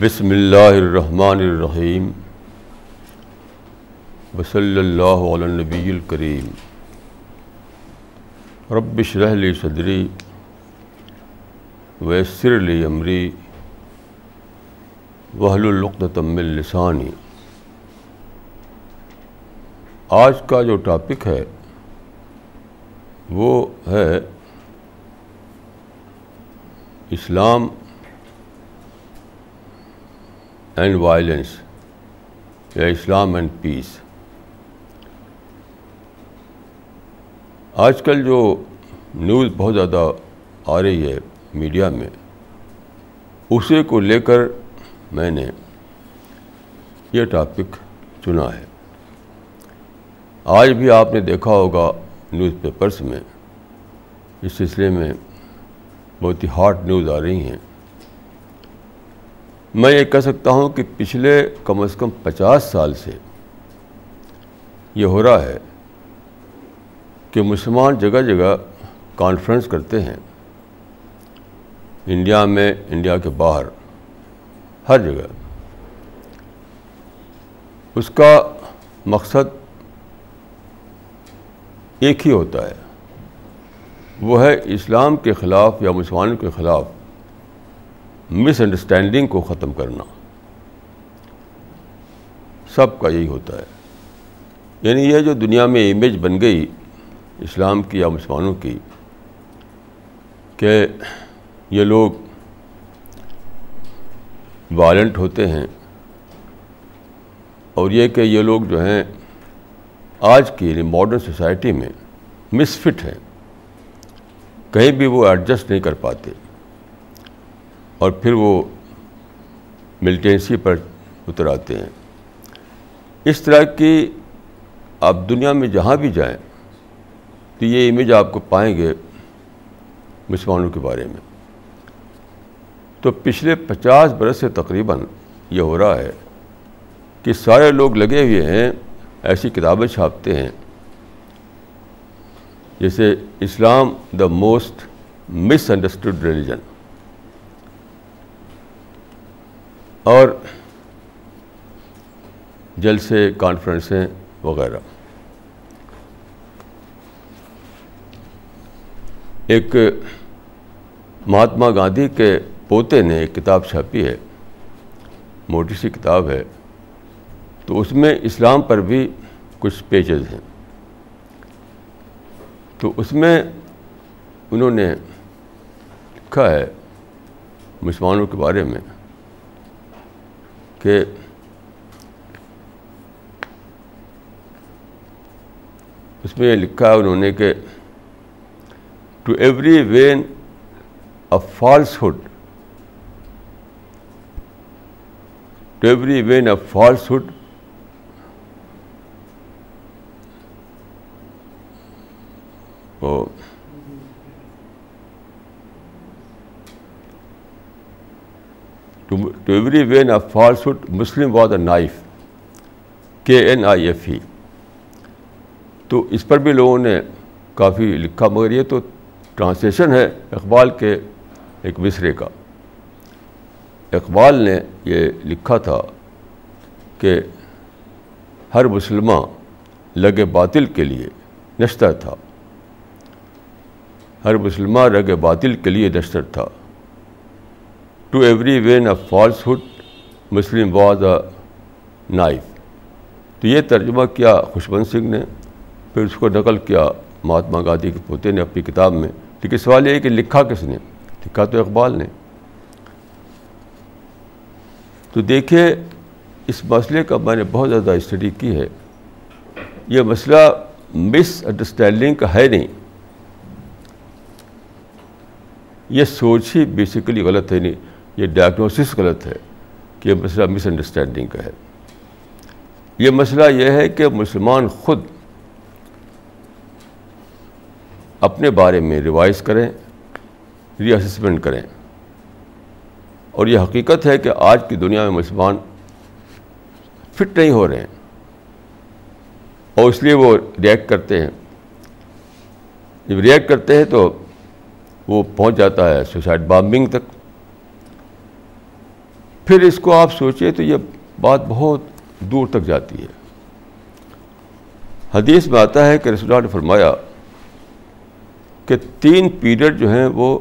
بسم اللہ الرحمن الرحیم وصلی اللہ علی النبی الکریم رب اشرح لی صدری ویسر لی امری وحل من لسانی آج کا جو ٹاپک ہے وہ ہے اسلام اینڈ وائلنس یا اسلام اینڈ پیس آج کل جو نیوز بہت زیادہ آ رہی ہے میڈیا میں اسے کو لے کر میں نے یہ ٹاپک چنا ہے۔ آج بھی آپ نے دیکھا ہوگا نیوز پیپرس میں، اس سلسلے میں بہت ہی ہاٹ نیوز آ رہی ہیں۔ میں یہ کہہ سکتا ہوں کہ پچھلے کم از کم پچاس سال سے یہ ہو رہا ہے کہ مسلمان جگہ جگہ کانفرنس کرتے ہیں۔ انڈیا میں، انڈیا کے باہر، ہر جگہ۔ اس کا مقصد ایک ہی ہوتا ہے۔ وہ ہے اسلام کے خلاف یا مسلمانوں کے خلاف مس انڈرسٹینڈنگ کو ختم کرنا۔ سب کا یہی ہوتا ہے۔ یعنی یہ جو دنیا میں امیج بن گئی اسلام کی یا مسلمانوں کی کہ یہ لوگ وائلنٹ ہوتے ہیں اور یہ کہ یہ لوگ جو ہیں آج کی یعنی ماڈرن سوسائٹی میں مس فٹ ہیں۔ کہیں بھی وہ ایڈجسٹ نہیں کر پاتے۔ اور پھر وہ ملٹینسی پر اتر آتے ہیں۔ اس طرح کی آپ دنیا میں جہاں بھی جائیں تو یہ امیج آپ کو پائیں گے مسلمانوں کے بارے میں۔ تو پچھلے پچاس برس سے تقریباً یہ ہو رہا ہے کہ سارے لوگ لگے ہوئے ہیں، ایسی کتابیں چھاپتے ہیں۔ جیسے Islam the most misunderstood religion اور جلسے کانفرنسیں وغیرہ۔ ایک مہاتما گاندھی کے پوتے نے ایک کتاب چھاپی ہے، موٹی سی کتاب ہے۔ تو اس میں اسلام پر بھی کچھ پیجز ہیں۔ تو اس میں انہوں نے لکھا ہے مسلمانوں کے بارے میں۔ کہ اس میں یہ لکھا ہے انہوں نے کہ to every one a falsehood to every one a falsehood to every one a falsehood Muslim was a knife K N I F E تو اس پر بھی لوگوں نے کافی لکھا، مگر یہ تو ٹرانسلیشن ہے اقبال کے ایک مصرے کا۔ اقبال نے یہ لکھا تھا کہ ہر مسلمہ لگے باطل کے لیے نشتر تھا۔ ہر مسلمہ رگ باطل کے لیے نشتر تھا۔ To every one a falsehood Muslim was a knife تو یہ ترجمہ کیا خوشبند سنگھ نے، پھر اس کو نقل کیا مہاتما گاندھی کے پوتے نے اپنی کتاب میں۔ لیکن سوال یہ ہے کہ لکھا کس نے؟ لکھا تو اقبال نے۔ تو دیکھیے اس مسئلے کا میں نے بہت زیادہ اسٹڈی کی ہے۔ یہ مسئلہ مس انڈرسٹینڈنگ کا ہے نہیں۔ یہ سوچ ہی بیسیکلی غلط ہے نہیں۔ یہ ڈائگنوسس غلط ہے کہ یہ مسئلہ مس انڈرسٹینڈنگ کا ہے۔ یہ مسئلہ یہ ہے کہ مسلمان خود اپنے بارے میں ریوائز کریں ری اسسمنٹ کریں۔ اور یہ حقیقت ہے کہ آج کی دنیا میں مسلمان فٹ نہیں ہو رہے ہیں۔ اور اس لیے وہ ریئیکٹ کرتے ہیں۔ جب ریئیکٹ کرتے ہیں تو وہ پہنچ جاتا ہے سوسائڈ بامبنگ تک۔ پھر اس کو آپ سوچیں تو یہ بات بہت دور تک جاتی ہے۔ حدیث میں آتا ہے کہ رسول اللہ نے فرمایا کہ تین پیریڈ جو ہیں وہ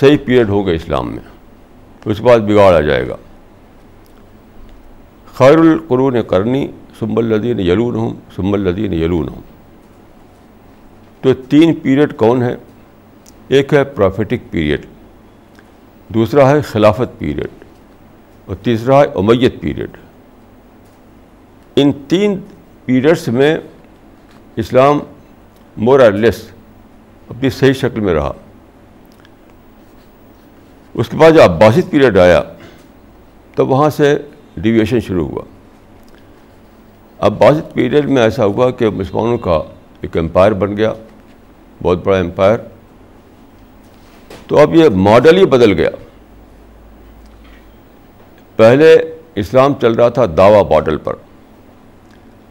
صحیح پیریڈ ہوگا اسلام میں اس کے بعد بگاڑ آ جائے گا۔ خیر القرون کرنی سم الدین یلون ہوں سم الدین یلون ہوں تو تین پیریڈ کون ہے ایک ہے پروفیٹک پیریڈ دوسرا ہے خلافت پیریڈ اور تیسرا ہے امیت پیریڈ۔ ان تین پیریڈس میں اسلام مور آر لیس اپنی صحیح شکل میں رہا۔ اس کے بعد جب عباسد پیریڈ آیا تو وہاں سے ڈیویشن شروع ہوا۔ اب باسط پیریڈ میں ایسا ہوا کہ مسلمانوں کا ایک امپائر بن گیا، بہت بڑا امپائر تو اب یہ ماڈل ہی بدل گیا۔ پہلے اسلام چل رہا تھا دعویٰ ماڈل پر۔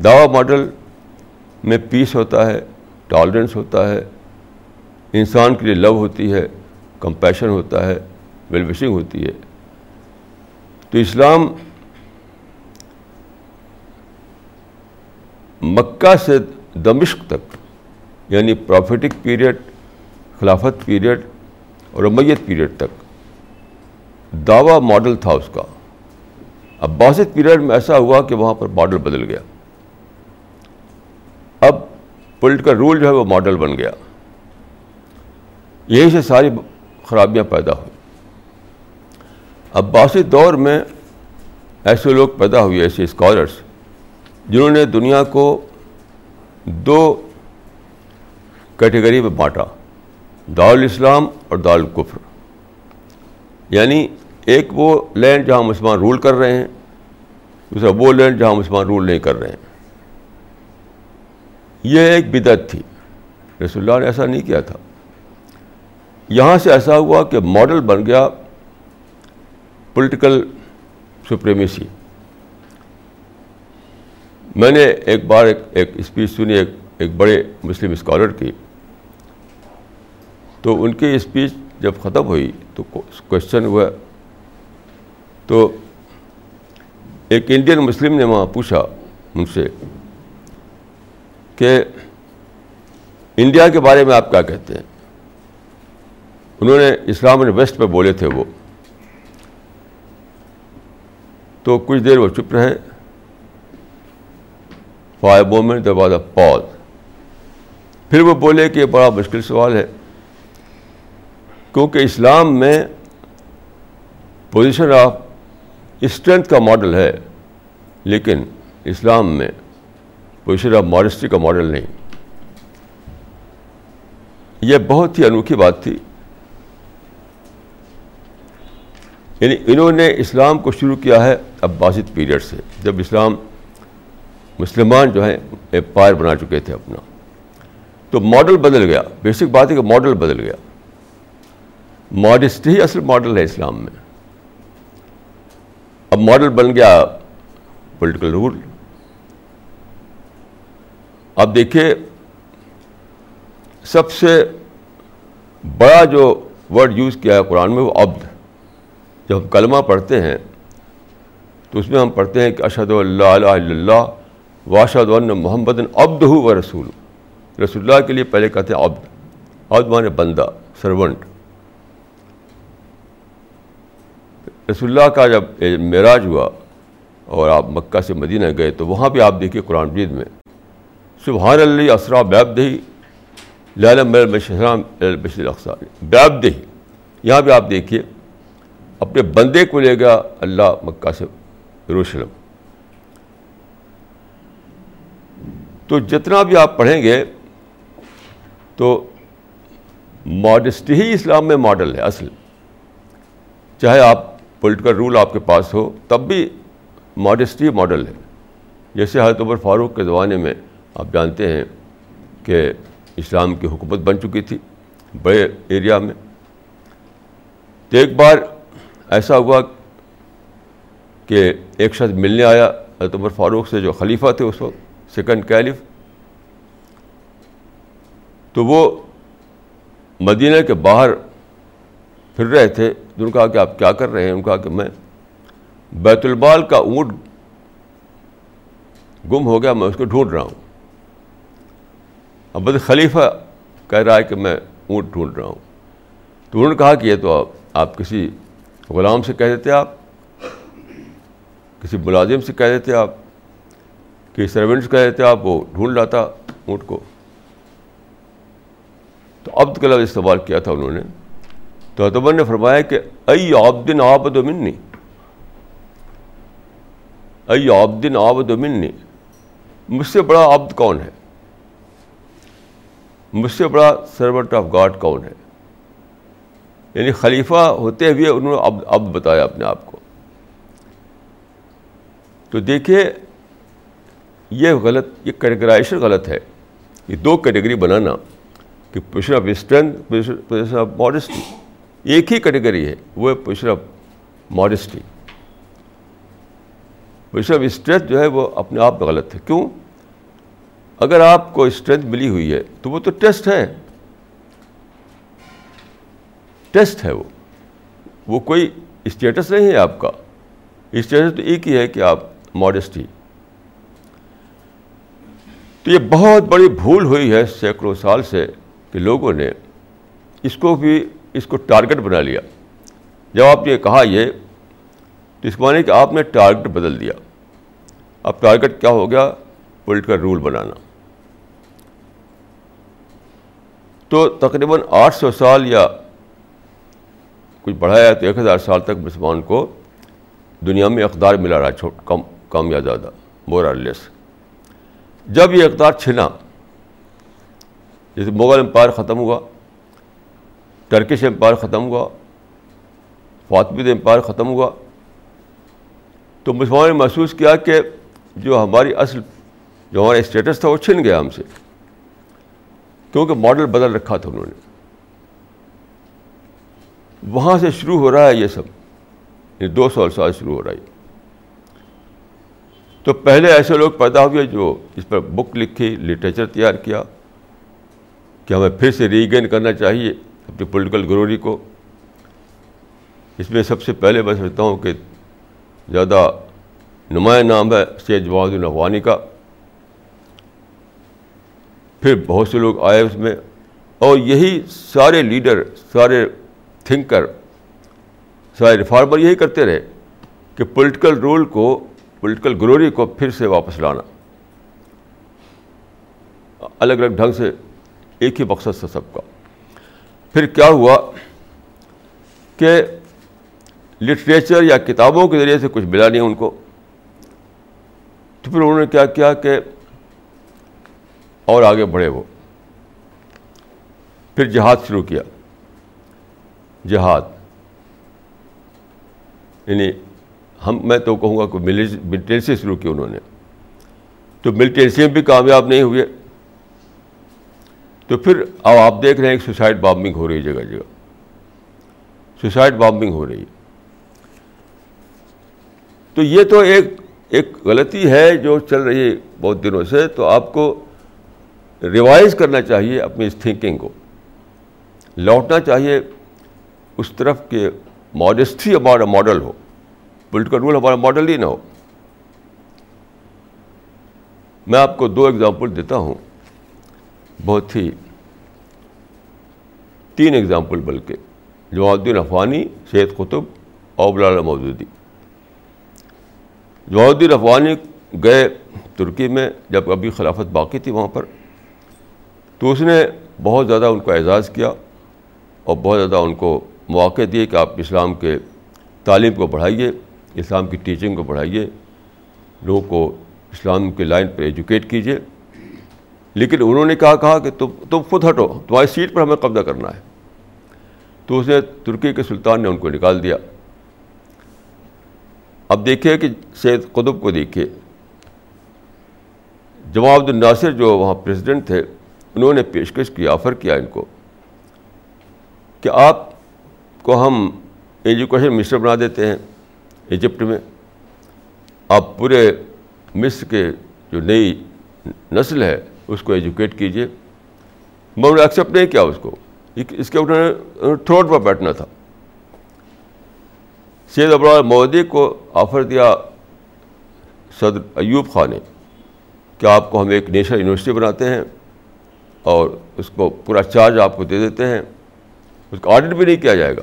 دعویٰ ماڈل میں پیس ہوتا ہے ٹالرنس ہوتا ہے، انسان کے لیے لو ہوتی ہے کمپیشن ہوتا ہے ویل وشنگ ہوتی ہے۔ تو اسلام مکہ سے دمشق تک یعنی پروفیٹک پیریڈ خلافت پیریڈ اور امیت پیریڈ تک دعویٰ ماڈل تھا اس کا۔ اب باسط پیریڈ میں ایسا ہوا کہ وہاں پر ماڈل بدل گیا۔ اب پولیٹیکل رول جو ہے وہ ماڈل بن گیا۔ یہی سے ساری خرابیاں پیدا ہوئی۔ اب باسط دور میں ایسے لوگ پیدا ہوئے، ایسے اسکالرس جنہوں نے دنیا کو دو کیٹیگری میں بانٹا دارالاسلام اور دارالکفر یعنی ایک وہ لینڈ جہاں مسلمان رول کر رہے ہیں، دوسرا وہ لینڈ جہاں مسلمان رول نہیں کر رہے ہیں۔ یہ ایک بدعت تھی۔ رسول اللہ نے ایسا نہیں کیا تھا۔ یہاں سے ایسا ہوا کہ ماڈل بن گیا پولیٹیکل سپریمیسی۔ میں نے ایک بار ایک ایک اسپیچ سنی، ایک ایک بڑے مسلم اسکالر کی۔ تو ان کی اسپیچ جب ختم ہوئی تو کوشچن ہوا تو ایک انڈین مسلم نے وہاں پوچھا ان سے کہ انڈیا کے بارے میں آپ کیا کہتے ہیں؟ انہوں نے اسلام ویسٹ پہ بولے تھے وہ۔ تو کچھ دیر وہ چپ رہے۔ For moment there was a pause پھر وہ بولے کہ یہ بڑا مشکل سوال ہے۔ کیونکہ اسلام میں پوزیشن آف اسٹرینتھ کا ماڈل ہے، لیکن اسلام میں پوزیشن آف ماڈسٹی کا ماڈل نہیں۔ یہ بہت ہی انوکھی بات تھی۔ یعنی انہوں نے اسلام کو شروع کیا ہے اب باسط پیریڈ سے، جب اسلام مسلمان جو ہیں ایک بنا چکے تھے اپنا۔ تو ماڈل بدل گیا۔ بیسک بات ہے کہ ماڈل بدل گیا۔ ماڈسٹ ہی اصل ماڈل ہے اسلام میں۔ اب ماڈل بن گیا پولیٹیکل رول اب دیکھیے، سب سے بڑا جو ورڈ یوز کیا ہے قرآن میں وہ عبد جب ہم کلمہ پڑھتے ہیں، تو اس میں ہم پڑھتے ہیں کہ اشد اللہ اللہ واشد محمد عبد ہو و رسول رسول اللہ کے لیے پہلے کہتے ہیں عبد عبد مان بندہ سرونٹ رسول اللہ کا جب معراج ہوا اور آپ مکہ سے مدینہ گئے تو وہاں بھی آپ دیکھیے قرآن مجید میں، سبحان اللہ، اسرا بیب دہی لالم الشرام اقسام بیب دہی یہاں بھی آپ دیکھیے، اپنے بندے کو لے گا اللہ مکہ سے یروشلم۔ تو جتنا بھی آپ پڑھیں گے تو ماڈسٹی ہی اسلام میں ماڈل ہے، اصل۔ چاہے آپ پولیٹیکل رول آپ کے پاس ہو، تب بھی ماڈسٹی ماڈل ہے۔ جیسے حضرت عمر فاروق کے زمانے میں آپ جانتے ہیں کہ اسلام کی حکومت بن چکی تھی بڑے ایریا میں۔ تو ایک بار ایسا ہوا کہ ایک شخص ملنے آیا حضرت عمر فاروق سے، جو خلیفہ تھے اس وقت سیکنڈ کیلف تو وہ مدینہ کے باہر پھر رہے تھے ان کہا کہ آپ کیا کر رہے ہیں؟ ان کہا کہ میں بیت المال کا اونٹ گم ہو گیا، میں اس کو ڈھونڈ رہا ہوں۔ اب خلیفہ کہہ رہا ہے کہ میں اونٹ ڈھونڈ رہا ہوں۔ تو انہوں نے کہا کہ یہ تو آپ آپ کسی غلام سے کہہ دیتے آپ، کسی ملازم سے کہہ دیتے آپ، کسی سروینٹ سے کہہ دیتے آپ، وہ ڈھونڈ لاتا اونٹ کو۔ تو عبد کا لفظ استعمال کیا تھا انہوں نے۔ تو ادبر نے فرمایا کہ ائی آبدن آبد و منی ائی آبدن آبد و منی، مجھ سے بڑا عبد کون ہے؟ مجھ سے بڑا سروٹ آف گاڈ کون ہے؟ یعنی خلیفہ ہوتے ہوئے انہوں نے اب اب بتایا اپنے آپ کو۔ تو دیکھیے، یہ غلط، یہ کیٹیگرائزیشن غلط ہے۔ یہ دو کیٹیگری بنانا کہ position of strength position of modesty ایک ہی کیٹیگری ہے، وہ ہے position of modesty. Position of strength جو ہے وہ اپنے آپ میں غلط ہے۔ کیوں؟ اگر آپ کو اسٹرینتھ ملی ہوئی ہے تو وہ تو ٹیسٹ ہے۔ ٹیسٹ ہے وہ۔ وہ کوئی اسٹیٹس نہیں ہے آپ کا۔ اسٹیٹس تو ایک ہی ہے کہ آپ ماڈسٹی۔ تو یہ بہت بڑی بھول ہوئی ہے سینکڑوں سال سے کہ لوگوں نے اس کو بھی اس کو ٹارگٹ بنا لیا۔ جب آپ نے کہا یہ، تو اس معنی کہ آپ نے ٹارگٹ بدل دیا۔ اب ٹارگٹ کیا ہو گیا؟ پولیٹیکل رول بنانا۔ تو تقریباً آٹھ سو سال یا کچھ بڑھایا تو ایک ہزار سال تک مسلمان کو دنیا میں اقدار ملا رہا چھوٹ، کم کم یا زیادہ مور آر لیس جب یہ اقدار چھنا، جیسے مغل امپائر ختم ہوا ٹرکش امپائر ختم ہوا فاطمید امپائر ختم ہوا۔ تو مسلمانوں نے محسوس کیا کہ جو ہماری اصل، جو ہمارا اسٹیٹس تھا وہ چھن گیا ہم سے۔ کیونکہ ماڈل بدل رکھا تھا انہوں نے۔ وہاں سے شروع ہو رہا ہے یہ سب۔ یہ دو سو سال شروع ہو رہا ہے۔ تو پہلے ایسے لوگ پیدا ہوئے جو اس پر بک لکھی لٹریچر تیار کیا کہ ہمیں پھر سے ریگین کرنا چاہیے۔ اپنی پولیٹیکل گروری کو۔ اس میں سب سے پہلے میں سمجھتا ہوں کہ زیادہ نمایاں نام ہے سید جواد الافغانی کا۔ پھر بہت سے لوگ آئے اس میں۔ اور یہی سارے لیڈر، سارے تھنکر سارے ریفارمر یہی کرتے رہے کہ پولیٹیکل رول کو پولیٹیکل گلوری کو پھر سے واپس لانا۔ الگ الگ ڈھنگ سے ایک ہی مقصد تھا سب کا۔ پھر کیا ہوا کہ لٹریچر یا کتابوں کے ذریعے سے کچھ ملا نہیں ان کو؟ تو پھر انہوں نے کیا کیا کہ اور آگے بڑھے وہ۔ پھر جہاد شروع کیا۔ جہاد۔ یعنی ہم، میں تو کہوں گا کہ ملٹنسی شروع کی انہوں نے۔ تو ملٹنسی میں بھی کامیاب نہیں ہوئے۔ تو پھر اب آپ دیکھ رہے ہیں کہ سوسائڈ بامبنگ ہو رہی ہے جگہ جگہ۔ سوسائڈ بامبنگ ہو رہی ہے۔ تو یہ تو ایک ایک غلطی ہے جو چل رہی ہے بہت دنوں سے۔ تو آپ کو ریوائز کرنا چاہیے اپنی اس تھنکنگ کو۔ لوٹنا چاہیے اس طرف کہ ماڈسٹی ہمارا ماڈل ہو۔ پولیٹیکل رول ہمارا ماڈل ہی نہ ہو۔ میں آپ کو دو ایگزامپل دیتا ہوں۔ بہت ہی تین ایگزامپل بلکہ جماعت الدین افغانی سید قطب اور بلال مودودی۔ جماعت الدین افغانی گئے ترکی میں، جب ابھی خلافت باقی تھی وہاں پر، تو اس نے بہت زیادہ ان کو اعزاز کیا اور بہت زیادہ ان کو مواقع دیے کہ آپ اسلام کے تعلیم کو بڑھائیے، اسلام کی ٹیچنگ کو بڑھائیے، لوگوں کو اسلام کے لائن پہ ایجوکیٹ کیجیے۔ لیکن انہوں نے کہا کہا کہ تم تم خود ہٹو، تمہاری سیٹ پر ہمیں قبضہ کرنا ہے۔ تو اس نے ترکی کے سلطان نے ان کو نکال دیا۔ اب دیکھیے کہ سید قطب کو دیکھیے۔ جماعت الناصر جو وہاں پریزیڈنٹ تھے، انہوں نے پیشکش کی آفر کیا ان کو کہ آپ کو ہم ایجوکیشن منسٹر بنا دیتے ہیں ایجپٹ میں۔ آپ پورے مصر کے جو نئی نسل ہے اس کو ایجوکیٹ کیجیے میں انہوں نے ایکسیپٹ نہیں کیا اس کو۔ اس کے انہوں نے تھروٹ پر بیٹھنا تھا۔ سید ابرال مودی کو آفر دیا صدر ایوب خان نے کہ آپ کو ہم ایک نیشنل یونیورسٹی بناتے ہیں اور اس کو پورا چارج آپ کو دے دیتے ہیں۔ اس کا آڈٹ بھی نہیں کیا جائے گا۔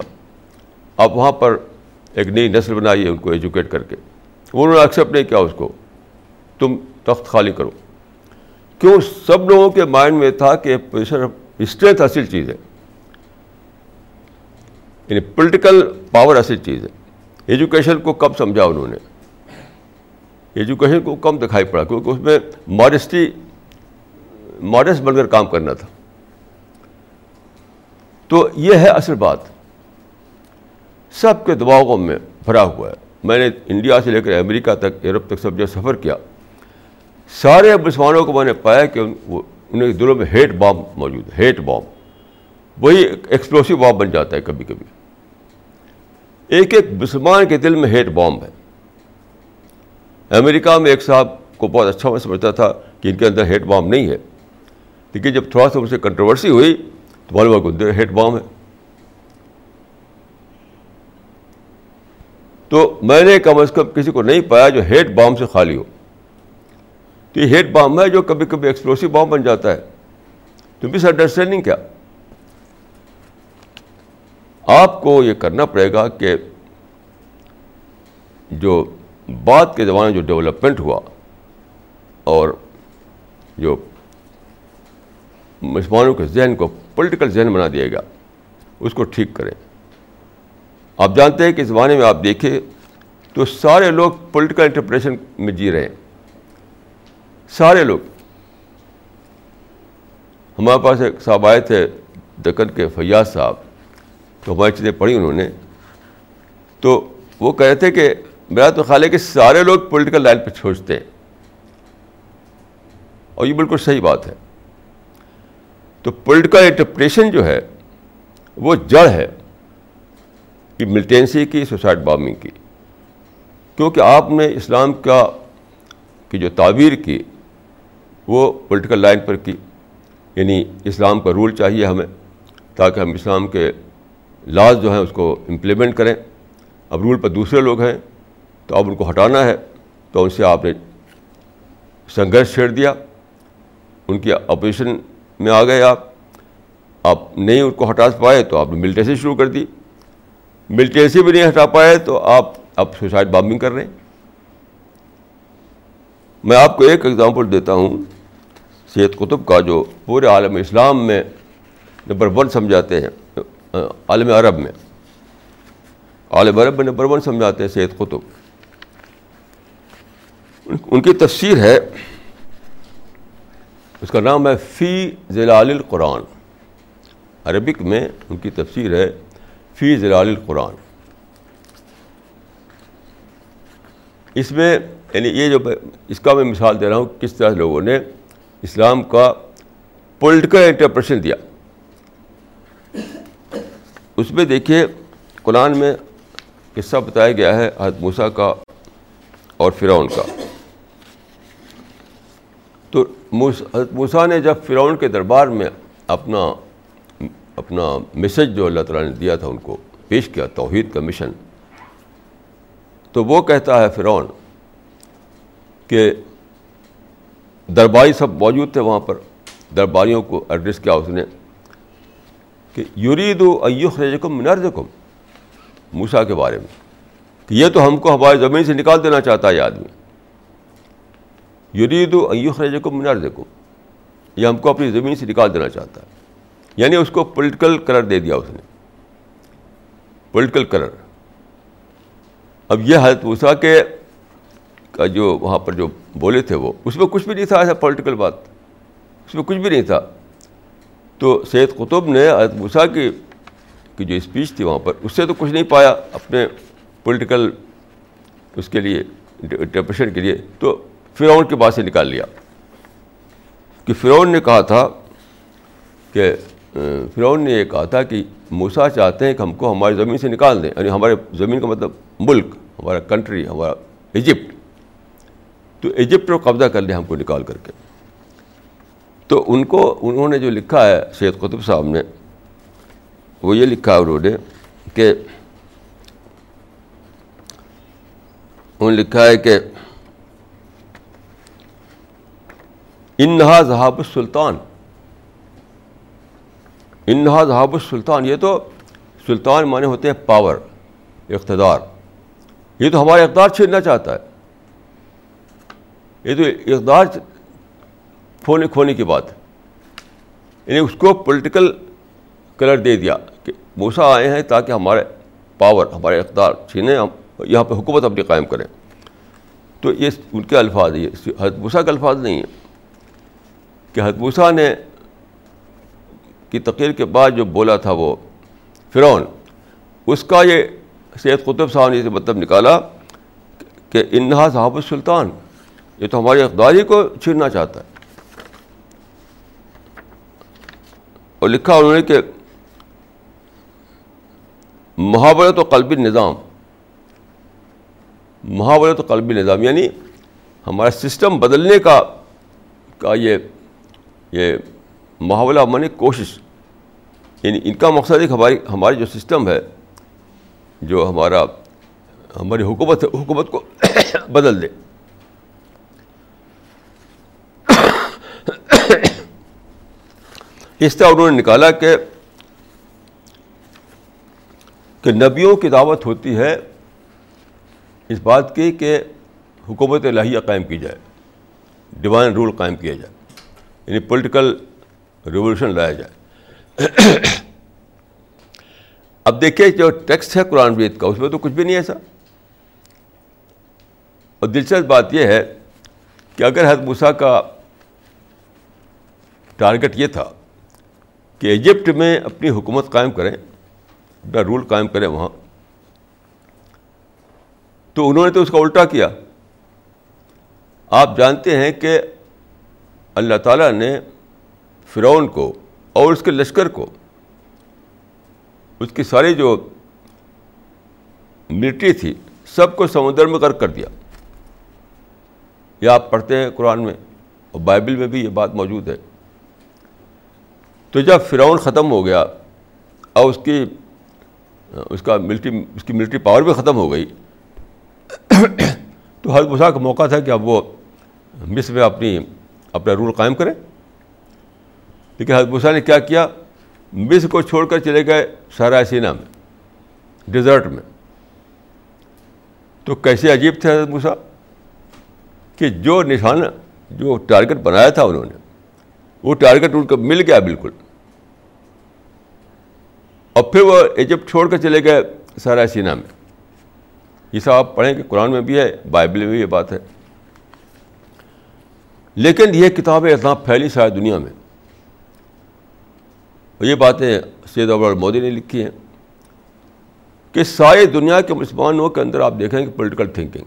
آپ وہاں پر ایک نئی نسل بنائیے ان کو ایجوکیٹ کر کے۔ انہوں نے ایکسیپٹ نہیں کیا اس کو۔ تم تخت خالی کرو۔ کیوں سب لوگوں کے مائنڈ میں تھا کہ پوزیشن اسٹرینتھ اصل چیز ہے۔ یعنی پولیٹیکل پاور اصل چیز ہے۔ ایجوکیشن کو کم سمجھا انہوں نے۔ ایجوکیشن کو کم دکھائی پڑا کیونکہ اس میں ماڈسٹی ماڈسٹ بن کر کام کرنا تھا۔ تو یہ ہے اصل بات۔ سب کے دباؤ میں بھرا ہوا ہے۔ میں نے انڈیا سے لے کر امریکہ تک، یورپ تک سب جو سفر کیا۔ سارے مسلمانوں کو میں نے پایا کہ انہیں دلوں میں ہیٹ بام موجود ہے، ہیٹ بام۔ وہی ایکسپلوسو بام بن جاتا ہے کبھی کبھی۔ ایک ایک مسلمان کے دل میں ہیٹ بام ہے۔ امریکہ میں ایک صاحب کو بہت اچھا میں سمجھتا تھا کہ ان کے اندر ہیٹ بام نہیں ہے۔ لیکن جب تھوڑا سا سے کنٹروورسی ہوئی تو معلوم کو اندر ہیٹ بام ہے۔ تو میں نے کم از کم کسی کو نہیں پایا جو ہیٹ بام سے خالی ہو۔ یہ ہیٹ بام ہے جو کبھی کبھی ایکسپلوسو بام بن جاتا ہے۔ تو مس انڈرسٹینڈنگ کیا؟ آپ کو یہ کرنا پڑے گا کہ جو بعد کے زمانے جو ڈیولپمنٹ ہوا اور جو مسلمانوں کے ذہن کو پولیٹیکل ذہن بنا دیا گیا، اس کو ٹھیک کریں۔ آپ جانتے ہیں کہ اس زمانے میں آپ دیکھیں تو سارے لوگ پولیٹیکل انٹرپریشن میں جی رہے ہیں۔ سارے لوگ۔ ہمارے پاس ایک صاحب آئے تھے دکن کے فیاض صاحب تو ہماری چیزیں پڑھی انہوں نے۔ تو وہ کہے تھے کہ میرا تو خیال ہے کہ سارے لوگ پولیٹیکل لائن پہ چھوڑتے ہیں۔ اور یہ بالکل صحیح بات ہے۔ تو پولیٹیکل انٹرپریشن جو ہے، وہ جڑ ہے کہ ملٹینسی کی سوسائٹ بامنگ کی۔ کیونکہ آپ نے اسلام کا، کی جو تعبیر کی وہ پولیٹیکل لائن پر کی یعنی اسلام کا رول چاہیے ہمیں، تاکہ ہم اسلام کے لاز جو ہیں اس کو امپلیمنٹ کریں۔ اب رول پر دوسرے لوگ ہیں، تو اب ان کو ہٹانا ہے، تو ان سے آپ نے سنگھرش چھیڑ دیا۔ ان کی اپوزیشن میں آ گئے آپ۔ آپ نہیں ان کو ہٹا پائے تو آپ نے ملٹیسی شروع کر دی۔ ملٹیسی بھی نہیں ہٹا پائے تو آپ اب سوسائڈ بامبنگ کر رہے ہیں۔ میں آپ کو ایک ایگزامپل دیتا ہوں۔ سید قطب کا جو پورے عالم اسلام میں نمبر ون سمجھاتے ہیں، عالم عرب میں۔ عالم عرب میں نمبر ون سمجھاتے ہیں سید قطب ان کی تفسیر ہے، اس کا نام ہے فی ضلال القرآن۔ عربک میں ان کی تفسیر ہے فی ضلال القرآن۔ اس میں یعنی یہ جو اس کا میں مثال دے رہا ہوں، کس طرح لوگوں نے اسلام کا پولیٹیکل انٹرپریشن دیا۔ اس میں دیکھیے قرآن میں قصہ بتایا گیا ہے حضرت موسیٰ کا اور فرعون کا۔ تو حضرت موسیٰ نے جب فرعون کے دربار میں اپنا اپنا میسج جو اللہ تعالیٰ نے دیا تھا ان کو، پیش کیا، توحید کا مشن تو وہ کہتا ہے فرعون کہ درباری سب موجود تھے وہاں پر۔ درباریوں کو ایڈریس کیا اس نے کہ یورید ایوخ رجکم نرزکم موسا کے بارے میں کہ یہ تو ہم کو ہماری زمین سے نکال دینا چاہتا ہے یہ آدمی یرید و ایوخرجکم منار یہ ہم کو اپنی زمین سے نکال دینا چاہتا ہے۔ یعنی اس کو پولیٹیکل کلر دے دیا اس نے۔ پولیٹیکل کلر اب یہ حضرت وسا کے کا جو وہاں پر جو بولے تھے وہ، اس میں کچھ بھی نہیں تھا ایسا پولیٹیکل بات۔ اس میں کچھ بھی نہیں تھا۔ تو سید قطب نے حضرت کی کی جو اسپیچ تھی وہاں پر، اس سے تو کچھ نہیں پایا اپنے پولیٹیکل اس کے لیے انٹرپریشن کے لیے۔ تو فرعون کے بعد سے نکال لیا۔ کہ فرعون نے کہا تھا کہ فرعون نے یہ کہا تھا کہ موسا چاہتے ہیں کہ ہم کو ہماری زمین سے نکال دیں یعنی ہمارے زمین کا مطلب ملک، ہمارا کنٹری ہمارا ایجپٹ تو ایجپٹ پر قبضہ کر لیں ہم کو نکال کر کے۔ تو ان کو، انہوں نے جو لکھا ہے سید قطب صاحب نے، وہ یہ لکھا ہے انہوں نے کہ، انہوں نے لکھا ہے کہ، انہا ذہاب السلطان۔ انہا ذہاب السلطان، یہ تو سلطان مانے ہوتے ہیں پاور اقتدار۔ یہ تو ہمارا اقدار چھیننا چاہتا ہے۔ یہ تو اقدار کھونے کھونے کی بات ہے۔ یعنی اس کو پولیٹیکل کلر دے دیا کہ موسا آئے ہیں تاکہ ہمارے پاور ہمارے اقدار چھینے، ہم یہاں پہ حکومت اپنی قائم کریں تو یہ ان کے الفاظ یہ حدبوسا کا الفاظ نہیں ہے کہ حدبوسا نے کی تقریر کے بعد جو بولا تھا وہ فرعون، اس کا یہ سید قطب صاحب نے مطلب نکالا کہ انہا صاحب السلطان۔ یہ تو ہماری اقداری کو چھیننا چاہتا ہے۔ اور لکھا انہوں نے کہ محاورت و قلبی نظام، محاورت و قلبی نظام یعنی ہمارا سسٹم بدلنے کا کا یہ یہ محاورہ منی کوشش یعنی ان کا مقصد ہے کہ ہماری ہماری جو سسٹم ہے، جو ہمارا، ہماری حکومت ہے، حکومت کو بدل دے۔ اس طرح انہوں نے نکالا کہ کہ نبیوں کی دعوت ہوتی ہے اس بات کی کہ حکومت الہیہ قائم کی جائے ڈیوائن رول قائم کیا جائے یعنی پولیٹیکل ریولیوشن لایا جائے۔ اب دیکھیے جو ٹیکسٹ ہے قرآن وید کا، اس میں تو کچھ بھی نہیں ایسا۔ اور دلچسپ بات یہ ہے کہ اگر حد موسیٰ کا ٹارگیٹ یہ تھا کہ ایجپٹ میں اپنی حکومت قائم کریں، اپنا رول قائم کریں وہاں۔ تو انہوں نے تو اس کا الٹا کیا۔ آپ جانتے ہیں کہ اللہ تعالیٰ نے فرعون کو اور اس کے لشکر کو، اس کی ساری جو ملٹری تھی، سب کو سمندر میں غرق کر دیا۔ یہ آپ پڑھتے ہیں قرآن میں، اور بائبل میں بھی یہ بات موجود ہے۔ تو جب فرعون ختم ہو گیا اور اس کی، اس کا ملٹری اس کی ملٹری پاور بھی ختم ہو گئی، تو ہر مسا کا موقع تھا کہ اب وہ مصر میں اپنی، اپنا رول قائم کریں لیکن حضرت نے کیا کیا؟ مصر کو چھوڑ کر چلے گئے سارا سینا میں، ڈیزرٹ میں۔ تو کیسے عجیب تھے حضرت موسیٰ؟ کہ جو نشانہ، جو ٹارگیٹ بنایا تھا انہوں نے وہ ٹارگیٹ ان کو مل گیا بالکل۔ اور پھر وہ ایجپٹ چھوڑ کر چلے گئے سارا سینا میں۔ یہ سب آپ پڑھیں کہ قرآن میں بھی ہے، بائبل میں بھی یہ بات ہے۔ لیکن یہ کتابیں اتنا پھیلی ساری دنیا میں۔ اور یہ باتیں سید ابر مودی نے لکھی ہیں کہ ساری دنیا کے مسلمانوں کے اندر آپ دیکھیں کہ پولیٹیکل تھنکنگ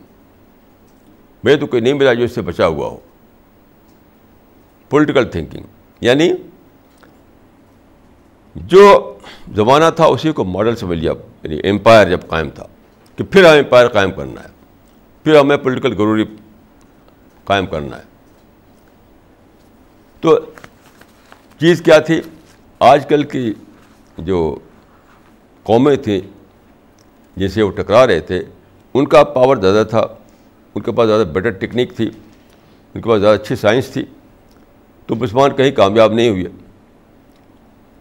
میں تو کوئی نہیں ملا جو اس سے بچا ہوا ہو۔ پولیٹیکل تھنکنگ یعنی جو زمانہ تھا اسی کو ماڈل سمجھ لیا یعنی امپائر جب قائم تھا، کہ پھر ہمیں امپائر قائم کرنا ہے، پھر ہمیں پولیٹیکل ضروری قائم کرنا ہے۔ تو چیز کیا تھی؟ آج کل کی جو قومیں تھیں جن سے وہ ٹکرا رہے تھے، ان کا پاور زیادہ تھا، ان کے پاس زیادہ بیٹر ٹیکنیک تھی، ان کے پاس زیادہ اچھی سائنس تھی۔ تو مسلمان کہیں کامیاب نہیں ہوئے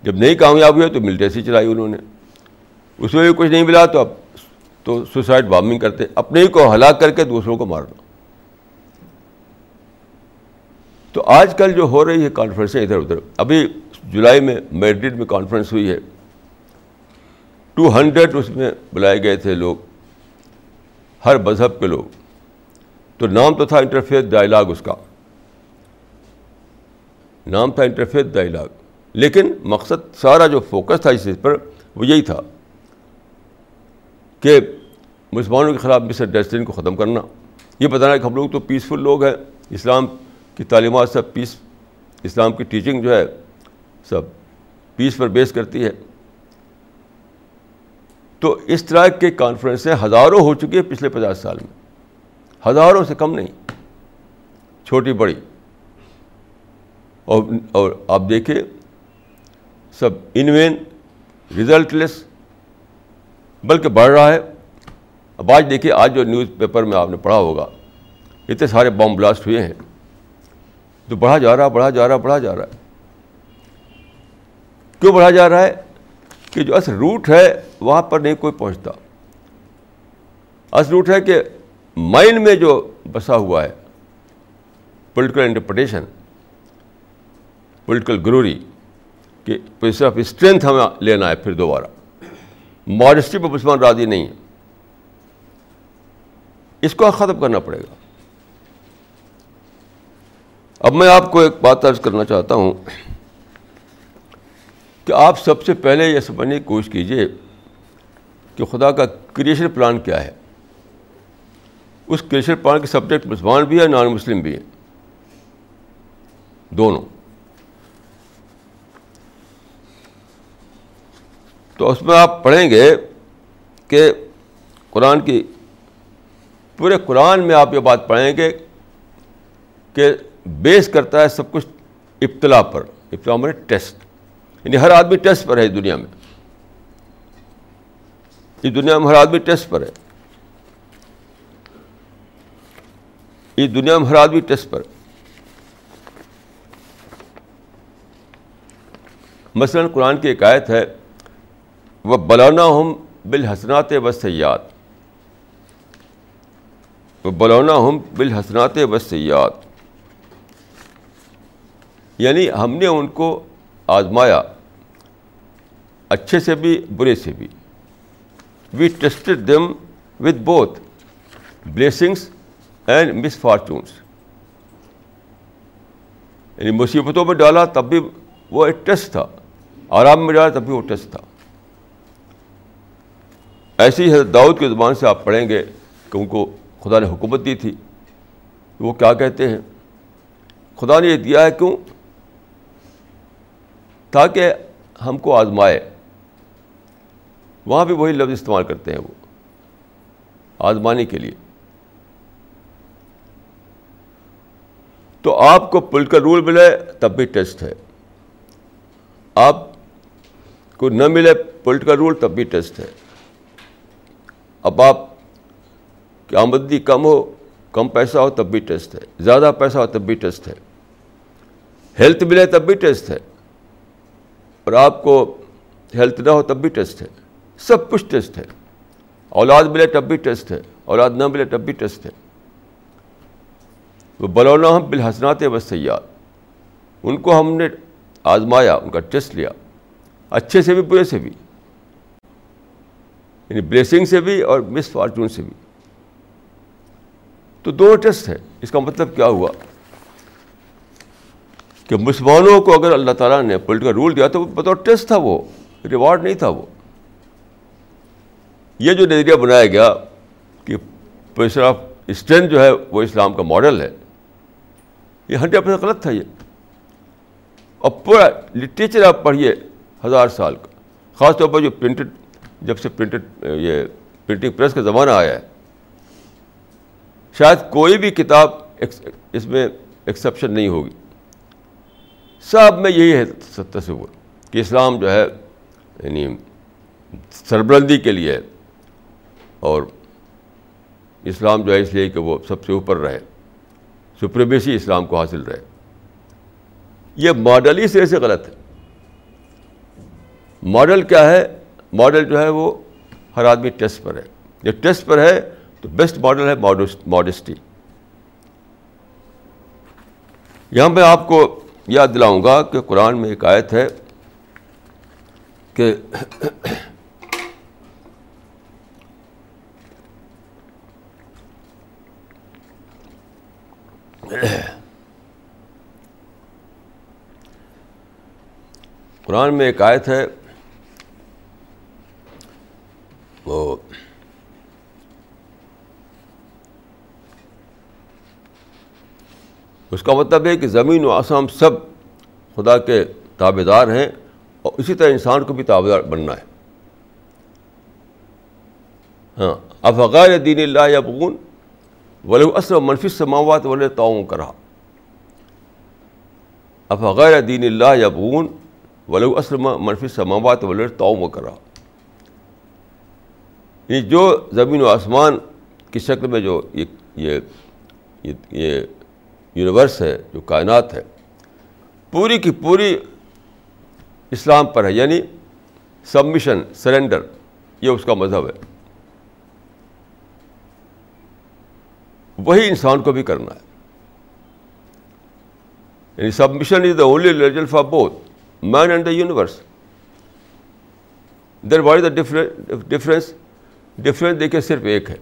جب نہیں کامیاب ہوئے تو ملٹیسی چلائی انہوں نے۔ اس میں بھی کچھ نہیں ملا تو اب تو سوسائڈ بامبنگ کرتے۔ اپنے ہی کو ہلاک کر کے دوسروں کو مارنا تو آج کل جو ہو رہی ہے کانفرنسیں ادھر ادھر۔ ابھی جولائی میں میڈرڈ میں کانفرنس ہوئی ہے۔ ٹو ہنڈریڈ اس میں بلائے گئے تھے لوگ۔ ہر مذہب کے لوگ۔ تو نام تو تھا انٹرفیئر ڈائلاگ اس کا۔ نام تھا انٹرفیئر ڈائلاگ لیکن مقصد سارا جو فوکس تھا اس چیز پر وہ یہی تھا کہ مسلمانوں کے خلاف مس انڈرسٹینڈنگ کو ختم کرنا. یہ بتانا کہ ہم لوگ تو پیسفل لوگ ہیں. اسلام کی تعلیمات سب پیس اسلام کی ٹیچنگ جو ہے سب پیس پر بیس کرتی ہے. تو اس طرح کے کانفرنسیں ہزاروں ہو چکی ہیں پچھلے پچاس سال میں. ہزاروں سے کم نہیں. چھوٹی بڑی. اور اور آپ دیکھیں، سب ان وین ریزلٹ لیس بلکہ بڑھ رہا ہے۔ اب آج دیکھیے آج جو نیوز پیپر میں آپ نے پڑھا ہوگا، اتنے سارے بم بلاسٹ ہوئے ہیں۔ تو بڑھا جا رہا، بڑھا جا رہا، بڑھا جا رہا ہے۔ کیوں بڑھا جا رہا ہے؟ کہ جو اصل روٹ ہے، وہاں پر نہیں کوئی پہنچتا۔ اصل روٹ ہے کہ مائنڈ میں جو بسا ہوا ہے پولیٹیکل انٹرپریٹیشن پولیٹیکل گروری کہ پوزیشن آف اسٹرینتھ ہمیں لینا ہے پھر دوبارہ۔ ماڈسٹی پہ مسلمان راضی نہیں ہے۔ اس کو ختم کرنا پڑے گا۔ اب میں آپ کو ایک بات عرض کرنا چاہتا ہوں کہ آپ سب سے پہلے یہ سمجھنے کی کوشش کیجیے کہ خدا کا کریشن پلان کیا ہے۔ اس کریشن پلان کے سبجیکٹ مسلمان بھی ہے نان مسلم بھی ہیں۔ دونوں۔ تو اس میں آپ پڑھیں گے کہ قرآن کی پورے قرآن میں آپ یہ بات پڑھیں گے کہ بیس کرتا ہے سب کچھ ابتلا پر، ابتلا میں ٹیسٹ یعنی ہر آدمی ٹیسٹ پر ہے اس دنیا میں۔ اس دنیا میں ہر آدمی ٹیسٹ پر ہے۔ اس دنیا میں ہر آدمی ٹیسٹ پر۔ مثلاً قرآن کی ایک آیت ہے۔ وہ بلونا ہم بالحسنات و سیاد وہ بلونا ہم بالحسنات و سیاد یعنی ہم نے ان کو آزمایا، اچھے سے بھی، برے سے بھی۔ We tested them with both blessings and misfortunes یعنی مصیبتوں میں ڈالا تب بھی وہ ایک ٹیسٹ تھا، آرام میں ڈالا تب بھی وہ ٹیسٹ تھا۔ ایسی ہی حضرت داؤد کی زبان سے آپ پڑھیں گے کہ ان کو خدا نے حکومت دی تھی وہ کیا کہتے ہیں؟ خدا نے یہ دیا ہے کیوں؟ تاکہ ہم کو آزمائے۔ وہاں بھی وہی لفظ استعمال کرتے ہیں وہ، آزمانے کے لیے۔ تو آپ کو پولیٹیکل رول ملے تب بھی ٹیسٹ ہے۔ آپ کو نہ ملے پولیٹیکل رول تب بھی ٹیسٹ ہے۔ اب آپ کی آمدنی کم ہو، کم پیسہ ہو تب بھی ٹیسٹ ہے۔ زیادہ پیسہ ہو تب بھی ٹیسٹ ہے۔ ہیلتھ ملے تب بھی ٹیسٹ ہے۔ اور آپ کو ہیلتھ نہ ہو تب بھی ٹیسٹ ہے۔ سب کچھ ٹیسٹ ہے۔ اولاد ملے تب بھی ٹیسٹ ہے۔ اولاد نہ ملے تب بھی ٹیسٹ ہے۔ وہ بلونا ہم بالحسنات بس سیاد ان کو ہم نے آزمایا، ان کا ٹیسٹ لیا۔ اچھے سے بھی، برے سے بھی۔ یعنی بلیسنگ سے بھی اور مس فارچون سے بھی۔ تو دونوں ٹیسٹ ہے اس کا مطلب کیا ہوا؟ کہ مسلمانوں کو اگر اللہ تعالیٰ نے پولیٹیکل رول دیا تو بطور ٹیسٹ تھا وہ ریوارڈ نہیں تھا وہ۔ یہ جو نظریہ بنایا گیا کہ پریشر آف اسٹرینتھ جو ہے وہ اسلام کا ماڈل ہے، یہ ہنڈریڈ پرسینٹ غلط تھا یہ۔ اور پورا لٹریچر آپ پڑھیے ہزار سال کا، خاص طور پر جو پرنٹڈ جب سے پرنٹڈ یہ پرنٹنگ پریس کا زمانہ آیا ہے، شاید کوئی بھی کتاب اس میں ایکسیپشن نہیں ہوگی۔ سب میں یہی ہے تصور کہ اسلام جو ہے یعنی سربلندی کے لیے اور اسلام جو ہے اس لیے کہ وہ سب سے اوپر رہے سپریمیسی اسلام کو حاصل رہے۔ یہ ماڈل ہی سے غلط ہے۔ ماڈل کیا ہے؟ ماڈل جو ہے وہ ہر آدمی ٹیسٹ پر ہے۔ جب ٹیسٹ پر ہے تو بیسٹ ماڈل ہے ماڈسٹی۔ یہاں پہ آپ کو یاد دلاؤں گا کہ قرآن میں ایک آیت ہے کہ قرآن میں ایک آیت ہے وہ اس کا مطلب ہے کہ زمین و آسام سب خدا کے تابے دار ہیں اور اسی طرح انسان کو بھی تابے دار بننا ہے۔ ہاں افغیر دین اللہ یا بگون ولو اصل منفی سماوات ولے تعاون کرا افغیر دین اللہ یا بگون ولو اصل منفی سماوات ولے تعاون کرا یعنی جو زمین و آسمان کی شکل میں جو یہ یہ یونیورس ہے، جو کائنات ہے، پوری کی پوری اسلام پر ہے یعنی سبمیشن سرنڈر یہ اس کا مذہب ہے۔ وہی انسان کو بھی کرنا ہے۔ یعنی submission is the only religion for both man and the universe there what is the difference difference دیکھیے صرف ایک ہے۔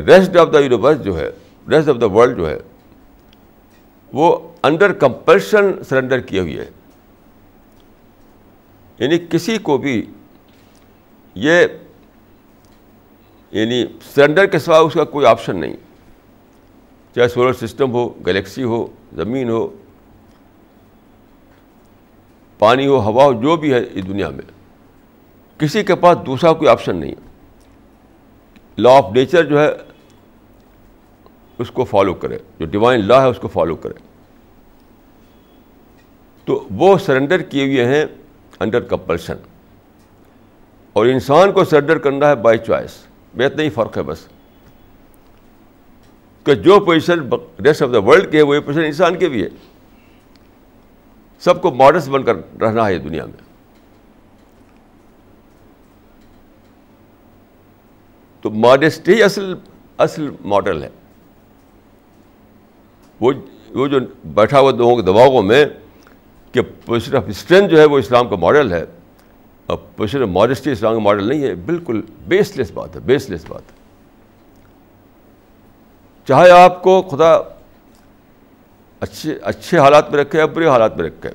ریسٹ آف دا یونیورس جو ہے ریسٹ آف دا ورلڈ جو ہے، وہ انڈر کمپلشن سرنڈر کیے ہوئے ہے۔ یعنی کسی کو بھی یہ یعنی سرنڈر کے سوا اس کا کوئی آپشن نہیں۔ چاہے سولر سسٹم ہو گلیکسی ہو، زمین ہو، پانی ہو، ہوا ہو، جو بھی ہے اس دنیا میں۔ کسی کے پاس دوسرا کوئی آپشن نہیں لا آف نیچر جو ہے، اس کو فالو کرے۔ جو ڈیوائن لا ہے، اس کو فالو کرے۔ تو وہ سرنڈر کیے ہوئے ہیں انڈر کمپلشن اور انسان کو سرنڈر کرنا ہے بائی چوائس میں اتنا ہی فرق ہے بس۔ کہ جو position rest of the world کے ہے، وہی پوزیشن انسان کے بھی ہے۔ سب کو ماڈرس بن کر رہنا ہے دنیا میں۔ تو ماڈسٹی اصل اصل ماڈل ہے۔ وہ وہ جو بیٹھا ہوا لوگوں کے دباؤں میں کہ پوزیشن آف اسٹرینتھ جو ہے وہ اسلام کا ماڈل ہے۔ اور پوزیشن آف ماڈسٹی اسلام کا ماڈل نہیں ہے۔ بالکل بیس لیس بات ہے بیس لیس بات۔ ہے چاہے آپ کو خدا اچھے اچھے حالات میں رکھے یا برے حالات میں رکھے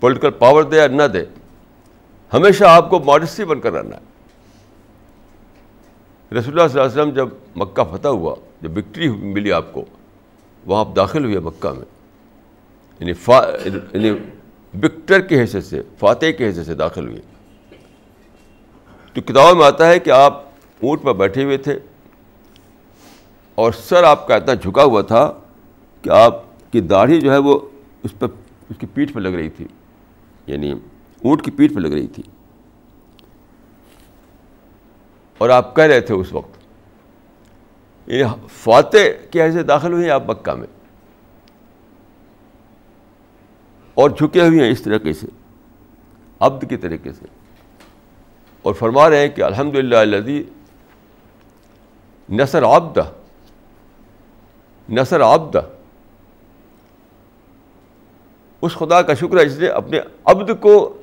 پولیٹیکل پاور دے یا نہ دے، ہمیشہ آپ کو ماڈسٹی بن کر رہنا ہے۔ رسول اللہ صلی اللہ علیہ وسلم جب مکہ فتح ہوا، جب وکٹری ملی آپ کو، وہاں آپ داخل ہوئے مکہ میں۔ یعنی فا یعنی وکٹر کی حیثیت سے، فاتح کی حیثیت سے داخل ہوئے۔ تو کتابوں میں آتا ہے کہ آپ اونٹ پر بیٹھے ہوئے تھے۔ اور سر آپ کا اتنا جھکا ہوا تھا کہ آپ کی داڑھی جو ہے وہ اس پہ اس کی پیٹھ پہ لگ رہی تھی۔ یعنی اونٹ کی پیٹھ پہ لگ رہی تھی۔ اور آپ کہہ رہے تھے اس وقت یعنی فاتح کی حیثیت داخل ہوئی ہیں آپ مکہ میں۔ اور جھکے ہوئے ہیں اس طریقے سے، عبد کے طریقے سے۔ اور فرما رہے ہیں کہ الحمد للہ الدی نثر آبدہ نثر آبدہ اس خدا کا شکر ہے جس نے اپنے عبد کو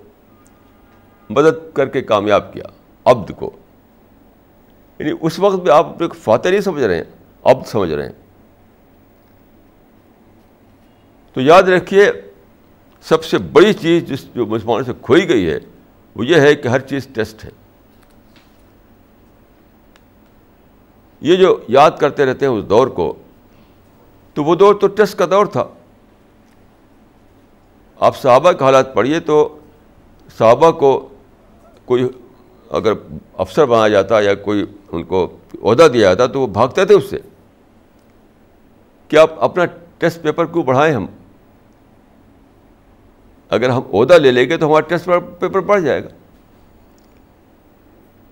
مدد کر کے کامیاب کیا، عبد کو۔ یعنی اس وقت بھی آپ اپنے فاتح نہیں سمجھ رہے ہیں عبد سمجھ رہے ہیں۔ تو یاد رکھیے، سب سے بڑی چیز جس جو مسلمانوں سے کھوئی گئی ہے، وہ یہ ہے کہ ہر چیز ٹیسٹ ہے۔ یہ جو یاد کرتے رہتے ہیں اس دور کو، تو وہ دور تو ٹیسٹ کا دور تھا۔ آپ صحابہ کے حالات پڑھیے تو صحابہ کو کوئی اگر افسر بنایا جاتا یا کوئی ان کو عہدہ دیا جاتا تو وہ بھاگتے تھے اس سے۔ کہ آپ اپنا ٹیسٹ پیپر کیوں بڑھائیں ہم؟ اگر ہم عہدہ لے لیں گے تو ہمارا ٹیسٹ پیپر بڑھ جائے گا۔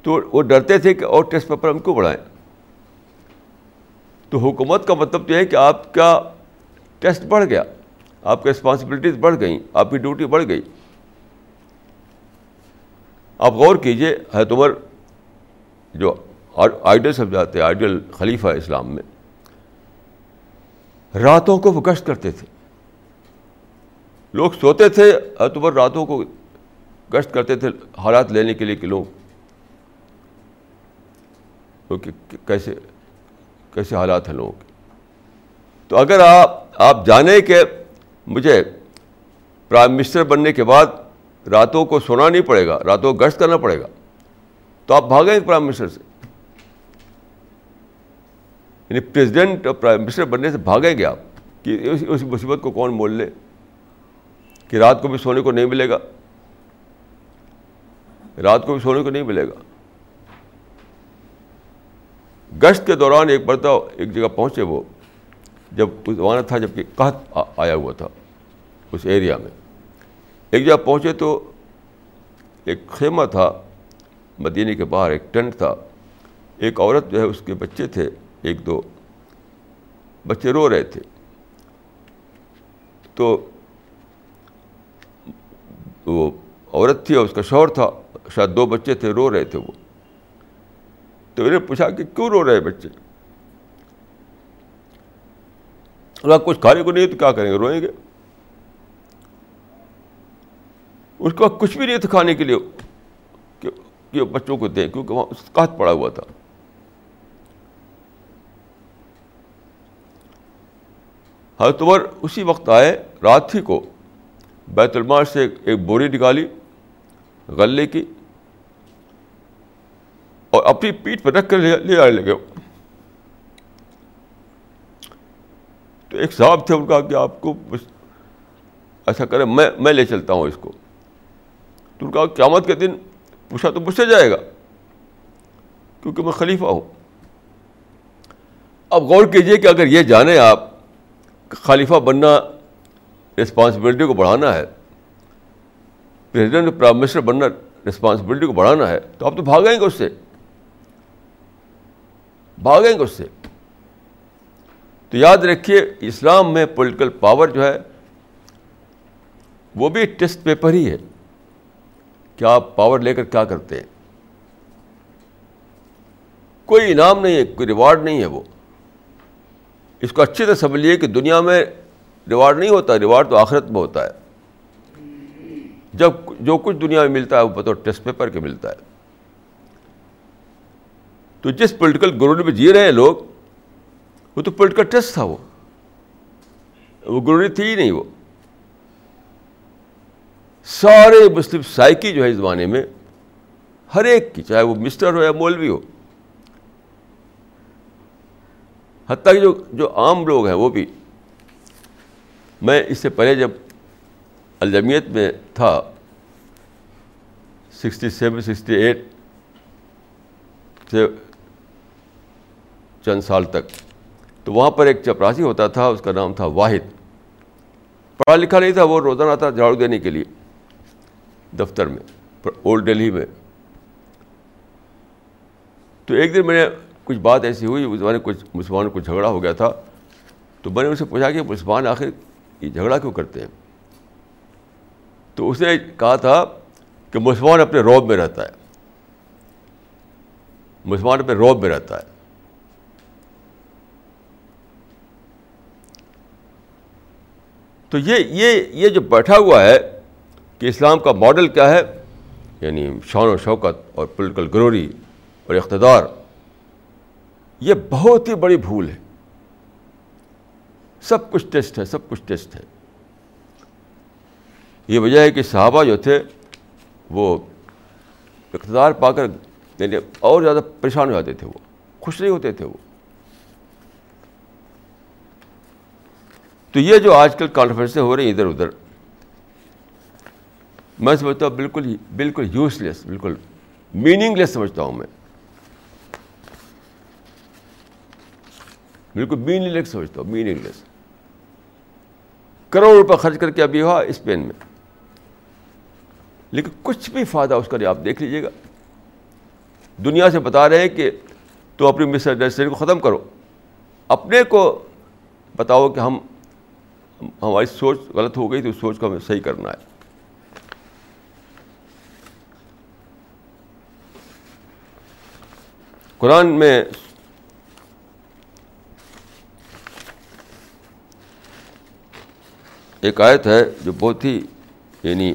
تو وہ ڈرتے تھے کہ اور ٹیسٹ پیپر ہم کیوں بڑھائیں؟ تو حکومت کا مطلب تو یہ ہے کہ آپ کا ٹیسٹ بڑھ گیا، آپ کی رسپانسبلٹیز بڑھ گئیں، آپ کی ڈیوٹی بڑھ گئی۔ آپ غور کیجیے حضرت عمر جو آئیڈل سمجھاتے آئیڈل خلیفہ اسلام میں، راتوں کو وہ گشت کرتے تھے۔ لوگ سوتے تھے حضرت عمر راتوں کو گشت کرتے تھے حالات لینے کے لیے کہ لوگ کیسے کیسے حالات ہیں لوگوں کے۔ تو اگر آپ آپ جانیں کہ مجھے پرائم منسٹر بننے کے بعد راتوں کو سونا نہیں پڑے گا، راتوں کو گشت کرنا پڑے گا۔ تو آپ بھاگیں گے پرائم منسٹر سے۔ یعنی پریزیڈنٹ اور پرائم منسٹر بننے سے بھاگیں گے آپ۔ کہ اس مصیبت کو کون مول لے؟ کہ رات کو بھی سونے کو نہیں ملے گا۔ رات کو بھی سونے کو نہیں ملے گا۔ گشت کے دوران ایک برتا ایک جگہ پہنچے وہ، جب زمانہ تھا جبکہ قحط آیا ہوا تھا، اس ایریا میں۔ ایک جگہ پہنچے تو ایک خیمہ تھا، مدینہ کے باہر ایک ٹینٹ تھا۔ ایک عورت جو ہے، اس کے بچے تھے، ایک دو بچے رو رہے تھے۔ تو وہ عورت تھی اور اس کا شوہر تھا، شاید دو بچے تھے، رو رہے تھے وہ۔ تو انہیں پوچھا کہ کیوں رو رہے بچے؟ کچھ کھانے کو نہیں تو کیا کریں گے؟ روئیں گے۔ اس کے بعد کچھ بھی نہیں تھا کھانے کے لیے کہ بچوں کو دیں، کیونکہ وہاں اس کا پڑا ہوا تھا۔ حضرت عمر اسی وقت آئے، رات ہی کو، بیت المال سے ایک بوری نکالی، غلے کی، اور اپنی پیٹھ پہ رکھ کر لے آنے لگے۔ تو ایک صاحب تھے، ان کا کہ آپ کو ایسا کرے میں میں لے چلتا ہوں اس کو۔ تو ان کا قیامت کے دن پوچھا تو مجھ سے جائے گا، کیونکہ میں خلیفہ ہوں۔ اب غور کیجیے کہ اگر یہ جانے آپ خلیفہ بننا رسپانسبلٹی کو بڑھانا ہے پریزیڈنٹ پرائم منسٹر بننا رسپانسبلٹی کو بڑھانا ہے، تو آپ تو بھاگیں گے اس سے۔ بھاگیں گے اس سے۔ تو یاد رکھیے، اسلام میں پولیٹیکل پاور جو ہے، وہ بھی ٹیسٹ پیپر ہی ہے۔ کہ آپ پاور لے کر کیا کرتے ہیں؟ کوئی انعام نہیں ہے، کوئی ریوارڈ نہیں ہے وہ۔ اس کو اچھی طرح سمجھ لیے کہ دنیا میں ریوارڈ نہیں ہوتا ریوارڈ تو آخرت میں ہوتا ہے۔ جب جو کچھ دنیا میں ملتا ہے، وہ بطور ٹیسٹ پیپر کے ملتا ہے۔ تو جس پولیٹیکل گروری میں جی رہے ہیں لوگ، وہ تو پولیٹیکل ٹیسٹ تھا وہ۔ وہ گروری تھی ہی نہیں وہ۔ سارے مسلم سائیکی جو ہے اس زمانے میں، ہر ایک کی، چاہے وہ مسٹر ہو یا مولوی ہو، حتیٰ کہ جو جو عام لوگ ہیں وہ بھی۔ میں اس سے پہلے جب الجمیت میں تھا، سکسٹی سیون، سکسٹی ایٹ سے چند سال تک، تو وہاں پر ایک چپراسی ہوتا تھا، اس کا نام تھا واحد۔ پڑھا لکھا نہیں تھا، وہ روزانہ تھا جھاڑو دینے کے لیے۔ دفتر میں اولڈ دہلی میں۔ تو ایک دن میں نے کچھ بات ایسی ہوئی، اس زمانے کچھ مسلمانوں کو جھگڑا ہو گیا تھا۔ تو میں نے اسے پوچھا کہ مسلمان آخر یہ جھگڑا کیوں کرتے ہیں؟ تو اس نے کہا تھا کہ مسلمان اپنے روب میں رہتا ہے۔ مسلمان اپنے روب میں رہتا ہے۔ تو یہ یہ یہ جو بیٹھا ہوا ہے کہ اسلام کا ماڈل کیا ہے؟ یعنی شان و شوکت اور پولیٹیکل گروری اور اقتدار۔ یہ بہت ہی بڑی بھول ہے۔ سب کچھ ٹیسٹ ہے، سب کچھ ٹیسٹ ہے۔ یہ وجہ ہے کہ صحابہ جو تھے، وہ اقتدار پا کر یعنی اور زیادہ پریشان ہو جاتے تھے وہ، خوش نہیں ہوتے تھے وہ۔ تو یہ جو آج کل کانفرنسیں ہو رہی ہیں ادھر ادھر میں سمجھتا ہوں بالکل بالکل یوز لیس بالکل میننگ لیس سمجھتا ہوں میں۔ بالکل میننگ لیس سمجھتا ہوں میننگ لیس کروڑ روپے خرچ کر کے ابھی ہوا اسپین میں۔ لیکن کچھ بھی فائدہ اس کا نہیں، آپ دیکھ لیجیے گا۔ دنیا سے بتا رہے ہیں کہ تو اپنی مس انڈرسٹینڈنگ کو ختم کرو۔ اپنے کو بتاؤ کہ ہم ہماری سوچ غلط ہو گئی تو اس سوچ کو ہمیں صحیح کرنا ہے۔ قرآن میں ایک آیت ہے جو بہت ہی یعنی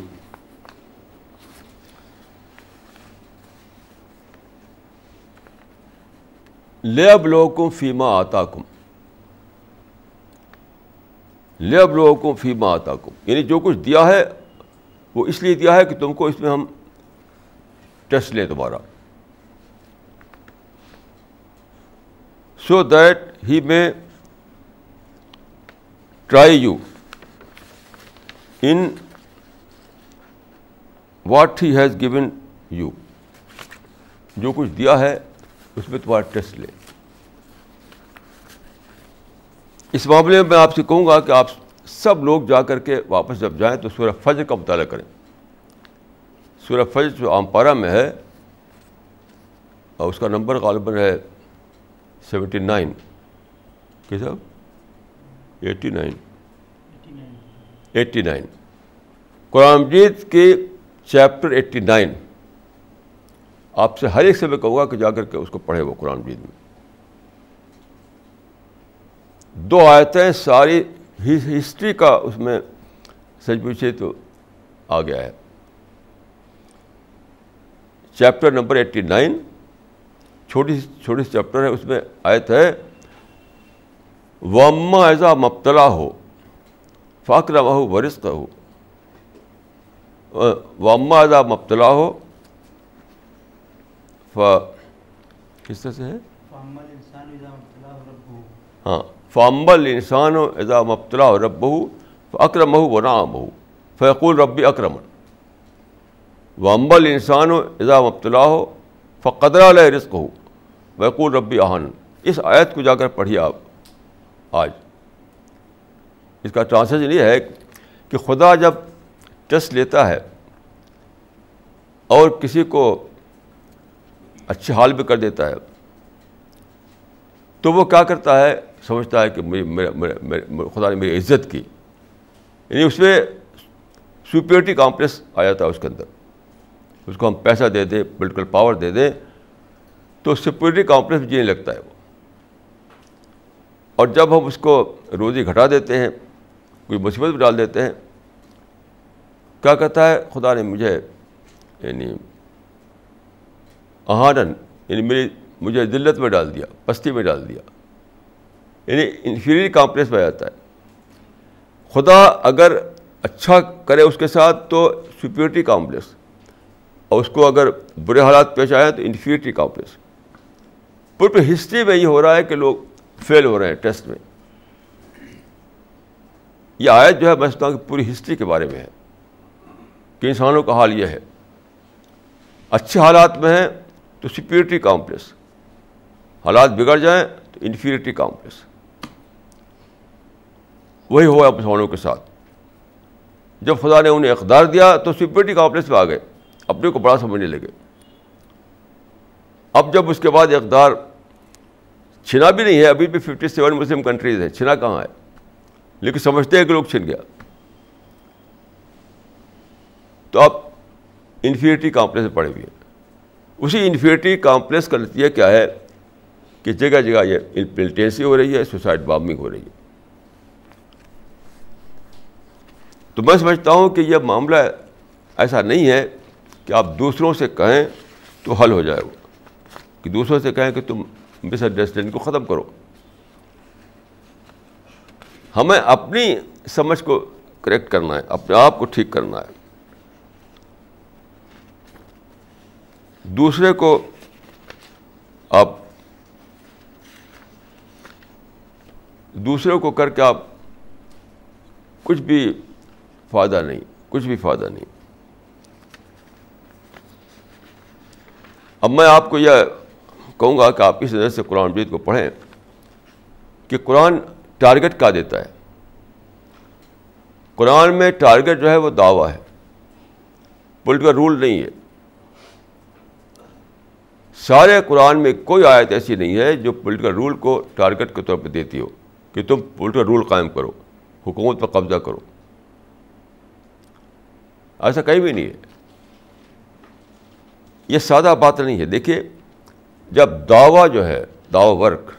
لے اب لوگوں کو فیما آتا کم لے اب لوگوں کو فیما آتا کم یعنی جو کچھ دیا ہے وہ اس لیے دیا ہے کہ تم کو اس میں ہم ٹیسٹ لیں دوبارہ۔ So that he may try you in what he has given you جو کچھ دیا ہے، اس میں تمہارا ٹیسٹ لے۔ اس معاملے میں میں آپ سے کہوں گا کہ آپ سب لوگ جا کر کے واپس جب جائیں تو سورہ فجر کا مطالعہ کریں۔ سورہ فجر جو عام پارہ میں ہے اور اس کا نمبر غالباً ہے سیونٹی نائن۔ کیا صاحب ایٹی نائن۔ Eighty nine. قرآن مجید کے چیپٹر ایٹی نائن۔ آپ سے ہر ایک سے میں کہوں گا کہ جا کر کے اس کو پڑھے وہ قرآن مجید میں۔ دو آیتیں ساری ہسٹری کا اس میں سچ پوچھے تو آ گیا ہے چیپٹر نمبر ایٹی نائن۔ چھوٹی چھوٹی چیپٹر ہے اس میں آیت ہے وما ایزا مبتلا ہو فاکر ہو ورث ہو وما ایزا مبتلا ہو کس طرح سے ہے؟ ہاں فامبل انسان و ایزا مبتلا ہو رب بہو اکرم ہو و نام ہو فیقول ربی اکرمن ومبل انسان و ایزا مبتلا ہو فقدر علیہ رزق ہو وقول ربی آہن اس آیت کو جا کر پڑھیے آپ آج۔ اس کا ٹرانسلیشن یہ ہے کہ خدا جب ٹیسٹ لیتا ہے اور کسی کو اچھے حال بھی کر دیتا ہے، تو وہ کیا کرتا ہے؟ سمجھتا ہے کہ خدا نے میری عزت کی۔ یعنی اس میں سپیورٹی کامپلیکس آ جاتا ہے اس کے اندر۔ اس کو ہم پیسہ دے دیں پولیٹیکل پاور دے دیں تو سپیورٹی کامپلیکس جینے لگتا ہے وہ۔ اور جب ہم اس کو روزی گھٹا دیتے ہیں، کوئی مصیبت بھی ڈال دیتے ہیں، کیا کہتا ہے؟ خدا نے مجھے یعنی اہانن یعنی میری، مجھے ذلت میں ڈال دیا، پستی میں ڈال دیا۔ یعنی انفیریئر کامپلیکس میں جاتا ہے۔ خدا اگر اچھا کرے اس کے ساتھ تو سپیورٹی کامپلیکس اور اس کو اگر برے حالات پیش آئے تو انفیریٹی کامپلیکس پوری ہسٹری میں یہ ہو رہا ہے کہ لوگ فیل ہو رہے ہیں ٹیسٹ میں۔ یہ آیت جو ہے میں سمجھتا ہوں کہ پوری ہسٹری کے بارے میں ہے۔ کہ انسانوں کا حال یہ ہے۔ اچھے حالات میں ہیں تو سپیورٹی کامپلیکس حالات بگڑ جائیں تو انفیریٹی کامپلیکس وہی ہوا مسلمانوں کے ساتھ۔ جب خدا نے انہیں اقدار دیا تو سپیورٹی کامپلیکس میں آ گئے۔ اپنے کو بڑا سمجھنے لگے۔ اب جب اس کے بعد اقدار چھنا بھی نہیں ہے، ابھی بھی ففٹی سیون مسلم کنٹریز ہیں۔ چھنا کہاں ہے؟ لیکن سمجھتے ہیں کہ لوگ چھن گیا۔ تو اب انفیریٹی کامپلیکس میں پڑے ہوئے ہیں۔ اسی انفیریٹی کامپلیکس کا نتیجہ کیا ہے؟ کہ جگہ جگہ یہ پلٹینسی ہو رہی ہے سوسائڈ بامبنگ ہو رہی ہے۔ تو میں سمجھتا ہوں کہ یہ معاملہ ایسا نہیں ہے کہ آپ دوسروں سے کہیں تو حل ہو جائے۔ وہ کہ دوسروں سے کہیں کہ تم مس انڈرسٹینڈ کو ختم کرو۔ ہمیں اپنی سمجھ کو کریکٹ کرنا ہے، اپنے آپ کو ٹھیک کرنا ہے۔ دوسرے کو آپ دوسرے کو کر کے آپ کچھ بھی فائدہ نہیں، کچھ بھی فائدہ نہیں۔ اب میں آپ کو یہ کہوں گا کہ آپ اس نظر سے قرآن مجید کو پڑھیں کہ قرآن ٹارگیٹ کا دیتا ہے۔ قرآن میں ٹارگیٹ جو ہے وہ دعویٰ ہے۔ پولیٹیکل رول نہیں ہے۔ سارے قرآن میں کوئی آیت ایسی نہیں ہے جو پولیٹیکل رول کو ٹارگیٹ کے طور پہ دیتی ہو کہ تم پولیٹیکل رول قائم کرو، حکومت پر قبضہ کرو۔ ایسا کہیں بھی نہیں ہے۔ یہ سادہ بات نہیں ہے۔ دیکھیے جب دعویٰ جو ہے، دعوی ورک،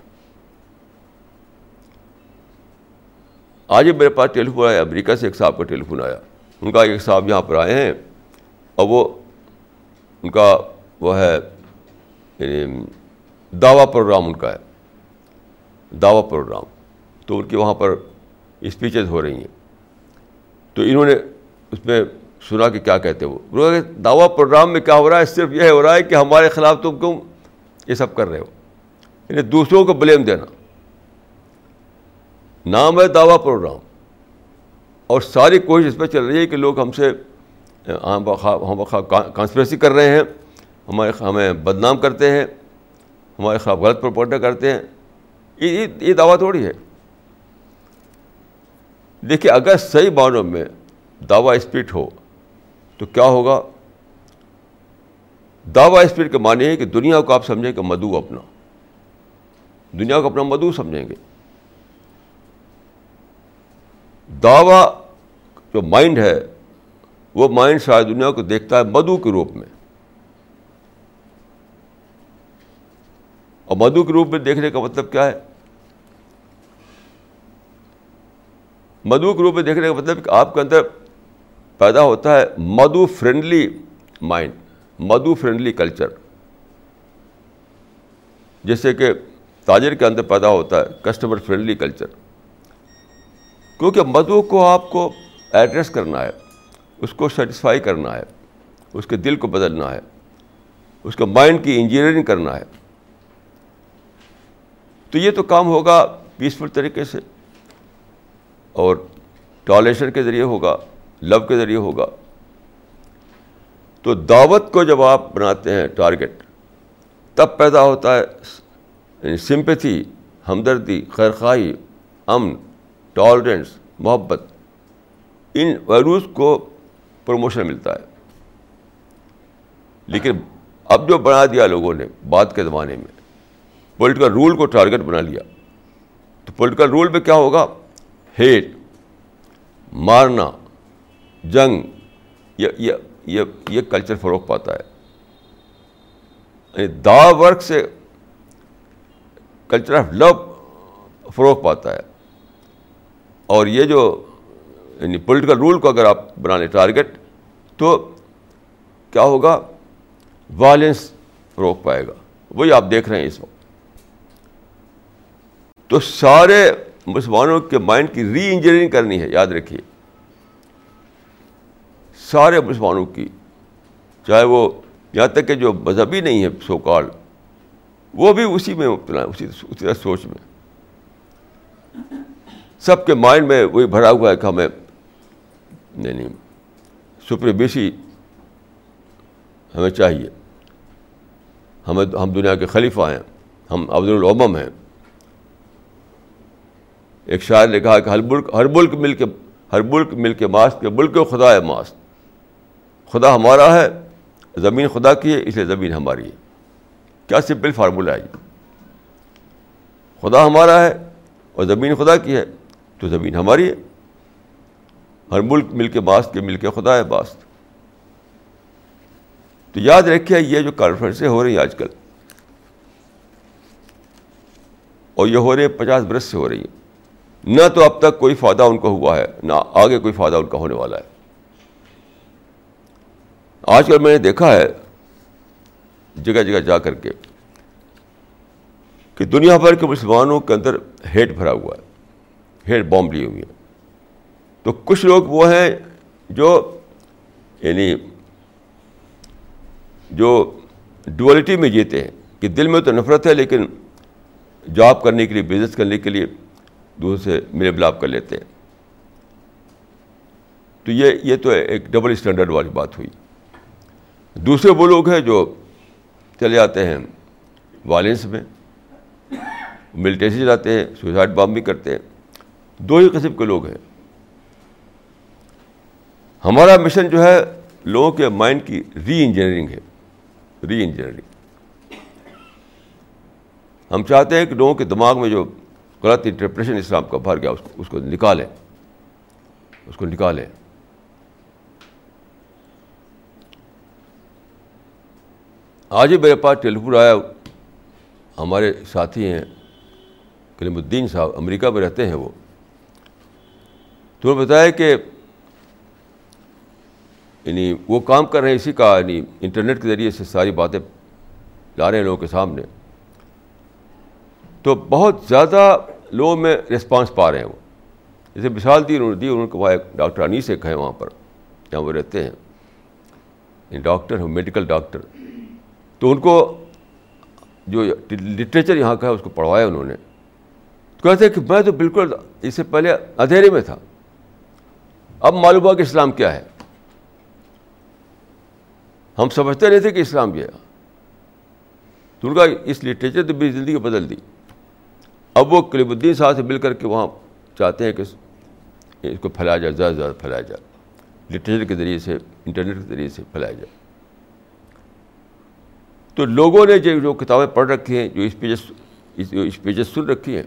آج میرے پاس ٹیلیفون آیا، امریکہ سے ایک صاحب کا ٹیلیفون آیا۔ ان کا ایک صاحب یہاں پر آئے ہیں، اور وہ، ان کا وہ ہے یعنی دعویٰ پروگرام ان کا ہے۔ دعویٰ پروگرام، تو ان کی وہاں پر اسپیچز ہو رہی ہیں۔ تو انہوں نے اس میں سنا کہ کیا کہتے وہ۔ دعویٰ پروگرام میں کیا ہو رہا ہے؟ صرف یہ ہو رہا ہے کہ ہمارے خلاف تم کیوں یہ سب کر رہے ہو۔ یعنی دوسروں کو بلیم دینا۔ نام ہے دعویٰ پروگرام۔ اور ساری کوشش اس پہ چل رہی ہے کہ لوگ ہم سے، ہم کانسپریسی کر رہے ہیں۔ ہمارے ہمیں بدنام کرتے ہیں۔ ہمارے خلاف غلط پروپوٹا کرتے ہیں۔ یہ دعویٰ تھوڑی ہے۔ دیکھیے، اگر صحیح معنوں میں دعویٰ اسپیٹ ہو تو کیا ہوگا؟ دعوی اسپرٹ کے معنی ہے کہ دنیا کو آپ سمجھیں کہ مدو اپنا۔ دنیا کو اپنا مدو سمجھیں گے۔ دعوی جو مائنڈ ہے، وہ مائنڈ شاید دنیا کو دیکھتا ہے مدو کے روپ میں۔ اور مدو کے روپ میں دیکھنے کا مطلب کیا ہے؟ مدو کے روپ میں دیکھنے کا مطلب کہ آپ کے اندر پیدا ہوتا ہے مدو فرینڈلی مائنڈ مدو فرینڈلی کلچر جیسے کہ تاجر کے اندر پیدا ہوتا ہے کسٹمر فرینڈلی کلچر کیونکہ مدو کو آپ کو ایڈریس کرنا ہے، اس کو سیٹسفائی کرنا ہے، اس کے دل کو بدلنا ہے، اس کے مائنڈ کی انجینئرنگ کرنا ہے۔ تو یہ تو کام ہوگا پیسفل طریقے سے، اور ٹالیشن کے ذریعے ہوگا لو کے ذریعے ہوگا۔ تو دعوت کو جب آپ بناتے ہیں ٹارگیٹ تب پیدا ہوتا ہے یعنی سمپتھی، ہمدردی، خیرخواہی، امن ٹالرنس محبت، ان ویلوز کو پروموشن ملتا ہے۔ لیکن اب جو بنا دیا لوگوں نے بعد کے زمانے میں پولیٹیکل رول کو ٹارگیٹ بنا لیا، تو پولیٹیکل رول میں کیا ہوگا؟ ہیٹ مارنا، جنگ یا یہ یہ کلچر فروغ پاتا ہے۔ یعنی دا ورک سے کلچر آف لو فروغ پاتا ہے۔ اور یہ جو یعنی پولیٹیکل رول کو اگر آپ بنا لیں ٹارگیٹ تو کیا ہوگا؟ وائلنس روک پائے گا۔ وہی آپ دیکھ رہے ہیں اس وقت۔ تو سارے مسلمانوں کے مائنڈ کی ری انجینئرنگ کرنی ہے، یاد رکھیے۔ سارے مسلمانوں کی، چاہے وہ یہاں تک کہ جو مذہبی نہیں ہے سو کال وہ بھی اسی میں مبتلا ہے، اسی اسی طرح سوچ میں۔ سب کے مائنڈ میں وہی بھرا ہوا ہے کہ ہمیں یعنی نہیں نہیں سپریمیسی ہمیں چاہیے۔ ہمیں ہم دنیا کے خلیفہ ہیں، ہم عبد العمم ہیں۔ ایک شاعر نے کہا کہ ہر ملک ہر ملک مل کے، ہر ملک مل کے ماسک کے ملک خدا ہے ماسک خدا ہمارا ہے، زمین خدا کی ہے، اس لیے زمین ہماری ہے۔ کیا سمپل فارمولہ ہے یہ؟ خدا ہمارا ہے اور زمین خدا کی ہے، تو زمین ہماری ہے۔ ہر ملک مل کے ماسک کے مل کے خدا ہے باست تو یاد رکھیے، یہ جو کانفرنسیں ہو رہی ہیں آج کل، اور یہ ہو رہے ہیں پچاس برس سے ہو رہی ہیں۔ نہ تو اب تک کوئی فائدہ ان کو ہوا ہے، نہ آگے کوئی فائدہ ان کا ہونے والا ہے۔ آج کل میں نے دیکھا ہے جگہ جگہ جا کر کے کہ دنیا بھر کے مسلمانوں کے اندر ہیٹ بھرا ہوا ہے، ہیٹ بامب لی ہوئی ہے تو کچھ لوگ وہ ہیں جو یعنی جو ڈولیٹی میں جیتے ہیں کہ دل میں تو نفرت ہے لیکن جاب کرنے کے لیے بزنس کرنے کے لیے دوسرے سے ملے ملاپ کر لیتے ہیں۔ تو یہ یہ تو ایک ڈبل اسٹینڈرڈ والی بات ہوئی۔ دوسرے وہ لوگ ہیں جو چلے جاتے ہیں وائلنس میں ملٹیسی چلاتے ہیں سوسائڈ بام بھی کرتے ہیں۔ دو ہی قسم کے لوگ ہیں۔ ہمارا مشن جو ہے لوگوں کے مائنڈ کی ری انجینئرنگ ہے۔ ری انجینئرنگ ہم چاہتے ہیں کہ لوگوں کے دماغ میں جو غلط انٹرپریشن اسلام کا بھر گیا، اس کو اس کو نکالیں۔ اس کو نکالیں۔ آج ہی میرے پاس ٹیلیفون آیا۔ ہمارے ساتھی ہیں، کلیم الدین صاحب، امریکہ میں رہتے ہیں وہ۔ تو انہوں نے بتایا کہ یعنی وہ کام کر رہے ہیں اسی کا یعنی انٹرنیٹ کے ذریعے سے ساری باتیں لا رہے ہیں لوگوں کے سامنے۔ تو بہت زیادہ لوگوں میں رسپانس پا رہے ہیں وہ۔ جیسے مثال دی، انہوں نے دی، انہوں کو وہاں ایک ڈاکٹر انیس ایک ہے وہاں پر، جہاں وہ رہتے ہیں۔ یعنی ڈاکٹر ہیں میڈیکل ڈاکٹر۔ تو ان کو جو لٹریچر یہاں کا ہے، اس کو پڑھوایا انہوں نے۔ تو کہتے ہیں کہ میں تو بالکل اس سے پہلے اندھیرے میں تھا۔ اب معلوم ہوا کہ اسلام کیا ہے۔ ہم سمجھتے نہیں تھے کہ اسلام کیا تو ان کا اس لٹریچر تو میری زندگی بدل دی۔ اب وہ کلیم الدین صاحب سے مل کر کے وہاں چاہتے ہیں کہ اس کو پھیلایا جائے، زیادہ سے زیادہ پھیلایا جائے۔ لٹریچر کے ذریعے سے، انٹرنیٹ کے ذریعے سے پھیلایا جائے۔ تو لوگوں نے جو جو کتابیں پڑھ رکھی ہیں، جو اسپیچز اسپیچز سن رکھی ہیں،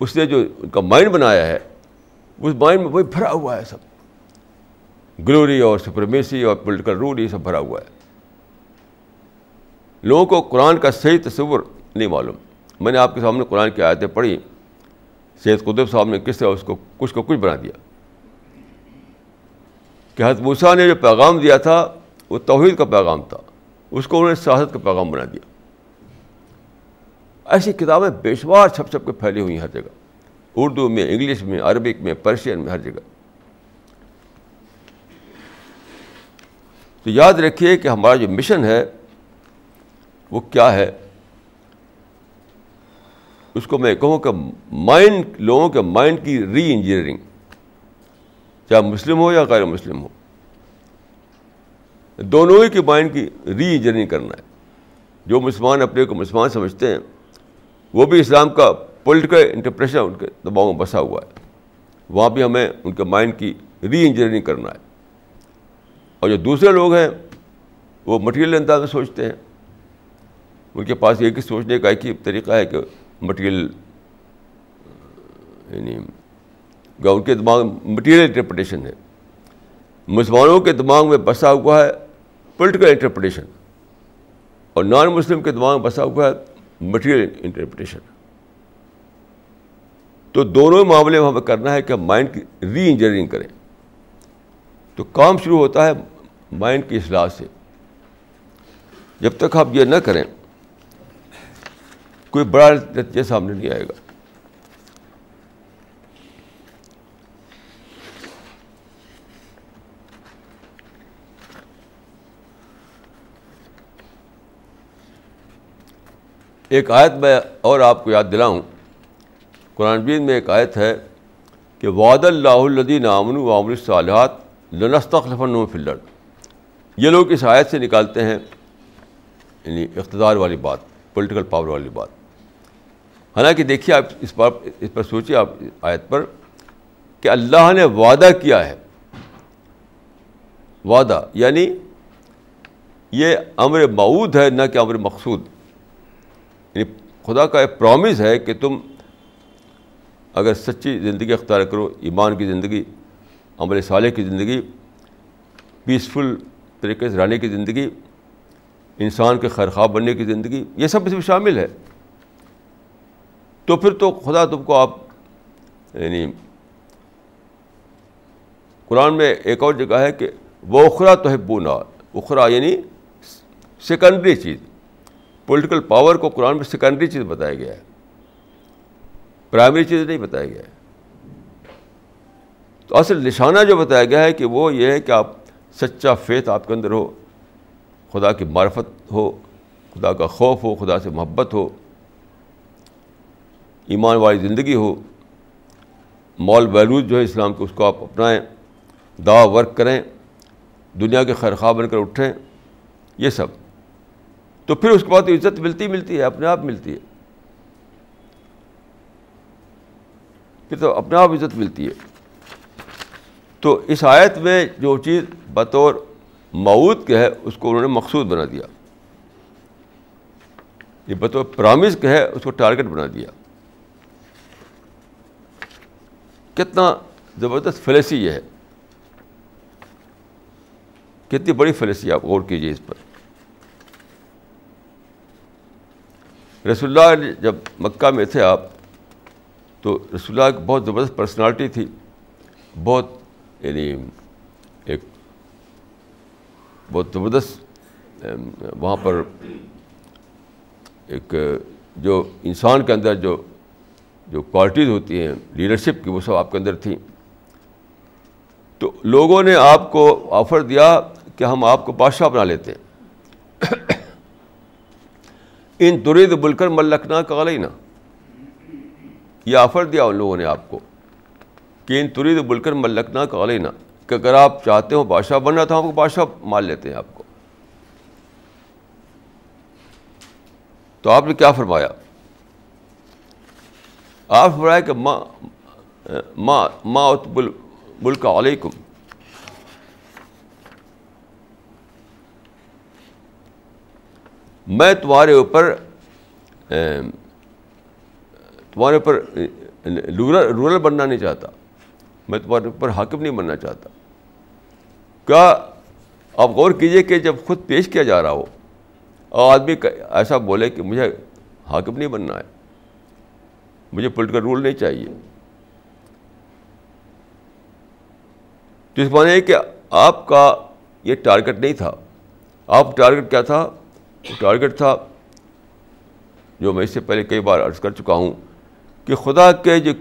اس نے جو ان کا مائنڈ بنایا ہے اس مائنڈ میں وہی بھرا ہوا ہے سب۔ گلوری اور سپرمیسی اور پولیٹیکل رول، یہ سب بھرا ہوا ہے۔ لوگوں کو قرآن کا صحیح تصور نہیں معلوم۔ میں نے آپ کے سامنے قرآن کی آیتیں پڑھی۔ سید قدب صاحب نے کس طرح اس کو کچھ کو کچھ بنا دیا۔ کہ حضرت موسیٰ نے جو پیغام دیا تھا وہ توحید کا پیغام تھا، اس کو انہوں نے سیاست کا پیغام بنا دیا۔ ایسی کتابیں بے شمار چھپ چھپ کے پھیلی ہوئی ہیں ہر جگہ۔ اردو میں، انگلش میں، عربک میں، پرشین میں، ہر جگہ۔ تو یاد رکھیے کہ ہمارا جو مشن ہے، وہ کیا ہے؟ اس کو میں کہوں کہ مائنڈ، لوگوں کے مائنڈ کی ری انجینئرنگ چاہے مسلم ہو یا غیر مسلم ہو۔ دونوں ہی کے مائنڈ کی ری انجینئرنگ کرنا ہے۔ جو مسلمان اپنے کو مسلمان سمجھتے ہیں، وہ بھی اسلام کا پولیٹیکل انٹرپریشن ان کے دباؤ میں بسا ہوا ہے۔ وہاں بھی ہمیں ان کے مائنڈ کی ری انجینئرنگ کرنا ہے۔ اور جو دوسرے لوگ ہیں، وہ مٹیریل انداز میں سوچتے ہیں۔ ان کے پاس ایک ہی سوچنے کا ایک ہی طریقہ ہے کہ مٹیریل یعنی ان کے دماغ میں مٹیریل انٹرپریٹیشن ہے۔ مسلمانوں کے دماغ میں بسا ہوا ہے پولیٹیکل انٹرپریٹیشن اور نان مسلم کے دماغ میں بسا ہوا ہے مٹیریل انٹرپریٹیشن تو دونوں معاملے میں ہمیں کرنا ہے کہ مائنڈ کی ری انجینئرنگ کریں۔ تو کام شروع ہوتا ہے مائنڈ کی اصلاح سے۔ جب تک آپ یہ نہ کریں، کوئی بڑا نتیجہ سامنے نہیں آئے گا۔ ایک آیت میں اور آپ کو یاد دلاؤں۔ قرآن بین میں ایک آیت ہے کہ وعد اللہ الدین امن و عامر صالحات لنستخلفن فلر یہ لوگ اس آیت سے نکالتے ہیں یعنی اقتدار والی بات پولیٹیکل پاور والی بات۔ حالانکہ دیکھیے آپ اس پر اس پر سوچیے آپ آیت پر کہ اللہ نے وعدہ کیا ہے۔ وعدہ یعنی یہ امر معود ہے، نہ کہ امر مقصود۔ یعنی خدا کا ایک پرومس ہے کہ تم اگر سچی زندگی اختیار کرو، ایمان کی زندگی، عمل صالح کی زندگی پیسفل طریقے سے رہنے کی زندگی، انسان کے خیرخواہ بننے کی زندگی، یہ سب اس میں شامل ہے۔ تو پھر تو خدا تم کو آپ یعنی قرآن میں ایک اور جگہ ہے کہ وہ اخرا تو ہے بونا اخرا یعنی سیکنڈری چیز۔ پولیٹیکل پاور کو قرآن میں سیکنڈری چیز بتایا گیا ہے۔ پرائمری چیز نہیں بتایا گیا ہے۔ تو اصل نشانہ جو بتایا گیا ہے کہ وہ یہ ہے کہ آپ سچا فیت آپ کے اندر ہو، خدا کی معرفت ہو، خدا کا خوف ہو، خدا سے محبت ہو، ایمان والی زندگی ہو، مال ویلوز جو ہے اسلام کے اس کو آپ اپنائیں دعا ورک کریں، دنیا کے خیرخواہ بن کر اٹھیں، یہ سب۔ تو پھر اس کے بعد عزت ملتی ملتی ہے، اپنے آپ ملتی ہے۔ پھر تو اپنے آپ عزت ملتی ہے۔ تو اس آیت میں جو چیز بطور معود کے ہے اس کو انہوں نے مقصود بنا دیا۔ یہ بطور پرامز کے ہے اس کو ٹارگیٹ بنا دیا۔ کتنا زبردست فلیسی یہ ہے۔ کتنی بڑی فلیسی آپ غور کیجیے اس پر۔ رسول اللہ جب مکہ میں تھے آپ، تو رسول اللہ کی بہت زبردست پرسنالٹی تھی، بہت یعنی ایک بہت زبردست وہاں پر ایک جو انسان کے اندر جو جو کوالٹیز ہوتی ہیں لیڈرشپ کی وہ سب آپ کے اندر تھیں۔ تو لوگوں نے آپ کو آفر دیا کہ ہم آپ کو بادشاہ بنا لیتے ہیں۔ ان درید بلکر ملکنا کا نا یہ آفر دیا ان لوگوں نے آپ کو کہ ان ترید بلکر ملکنا کا نا کہ اگر آپ چاہتے ہو بادشاہ بننا تو ہم کو بادشاہ مان لیتے ہیں آپ کو۔ تو آپ نے کیا فرمایا؟ آپ فرمایا کہ ماں ماں ماں بل ملک علیکم میں تمہارے اوپر تمہارے اوپر رورل رورل بننا نہیں چاہتا۔ میں تمہارے اوپر حاکم نہیں بننا چاہتا۔ کیا آپ غور کیجیے کہ جب خود پیش کیا جا رہا ہو، اور آدمی ایسا بولے کہ مجھے حاکم نہیں بننا ہے، مجھے پولیٹیکل رول نہیں چاہیے۔ تو اس معنی ہے کہ آپ کا یہ ٹارگیٹ نہیں تھا۔ آپ ٹارگیٹ کیا تھا؟ ٹارگیٹ تھا، جو میں اس سے پہلے کئی بار عرض کر چکا ہوں کہ خدا کے جو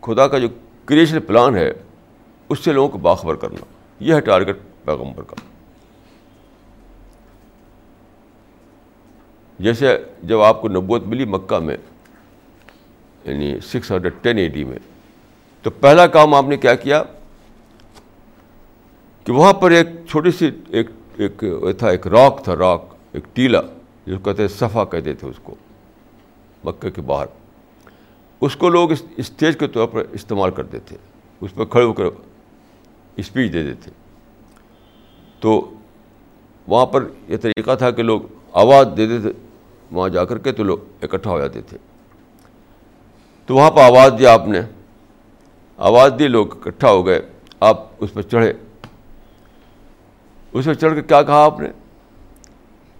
خدا کا جو کریشن پلان ہے، اس سے لوگوں کو باخبر کرنا، یہ ہے ٹارگیٹ پیغمبر کا۔ جیسے جب آپ کو نبوت ملی مکہ میں یعنی سکس ہنڈریڈ ٹین ایٹی میں، تو پہلا کام آپ نے کیا کیا؟ کہ وہاں پر ایک چھوٹی سی ایک ایک تھا، ایک راک تھا، راک۔ ایک ٹیلا جس کو کہتے صفا کہتے تھے اس کو، مکہ کے باہر۔ اس کو لوگ اسٹیج کے طور پر استعمال کرتے تھے۔ اس پہ کھڑے ہو کر اسپیچ دیتے۔ تھے تو وہاں پر یہ طریقہ تھا کہ لوگ آواز دیتے تھے وہاں جا کر کے تو لوگ اکٹھا ہو جاتے تھے۔ تو وہاں پہ آواز دیا آپ نے۔ آواز دی، لوگ اکٹھا ہو گئے۔ آپ اس پہ چڑھے۔ اس پہ چڑھ کے کیا کہا آپ نے؟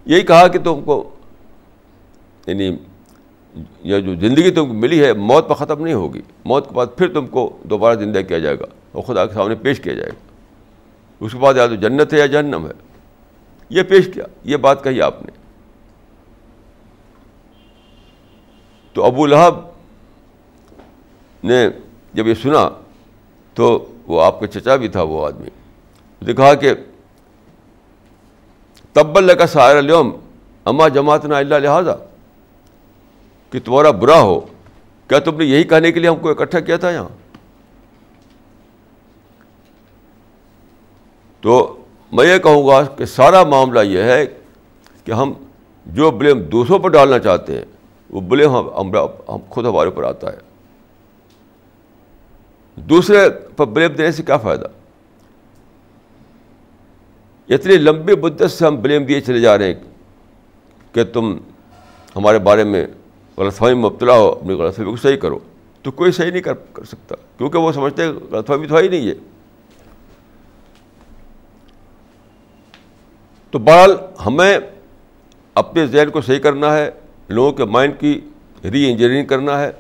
یہی کہا کہ تم کو یعنی یہ جو زندگی تم کو ملی ہے، موت پہ ختم نہیں ہوگی۔ موت کے بعد پھر تم کو دوبارہ زندہ کیا جائے گا اور خدا کے سامنے پیش کیا جائے گا۔ اس کے بعد یا تو جنت ہے یا جہنم ہے۔ یہ پیش کیا، یہ بات کہی آپ نے۔ تو ابو لہب نے جب یہ سنا تو وہ آپ کا چچا بھی تھا وہ آدمی۔ دکھا کہ تب اللہ کا سائر الوم اما جماعت نہ اللہ لہٰذا. کہ تمہارا برا ہو. کیا تم نے یہی کہنے کے لیے ہم کو اکٹھا کیا تھا یہاں؟ تو میں یہ کہوں گا کہ سارا معاملہ یہ ہے کہ ہم جو بلیم دوسروں پر ڈالنا چاہتے ہیں، وہ بلیم ہم ہم خود ہمارے اوپر آتا ہے۔ دوسرے پر بلیم دینے سے کیا فائدہ؟ اتنی لمبی مدت سے ہم بلیم دیے چلے جا رہے ہیں کہ تم ہمارے بارے میں غلط فہمی مبتلا ہو، اپنی غلط فہمی کو صحیح کرو۔ تو کوئی صحیح نہیں کر کر سکتا۔ کیونکہ وہ سمجھتے ہیں غلط فہمی تو ہی نہیں ہے تو بہرحال ہمیں اپنے ذہن کو صحیح کرنا ہے، لوگوں کے مائنڈ کی ری انجینئرنگ کرنا ہے،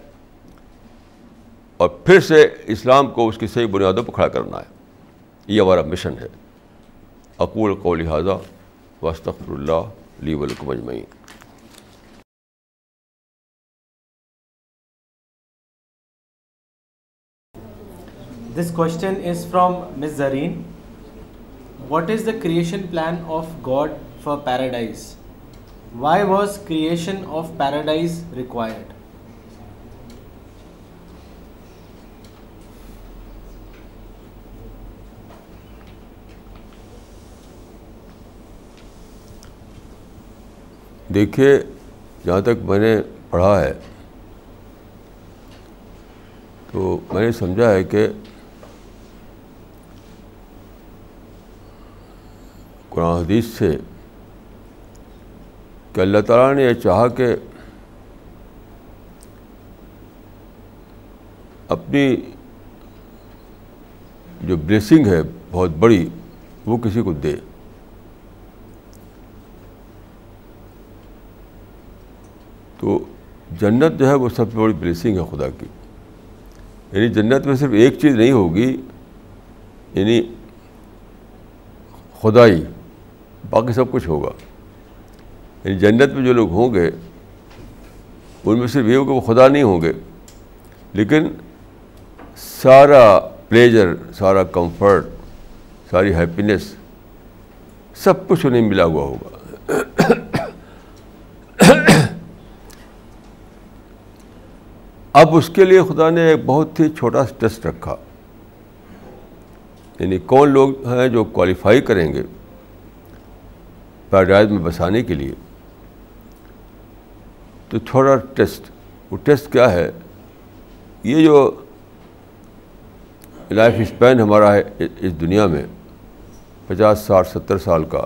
اور پھر سے اسلام کو اس کی صحیح بنیادوں پر کھڑا کرنا ہے۔ یہ ہمارا مشن ہے۔ اقول کو لہٰذا وسطر اللہ لی ولکم اجمعین this question is from miss Zareen what is the creation plan of God for paradise why was creation of paradise required دیکھیے، جہاں تک میں نے پڑھا ہے، تو میں نے سمجھا ہے کہ قرآن حدیث سے کہ اللہ تعالیٰ نے یہ چاہا کہ اپنی جو بلیسنگ ہے بہت بڑی، وہ کسی کو دے۔ تو جنت جو ہے وہ سب سے بڑی بلیسنگ ہے خدا کی۔ یعنی جنت میں صرف ایک چیز نہیں ہوگی یعنی خدائی، باقی سب کچھ ہوگا۔ یعنی جنت میں جو لوگ ہوں گے، ان میں صرف یہ ہوگا وہ خدا نہیں ہوں گے۔ لیکن سارا پلیجر سارا کمفرٹ ساری ہیپینس سب کچھ انہیں ملا ہوا ہوگا۔ اب اس کے لیے خدا نے ایک بہت ہی چھوٹا سا ٹیسٹ رکھا۔ یعنی کون لوگ ہیں جو کوالیفائی کریں گے پیراڈائز میں بسانے کے لیے۔ تو تھوڑا ٹیسٹ، وہ ٹیسٹ کیا ہے؟ یہ جو لائف اسپین ہمارا ہے اس دنیا میں، پچاس ساٹھ ستر سال کا،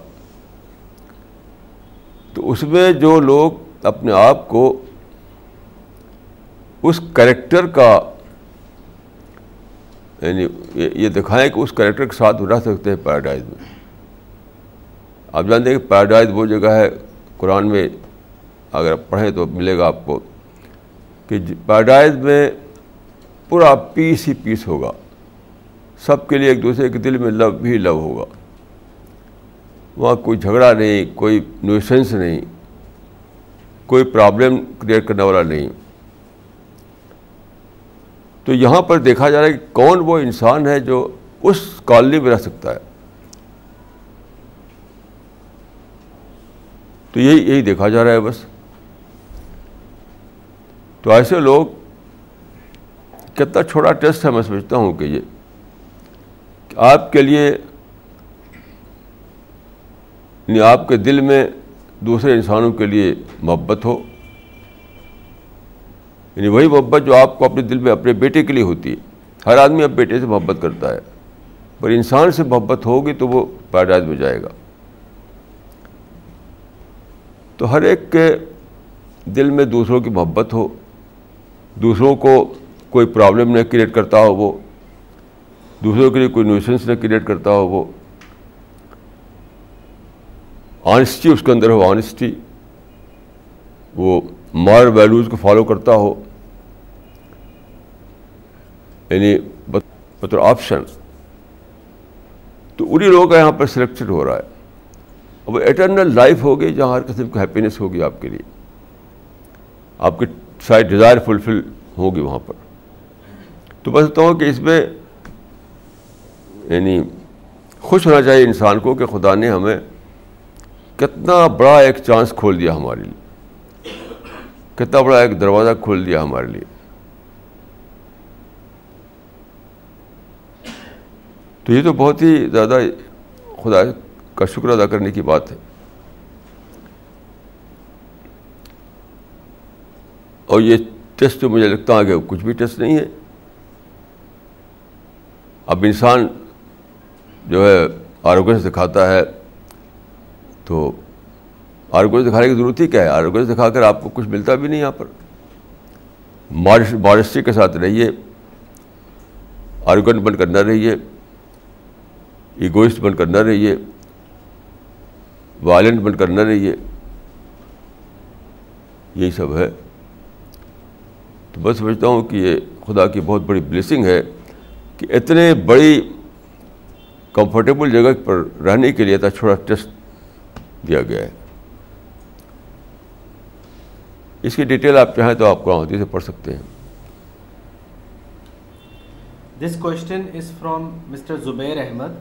تو اس میں جو لوگ اپنے آپ کو اس کریکٹر کا یعنی یہ دکھائیں کہ اس کریکٹر کے ساتھ رہ سکتے ہیں پیراڈائز میں۔ آپ جانتے ہیں کہ پیراڈائز وہ جگہ ہے، قرآن میں اگر پڑھیں تو ملے گا آپ کو کہ جی، پیراڈائز میں پورا پیس ہی پیس ہوگا۔ سب کے لیے ایک دوسرے کے دل میں لو بھی لو ہوگا۔ وہاں کوئی جھگڑا نہیں، کوئی نیوسنس نہیں، کوئی پرابلم کریٹ کرنے والا نہیں۔ تو یہاں پر دیکھا جا رہا ہے کہ کون وہ انسان ہے جو اس کالونی میں رہ سکتا ہے۔ تو یہی یہی دیکھا جا رہا ہے بس۔ تو ایسے لوگ، کتنا چھوٹا ٹیسٹ ہے، میں سمجھتا ہوں کہ یہ، کہ آپ کے لیے یعنی آپ کے دل میں دوسرے انسانوں کے لیے محبت ہو۔ یعنی وہی محبت جو آپ کو اپنے دل میں اپنے بیٹے کے لیے ہوتی ہے۔ ہر آدمی اب بیٹے سے محبت کرتا ہے۔ پر انسان سے محبت ہوگی تو وہ پیراڈائز میں جائے گا۔ تو ہر ایک کے دل میں دوسروں کی محبت ہو، دوسروں کو کوئی پرابلم نہ کریٹ کرتا ہو وہ، دوسروں کے لیے کوئی نیوشنس نہ کریٹ کرتا ہو وہ۔ آنیسٹی اس کے اندر ہو آنیسٹی وہ مار ویلوز کو فالو کرتا ہو یعنی مطلب آپشن، تو انہیں لوگوں کا یہاں پر سلیکٹڈ ہو رہا ہے۔ وہ اٹرنل لائف ہوگی جہاں ہر قسم کی ہیپینیس ہوگی آپ کے لیے۔ آپ کی ساری ڈیزائر فلفل ہوگی وہاں پر۔ تو میں سمجھتا ہوں کہ اس میں یعنی خوش ہونا چاہیے انسان کو کہ خدا نے ہمیں کتنا بڑا ایک چانس کھول دیا ہمارے لیے۔ کتنا بڑا ایک دروازہ کھول دیا ہمارے لیے۔ تو یہ تو بہت ہی زیادہ خدا کا شکر ادا کرنے کی بات ہے۔ اور یہ ٹیسٹ تو مجھے لگتا ہے کہ کچھ بھی ٹیسٹ نہیں ہے۔ اب انسان جو ہے آروگیہ سے دکھاتا ہے تو آروگیہ دکھانے کی ضرورت ہی کیا ہے؟ آروگیہ دکھا کر آپ کو کچھ ملتا بھی نہیں یہاں پر۔ مارسٹی کے ساتھ رہیے۔ آروگن بن کر نہ رہیے۔ ایگوئسٹ بن کر نہ رہیے۔ وائلنٹ بن کر نہ رہیے۔ یہی سب ہے۔ تو بس سمجھتا ہوں کہ یہ خدا کی بہت بڑی بلیسنگ ہے کہ اتنے بڑی کمفرٹیبل جگہ پر رہنے کے لیے اتنا چھوٹا ٹیسٹ دیا گیا ہے۔ اس کی ڈیٹیل آپ چاہیں تو آپ قرآن سے پڑھ سکتے ہیں۔ This question is from mister Zubair Ahmed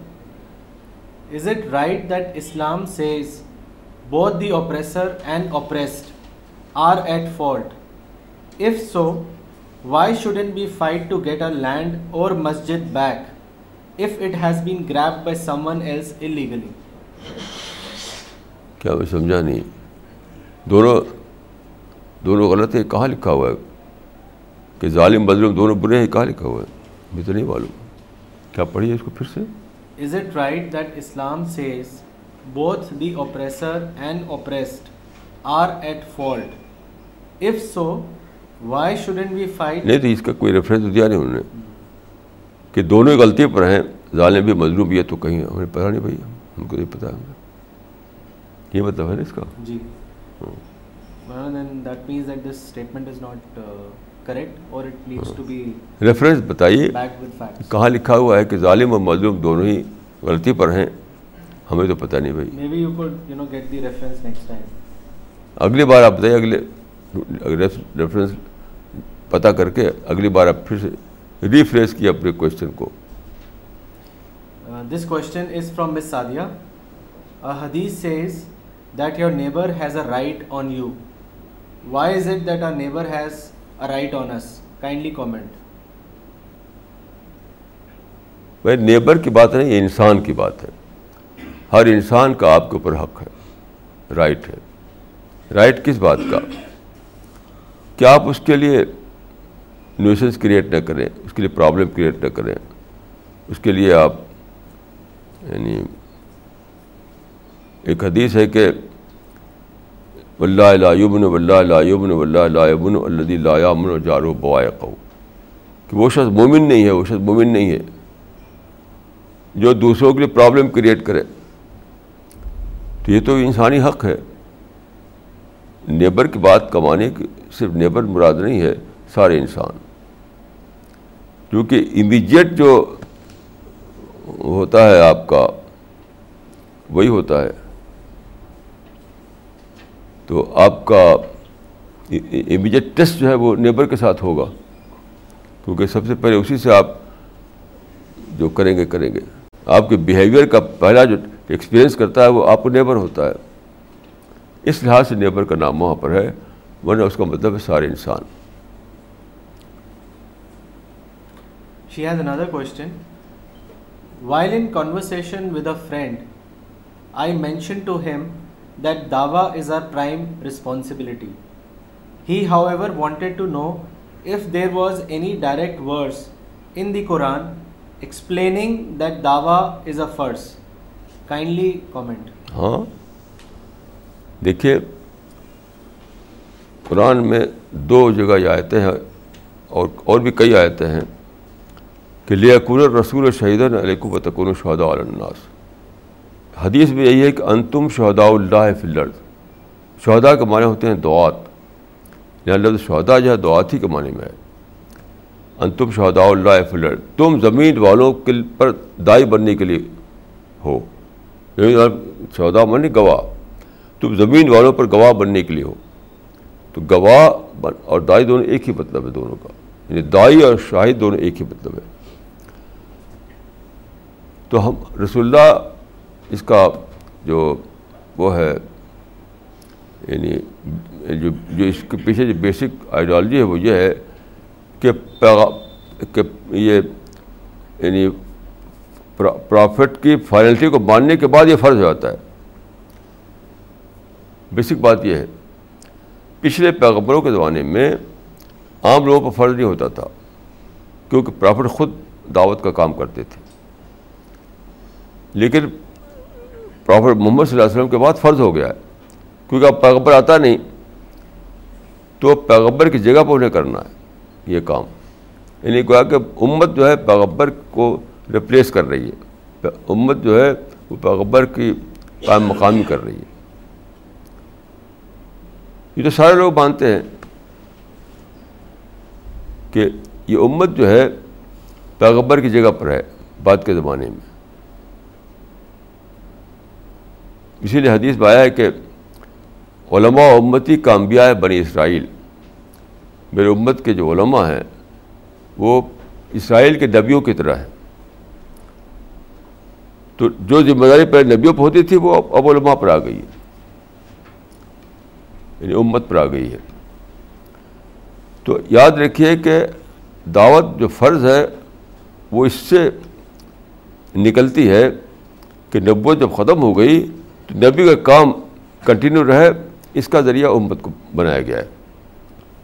is it right that Islam says both the oppressor and oppressed are at fault if so why shouldn't be fight to get a land or Masjid back if it has been grabbed by someone else illegally کیا میں سمجھا نہیں؟ دونوں دونوں غلط ہے کہاں لکھا ہوا ہے؟ کہ ظالم مظلوم دونوں برے ہیں کہاں لکھا ہوا ہے؟ مجھے تو نہیں معلوم۔ کیا پڑھیے اس کو پھر سے؟ Is it right that Islam says both the oppressor and oppressed are at fault if so why shouldn't be fight نہیں تو اس کا کوئی ریفرنس دیا نہیں انہوں نے۔ کہ دونوں غلطی پر ہیں ظالم بھی مظلوم بھی ہے تو کہیں ہمیں پتہ نہیں بھائی ہم کو نہیں پتا یہ مطلب ہے نا اس کا؟ جی۔ Then that means that this statement is not correct or it needs to be reference بتائیے کہاں لکھا ہوا ہے کہ ظالم اور مظلوم دونوں ہی غلطی پر ہیں؟ ہمیں تو پتہ نہیں بھائی۔ Maybe you could you know get the reference next time اگلی بار آپ بتائیے اگلے ریفرنس پتہ کر کے اگلی بار آپ پھر سے ریفریش کیے اپنے کوشچن کو۔ This question is from miss Sadia حدیث says that your neighbour has a right on you why is it that our neighbour has a right on us kindly comment بھائی نیبر کی بات نہیں یہ انسان کی بات ہے ہر انسان کا آپ کے اوپر حق ہے رائٹ ہے رائٹ کس بات کا کیا آپ اس کے لیے نیوسنس کریٹ نہ کریں اس کے لیے پرابلم کریٹ نہ کریں اس کے لیے آپ یعنی ایک حدیث ہے کہ اللہ لاََََََََََََََََََََََََََََََََََََََََََََََََََََََََََََََََََََََََََََََََََ اللہ لا اللہ اللہ لا یامن جارو بوائے کہ وہ شخص مومن نہیں ہے، وہ شخص مومن نہیں ہے جو دوسروں کے لیے پرابلم کریٹ کرے تو یہ تو انسانی حق ہے۔ نیبر کی بات کمانے کی صرف نیبر مراد نہیں ہے، سارے انسان۔ کیونکہ امیجیٹ جو ہوتا ہے آپ کا، وہی ہوتا ہے۔ تو آپ کا امیجیٹ ٹیسٹ جو ہے وہ نیبر کے ساتھ ہوگا۔ کیونکہ سب سے پہلے اسی سے آپ جو کریں گے کریں گے۔ آپ کے بیہیویئر کا پہلا جو ایکسپیرئنس کرتا ہے وہ آپ کو نیبر ہوتا ہے۔ اس لحاظ سے نیبر کا نام وہاں پر ہے۔ ورنہ اس کا مطلب ہے سارے انسان۔ She has another question while in conversation with a friend I mention to him that dawah is our prime responsibility he however wanted to know if there was any direct words in the Quran explaining that dawah is a fard kindly comment ہاں؟ دیکھیے، قرآن میں دو جگہ یہ آیتیں ہیں اور اور بھی کئی آیتیں ہیں کہ لیا رسول شہید علیکم و تکن شہدا الناس۔ حدیث میں یہی ہے کہ انتم شہداء اللہ فلر شہدا کے معنی ہوتے ہیں دعات۔ یا لفظ شہدا جو ہے دعات ہی کے معنی میں ہے۔ انتم شہداء اللہ فلر تم زمین والوں کے پر دائی بننے کے لیے ہو۔ یعنی شہدا معنی گواہ۔ تم زمین والوں پر گواہ بننے کے لیے ہو۔ تو گواہ اور دائی دونوں ایک ہی مطلب ہے دونوں کا۔ یعنی دائی اور شاہد دونوں ایک ہی مطلب ہے۔ تو ہم رسول اللہ اس کا جو وہ ہے یعنی جو جو اس کے پیچھے جو بیسک آئیڈیالوجی ہے وہ یہ ہے کہ کہ یہ یعنی پرافٹ کی فائنلٹی کو ماننے کے بعد یہ فرض ہو جاتا ہے۔ بیسک بات یہ ہے، پچھلے پیغبروں کے زمانے میں عام لوگوں پر فرض نہیں ہوتا تھا، کیونکہ پرافٹ خود دعوت کا کام کرتے تھے۔ لیکن پرافٹ محمد صلی اللہ علیہ وسلم کے بعد فرض ہو گیا ہے۔ کیونکہ اب پیغبر آتا نہیں، تو پیغبر کی جگہ پر انہیں کرنا ہے یہ کام۔ یعنی کہا کہ امت جو ہے پیغبر کو ریپلیس کر رہی ہے۔ امت جو ہے وہ پیغبر کی قائم مقامی کر رہی ہے۔ یہ تو سارے لوگ مانتے ہیں کہ یہ امت جو ہے پیغبر کی جگہ پر ہے، بعد کے زمانے میں۔ اسی لیے حدیث میں آیا ہے کہ علماء امتی کا انبیاء ہے بنی اسرائیل، میرے امت کے جو علماء ہیں، وہ اسرائیل کے نبیوں کی طرح ہیں۔ تو جو ذمہ داری پہلے نبیوں پہ ہوتی تھی، وہ اب علماء پر آ گئی ہے۔ یعنی امت پر آ گئی ہے۔ تو یاد رکھیے کہ دعوت جو فرض ہے، وہ اس سے نکلتی ہے کہ نبوت جب ختم ہو گئی نبی کا کام کنٹینیو رہے، اس کا ذریعہ امت کو بنایا گیا ہے۔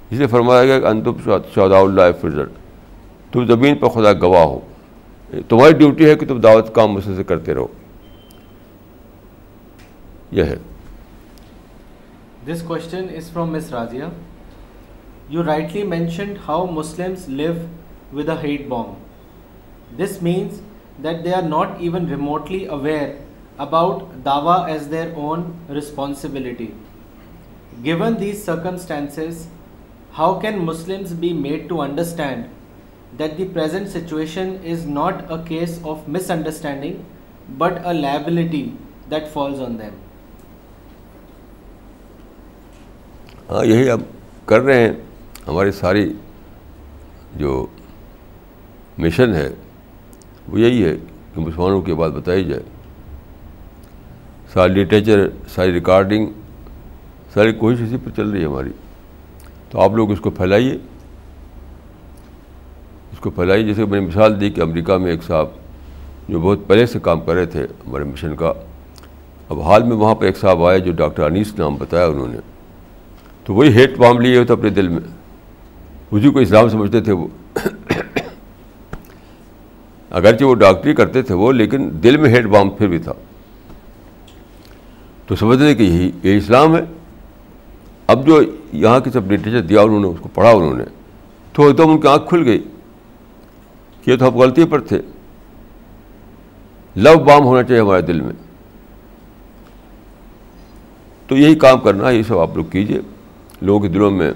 اسے فرمایا گیا کہ انتم شہدا اللہ فرضر تم زمین پر خدا گواہ ہو۔ تمہاری ڈیوٹی ہے کہ تم دعوت کام مسلسل کرتے رہو۔ یہ ہے۔ This question is from miss Razia you rightly mentioned how Muslims live with a hate bomb this means that they are not even remotely aware about Dawa as their own responsibility given these circumstances how can Muslims be made to understand that the present situation is not a case of misunderstanding but a liability that falls on them ہاں یہی ہم کر رہے ہیں۔ ہماری ساری جو mission ہے، وہ یہی ہے کہ مسلمانوں کی بات بتائی جائے۔ ساری لٹریچر ساری ریکارڈنگ ساری کوشش اسی پر چل رہی ہے ہماری۔ تو آپ لوگ اس کو پھیلائیے۔ اس کو پھیلائیے۔ جیسے میں نے مثال دی کہ امریکہ میں ایک صاحب جو بہت پہلے سے کام کر رہے تھے ہمارے مشن کا، اب حال میں وہاں پہ ایک صاحب آئے جو ڈاکٹر انیس نام بتایا انہوں نے۔ تو وہی ہیٹ بام لیے ہوتے اپنے دل میں۔ اسی کو اسلام سمجھتے تھے وہ۔ اگرچہ وہ ڈاکٹری کرتے تھے وہ، لیکن دل میں ہیٹ بام پھر بھی تھا۔ تو سمجھتے تھے کہ یہی یہ اسلام ہے۔ اب جو یہاں کی سب لٹریچر دیا انہوں نے، اس کو پڑھا انہوں نے، تو ایک دم ان کی آنکھ کھل گئی کہ یہ تو آپ غلطی پر تھے۔ لو بام ہونا چاہیے ہمارے دل میں۔ تو یہی کام کرنا ہے یہ سب آپ لوگ کیجیے لوگوں کے دلوں میں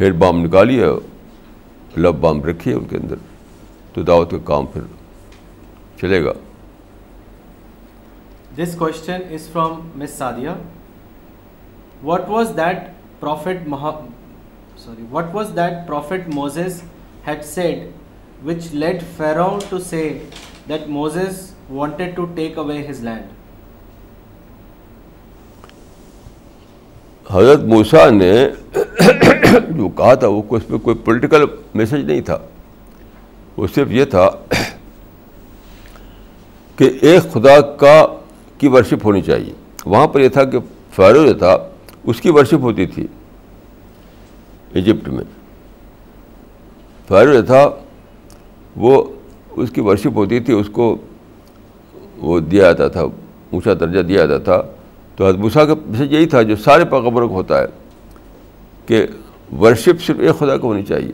ہیڈ بام نکالیے لو بام رکھیے ان کے اندر۔ تو دعوت کا کام پھر چلے گا۔ This question is from miss Sadia what was that prophet sorry what was that prophet Moses had said which let Pharaoh to say that Moses wanted to take away his land حضرت موسا نے جو کہا تھا وہ اس میں کوئی political message نہیں تھا۔ وہ صرف یہ تھا کہ ایک خدا کا کی ورشپ ہونی چاہیے۔ وہاں پر یہ تھا کہ فیرو جو تھا، اس کی ورشپ ہوتی تھی ایجپٹ میں۔ فیرو جو تھا، وہ اس کی ورشپ ہوتی تھی، اس کو وہ دیا جاتا تھا، اونچا درجہ دیا جاتا تھا۔ تو حدبوسا کا میسج یہی تھا، جو سارے پیغبروں کو ہوتا ہے کہ ورشپ صرف ایک خدا کو ہونی چاہیے۔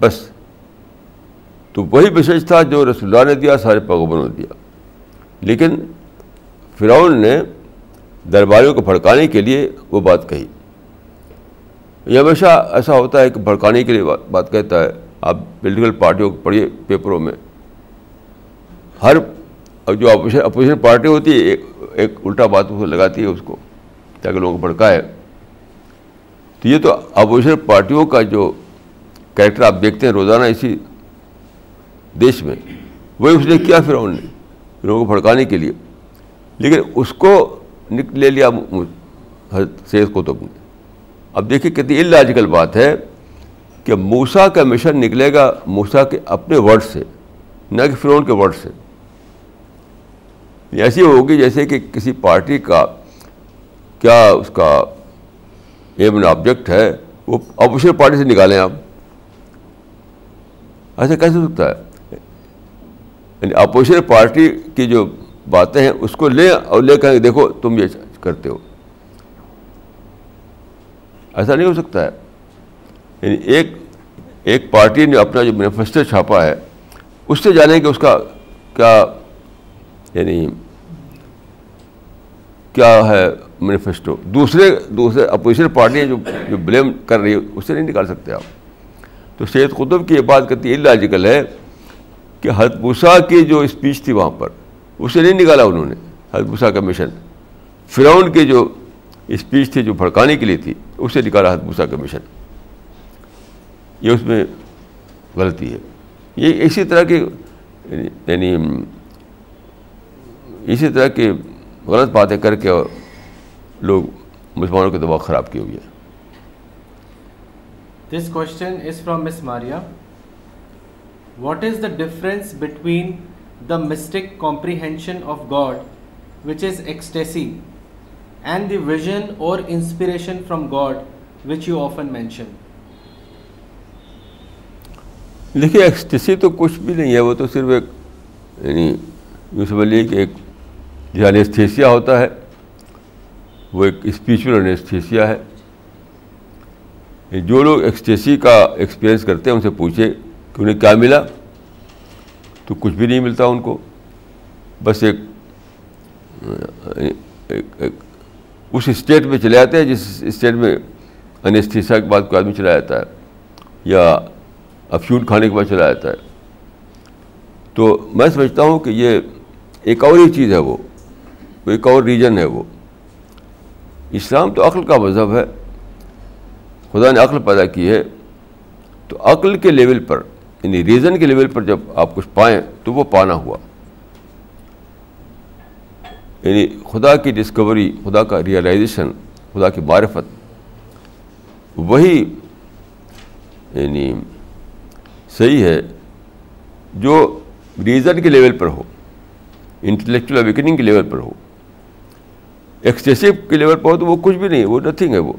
بس۔ تو وہی میسج تھا جو رسول اللہ نے دیا، سارے پیغبروں نے دیا۔ لیکن فرعون نے درباریوں کو بھڑکانے کے لیے وہ بات کہی۔ یہ ہمیشہ ایسا ہوتا ہے کہ بھڑکانے کے لیے بات کہتا ہے۔ آپ پولیٹیکل پارٹیوں کو پڑھیے پیپروں میں۔ ہر جو اپوزیشن اپوزیشن پارٹی ہوتی ہے، ایک ایک الٹا بات اس کو لگاتی ہے اس کو، تاکہ لوگوں کو بھڑکائے۔ تو یہ تو اپوزیشن پارٹیوں کا جو کریکٹر آپ دیکھتے ہیں روزانہ اسی دیش میں، وہی اس نے کیا پھر انہوں نے۔ لوگوں کو بھڑکانے کے لیے۔ لیکن اس کو لے لیا سیز کو تو اب دیکھیے کتنی اللاجیکل بات ہے کہ موسا کا مشن نکلے گا موسا کے اپنے ورڈ سے، نہ کہ فرون کے ورڈ سے۔ ایسی ہوگی جیسے کہ کسی پارٹی کا کیا اس کا ایم آبجیکٹ ہے، وہ اپوزیشن پارٹی سے نکالیں آپ۔ ایسا کیسے ہو سکتا ہے؟ یعنی اپوزیشن پارٹی کی جو باتیں ہیں، اس کو لیں اور لے کر دیکھو تم یہ کرتے ہو۔ ایسا نہیں ہو سکتا ہے۔ یعنی ایک ایک پارٹی نے اپنا جو مینیفیسٹو چھاپا ہے، اس سے جانیں کہ اس کا کیا یعنی کیا ہے مینیفیسٹو۔ دوسرے دوسرے اپوزیشن پارٹیاں جو جو بلیم کر رہی ہے اسے نہیں نکال سکتے آپ۔ تو سید قطب کی یہ بات کرتی ہے لاجیکل ہے۔ کہ حدبوسا کی جو اسپیچ تھی وہاں پر، اسے نہیں نکالا انہوں نے حدبوسا کا مشن۔ فرعون کی جو اسپیچ تھی جو بھڑکانے کے لیے تھی، اسے نکالا حدبوسا کا مشن۔ یہ اس میں غلطی ہے۔ یہ اسی طرح کی یعنی اسی طرح کی غلط باتیں کر کے لوگ مسلمانوں کے دماغ خراب کیے ہوئے this question is from miss Maria what is the difference between the mystic comprehension of God which is ecstasy and the vision or inspiration from God which you often mention دیکھیے ایکسٹیسی تو کچھ بھی نہیں ہے وہ تو صرف ایک یعنی یوں سمجھ لیے کہ ایک جو انیستھیسیا ہوتا ہے وہ ایک اسپیچول انیستھیسیا ہے جو لوگ ایکسٹیسی کا ایکسپیرئنس کرتے ہیں ان سے پوچھے کہ انہیں کیا ملا تو کچھ بھی نہیں ملتا ان کو۔ بس ایک اس اسٹیٹ میں چلے جاتے ہیں جس اسٹیٹ میں انیستھیسیا کے بعد کوئی آدمی چلا جاتا ہے یا افیوڈ کھانے کے بعد چلا جاتا ہے۔ تو میں سمجھتا ہوں کہ یہ ایک اور ہی چیز ہے وہ، ایک اور ریجن ہے وہ۔ اسلام تو عقل کا مذہب ہے۔ خدا نے عقل پیدا کی ہے۔ تو عقل کے لیول پر یعنی ریزن کے لیول پر جب آپ کچھ پائیں تو وہ پانا ہوا۔ یعنی خدا کی ڈسکوری خدا کا ریئلائزیشن خدا کی معرفت، وہی یعنی صحیح ہے جو ریزن کے لیول پر ہو انٹلیکچوئل اویکننگ کے لیول پر ہو۔ ایکسیسو کے لیول پر ہو تو وہ کچھ بھی نہیں، وہ نتھنگ ہے وہ۔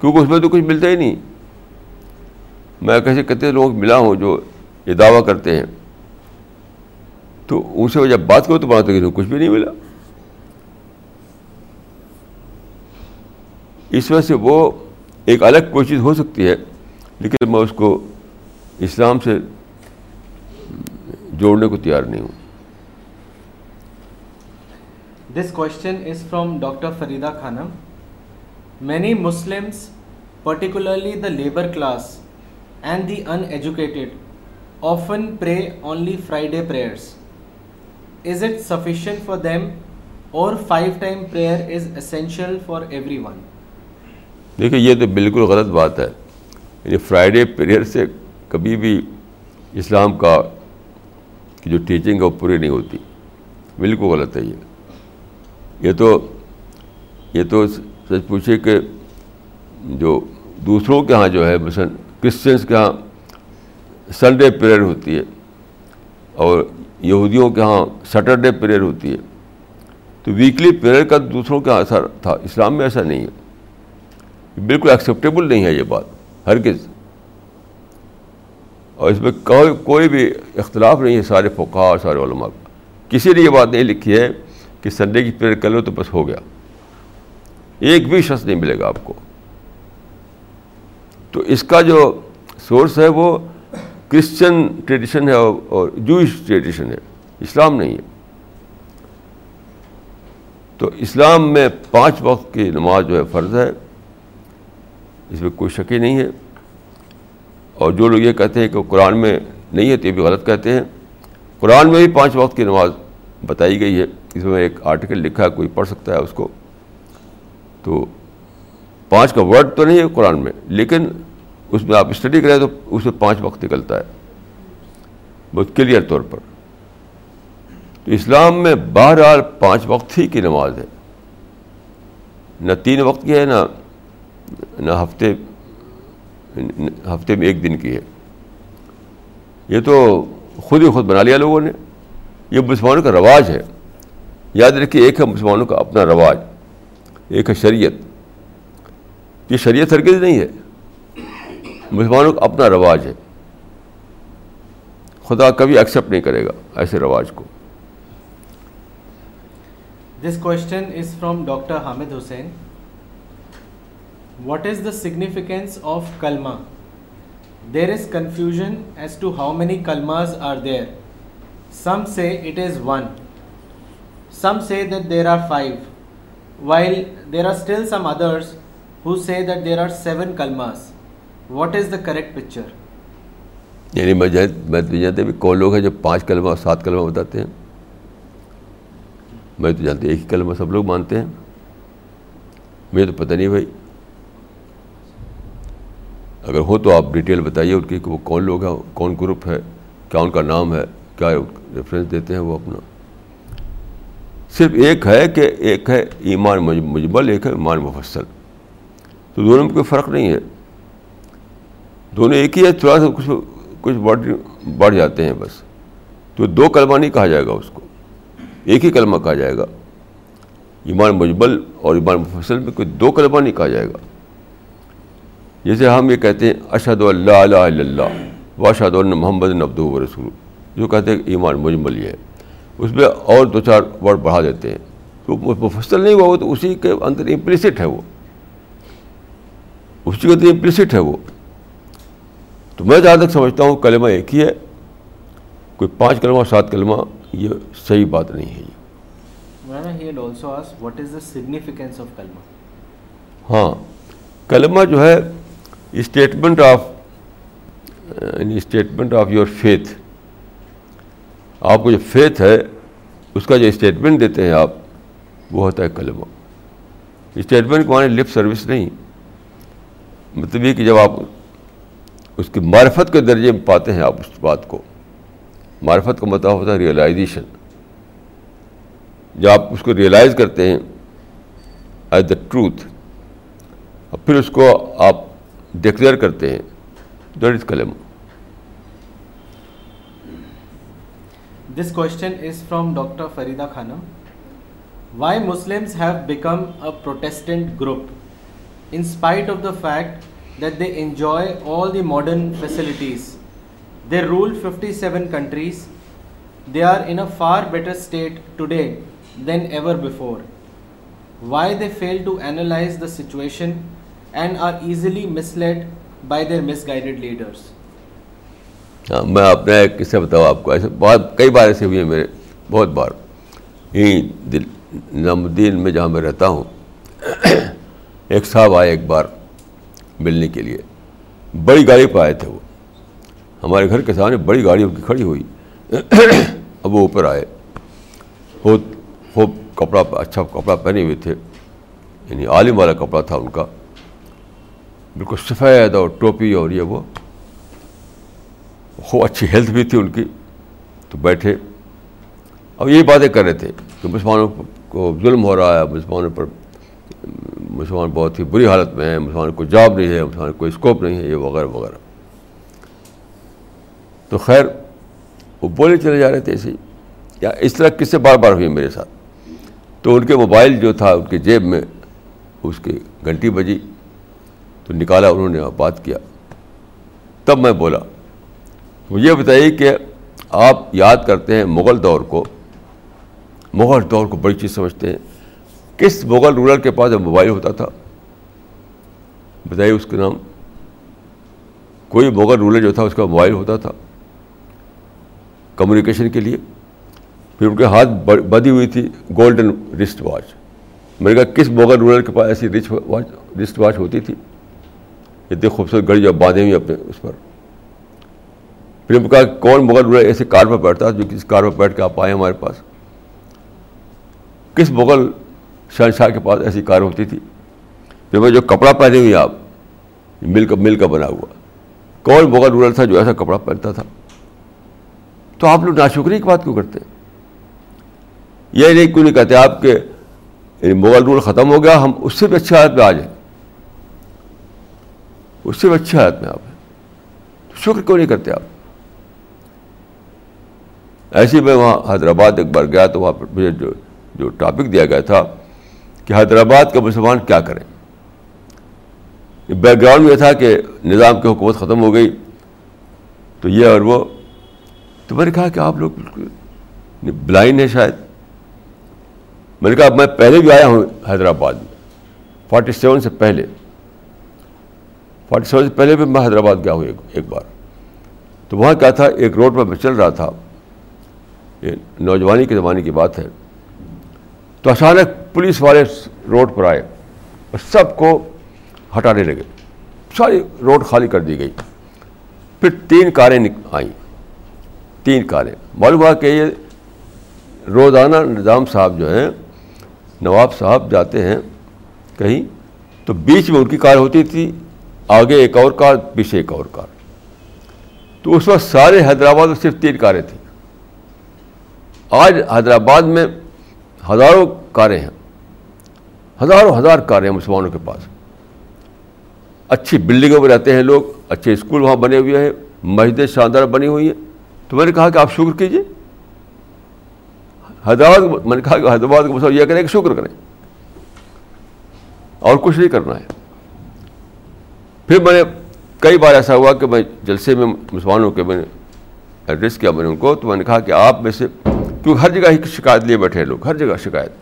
کیونکہ اس میں تو کچھ ملتا ہی نہیں۔ میں کیسے کتنے لوگ ملا ہوں جو یہ دعویٰ کرتے ہیں؟ تو ان سے جب بات کرو تو بات کچھ بھی نہیں ملا۔ اس وجہ سے وہ ایک الگ کوئی چیز ہو سکتی ہے، لیکن میں اس کو اسلام سے جوڑنے کو تیار نہیں ہوں۔ This question is from doctor Farida Khanum many Muslims particularly the labour class and the uneducated often pray only Friday prayers is it sufficient for them or five time prayer is essential for everyone دیکھیے یہ تو بالکل غلط بات ہے۔ یعنی Friday prayer سے کبھی بھی اسلام کا جو ٹیچنگ ہے وہ پوری نہیں ہوتی۔ بالکل غلط ہے یہ۔ یہ تو یہ تو سچ پوچھے کہ جو دوسروں کے ہاں جو ہے، مثلاً کرسچنس کے ہاں سنڈے پریئر ہوتی ہے اور یہودیوں کے ہاں سیٹرڈے پریئر ہوتی ہے۔ تو ویکلی پریئر کا دوسروں کا اثر تھا۔ اسلام میں ایسا نہیں ہے۔ بالکل ایکسیپٹیبل نہیں ہے یہ بات، ہرگز۔ اور اس میں کوئی کوئی بھی اختلاف نہیں ہے سارے فقہ اور سارے علماء کا۔ کسی نے یہ بات نہیں لکھی ہے کہ سنڈے کی پریئر کر لو تو بس ہو گیا۔ ایک بھی شخص نہیں ملے گا آپ کو۔ تو اس کا جو سورس ہے وہ کرسچن ٹریڈیشن ہے اور جوئش ٹریڈیشن ہے۔ اسلام نہیں ہے۔ تو اسلام میں پانچ وقت کی نماز جو ہے فرض ہے۔ اس میں کوئی شکی نہیں ہے۔ اور جو لوگ یہ کہتے ہیں کہ قرآن میں نہیں ہے تو یہ بھی غلط کہتے ہیں۔ قرآن میں بھی پانچ وقت کی نماز بتائی گئی ہے۔ اس میں ایک آرٹیکل لکھا ہے، کوئی پڑھ سکتا ہے اس کو۔ تو پانچ کا ورڈ تو نہیں ہے قرآن میں، لیکن اس میں آپ اسٹڈی کریں تو اس میں پانچ وقت نکلتا ہے۔ بہت کلیئر طور پر۔ تو اسلام میں بہرحال پانچ وقت ہی کی نماز ہے۔ نہ تین وقت کی ہے، نہ نہ ہفتے ہفتے میں ایک دن کی ہے۔ یہ تو خود ہی خود بنا لیا لوگوں نے۔ یہ مسلمانوں کا رواج ہے۔ یاد رکھیے، ایک ہے مسلمانوں کا اپنا رواج، ایک ہے شریعت۔ یہ شریعت ہرگز نہیں ہے۔ مسلمانوں کا اپنا رواج ہے۔ خدا کبھی ایکسیپٹ نہیں کرے گا ایسے رواج کو۔ This question is from doctor Hamid Hussain what is the significance of کلما there is confusion as to how many کلماز are there some say it is one some say that there are five while there are still some others who say that there are seven کلماز what is the correct picture یعنی میں تو جانتے بھی کون لوگ ہیں جو پانچ کلمہ سات کلمہ بتاتے ہیں؟ میں تو جانتے ایک ہی کلمہ سب لوگ مانتے ہیں۔ مجھے تو پتہ نہیں بھائی۔ اگر ہو تو آپ ڈیٹیل بتائیے ان کی کہ وہ کون لوگ ہیں، کون گروپ ہے، کیا ان کا نام ہے، کیا ریفرنس دیتے ہیں وہ اپنا۔ صرف ایک ہے کہ ایک ہے ایمان مجمل، ایک ہے ایمان مفصل۔ تو دونوں میں کوئی فرق نہیں ہے۔ دونوں ایک ہی ہے، تھوڑا سا کچھ کچھ بڑھ بڑھ جاتے ہیں بس۔ تو دو کلمہ نہیں کہا جائے گا اس کو۔ ایک ہی کلمہ کہا جائے گا۔ ایمان مجبل اور ایمان مفصل میں کوئی دو کلمہ نہیں کہا جائے گا۔ جیسے ہم یہ کہتے ہیں اشد اللہ علیہ اللہ واشد اللہ محمد نبد و رسول جو کہتے ہیں ایمان مجمل یہ ہے۔ اس میں اور دو چار ورڈ بڑھا دیتے ہیں۔ تو مفصل نہیں ہوا وہ، تو اسی کے اندر امپلیسٹ ہے وہ۔ اسی کے اندر امپلیسٹ ہے وہ۔ تو میں جہاں تک سمجھتا ہوں کلمہ ایک ہی ہے کوئی پانچ کلمہ سات کلمہ یہ صحیح بات نہیں ہے۔ ہاں کلمہ جو ہے statement of statement of your faith آپ کو جو فیتھ ہے اس کا جو اسٹیٹمنٹ دیتے ہیں آپ وہ ہوتا ہے کلمہ۔ اسٹیٹمنٹ کو معنی لپ سروس نہیں۔ مطلب یہ کہ جب آپ اس کی معرفت کے درجے میں پاتے ہیں آپ اس بات کو، معرفت کا مطلب ہوتا ہے ریئلائزیشن جب آپ اس کو ریئلائز کرتے ہیں ایز دا ٹروتھ اور پھر اس کو آپ ڈکلیئر کرتے ہیں دیٹ از کلم this question is from doctor Farida Khanum why Muslims have become a protestant group in spite of the fact that they enjoy all the modern facilities They rule 57 countries. They are in a far better state today than ever before. why they fail to analyze the situation and are easily misled by their misguided leaders. ہاں، میں اپنا ایک قصہ بتاؤں آپ کو ایسے بہت، کئی بار ایسے ہوئے میرے، بہت بار یہیں دل نظام الدین میں جہاں میں رہتا ہوں ایک صاحب آئے ایک بار ملنے کے لیے۔ بڑی گاڑی پہ آئے تھے وہ۔ ہمارے گھر کے سامنے بڑی گاڑی ان کی کھڑی ہوئی۔ اب وہ اوپر آئے۔ خوب خوب کپڑا اچھا کپڑا پہنے ہوئے تھے۔ یعنی عالم والا کپڑا تھا ان کا۔ بالکل سفید اور ٹوپی اور یہ وہ۔ خوب اچھی ہیلتھ بھی تھی ان کی۔ تو بیٹھے۔ اب یہی باتیں کر رہے تھے کہ مسلمانوں کو ظلم ہو رہا ہے، مسلمانوں پر مسلمان بہت ہی بری حالت میں ہیں مسلمانوں کو جاب نہیں ہے، مسلمان کوئی اسکوپ نہیں ہے، یہ وغیرہ وغیرہ۔ تو خیر، وہ بولے چلے جا رہے تھے ایسے ہی۔ یا اس طرح کس سے بار بار ہوئی میرے ساتھ؟ تو ان کے موبائل جو تھا، ان کے جیب میں اس کی گھنٹی بجی۔ تو نکالا، انہوں نے بات کیا۔ تب میں بولا، مجھے بتائیے کہ آپ یاد کرتے ہیں مغل دور کو۔ مغل دور کو بڑی چیز سمجھتے ہیں۔ کس مغل رولر کے پاس موبائل ہوتا تھا؟ بتائیے اس کا نام۔ کوئی مغل رولر جو تھا اس کا موبائل ہوتا تھا کمیونیکیشن کے لیے؟ پھر ان کے ہاتھ بدی ہوئی تھی گولڈن رسٹ واچ۔ میں نے کہا، کس مغل رولر کے پاس ایسی رچ واچ رسٹ واچ ہوتی تھی؟ اتنی خوبصورت گھڑی جو باندھے ہوئی اپنے اس پر۔ پھر نے کہا، کون مغل رولر ایسے کار پر بیٹھتا جو کس کار پر بیٹھ کے آپ آئے ہمارے پاس؟ کس مغل شہنشاہ کے پاس ایسی کار ہوتی تھی۔ پھر میں جو کپڑا پہنے ہوئی آپ، مل کا مل کا بنا ہوا۔ کون مغل رولر تھا جو ایسا کپڑا پہنتا تھا؟ تو آپ لوگ ناشکری کی بات کیوں کرتے؟ ہیں یہ نہیں، کیوں نہیں کہتے آپ کے یعنی مغل رول ختم ہو گیا، ہم اس سے بھی اچھی حالت میں آ جائیں۔ اس سے بھی اچھی حالت میں آپ ہیں۔ شکر کیوں نہیں کرتے آپ؟ ایسے میں وہاں حیدرآباد ایک بار گیا تو وہاں پر مجھے جو جو ٹاپک دیا گیا تھا کہ حیدرآباد کا مسلمان کیا کریں بیک گراؤنڈ یہ تھا کہ نظام کی حکومت ختم ہو گئی، تو یہ اور وہ۔ تو میں نے کہا کہ آپ لوگ بالکل بلائنڈ ہیں شاید۔ میں نے کہا میں پہلے بھی آیا ہوں حیدرآباد میں فورٹی سیون سے پہلے۔ فورٹی سیون سے پہلے بھی میں حیدرآباد گیا ہوں ایک بار۔ تو وہاں کیا تھا؟ ایک روڈ پر میں چل رہا تھا۔ یہ نوجوانی کے زمانے کی بات ہے۔ تو اچانک پولیس والے روڈ پر آئے اور سب کو ہٹانے لگے۔ ساری روڈ خالی کر دی گئی۔ پھر تین کاریں آئیں۔ تین کاریں۔ معلوم ہوا کہ یہ روزانہ نظام صاحب جو ہیں، نواب صاحب جاتے ہیں کہیں تو بیچ میں ان کی کار ہوتی تھی۔ آگے ایک اور کار، پیچھے ایک اور کار۔ تو اس وقت سارے حیدرآباد میں صرف تین کاریں تھیں۔ آج حیدرآباد میں ہزاروں کاریں ہیں۔ ہزاروں ہزار کاریں ہیں مسلمانوں کے پاس۔ اچھی بلڈنگوں میں رہتے ہیں لوگ، اچھے اسکول وہاں بنے ہوئے ہیں، مسجدیں شاندار بنی ہوئی ہیں۔ تو میں نے کہا کہ آپ شکر کیجیے حیدرآباد میں نے کہا کہ حیدرآباد کا مسئلہ یہ کریں کہ شکر کریں۔ اور کچھ نہیں کرنا ہے۔ پھر میں نے کئی بار ایسا ہوا کہ میں جلسے میں مسلمانوں کے میں نے ایڈریس کیا میں نے ان کو، تو میں نے کہا کہ آپ میں سے کیونکہ ہر جگہ ہی شکایت لیے بیٹھے ہیں لوگ، ہر جگہ شکایت۔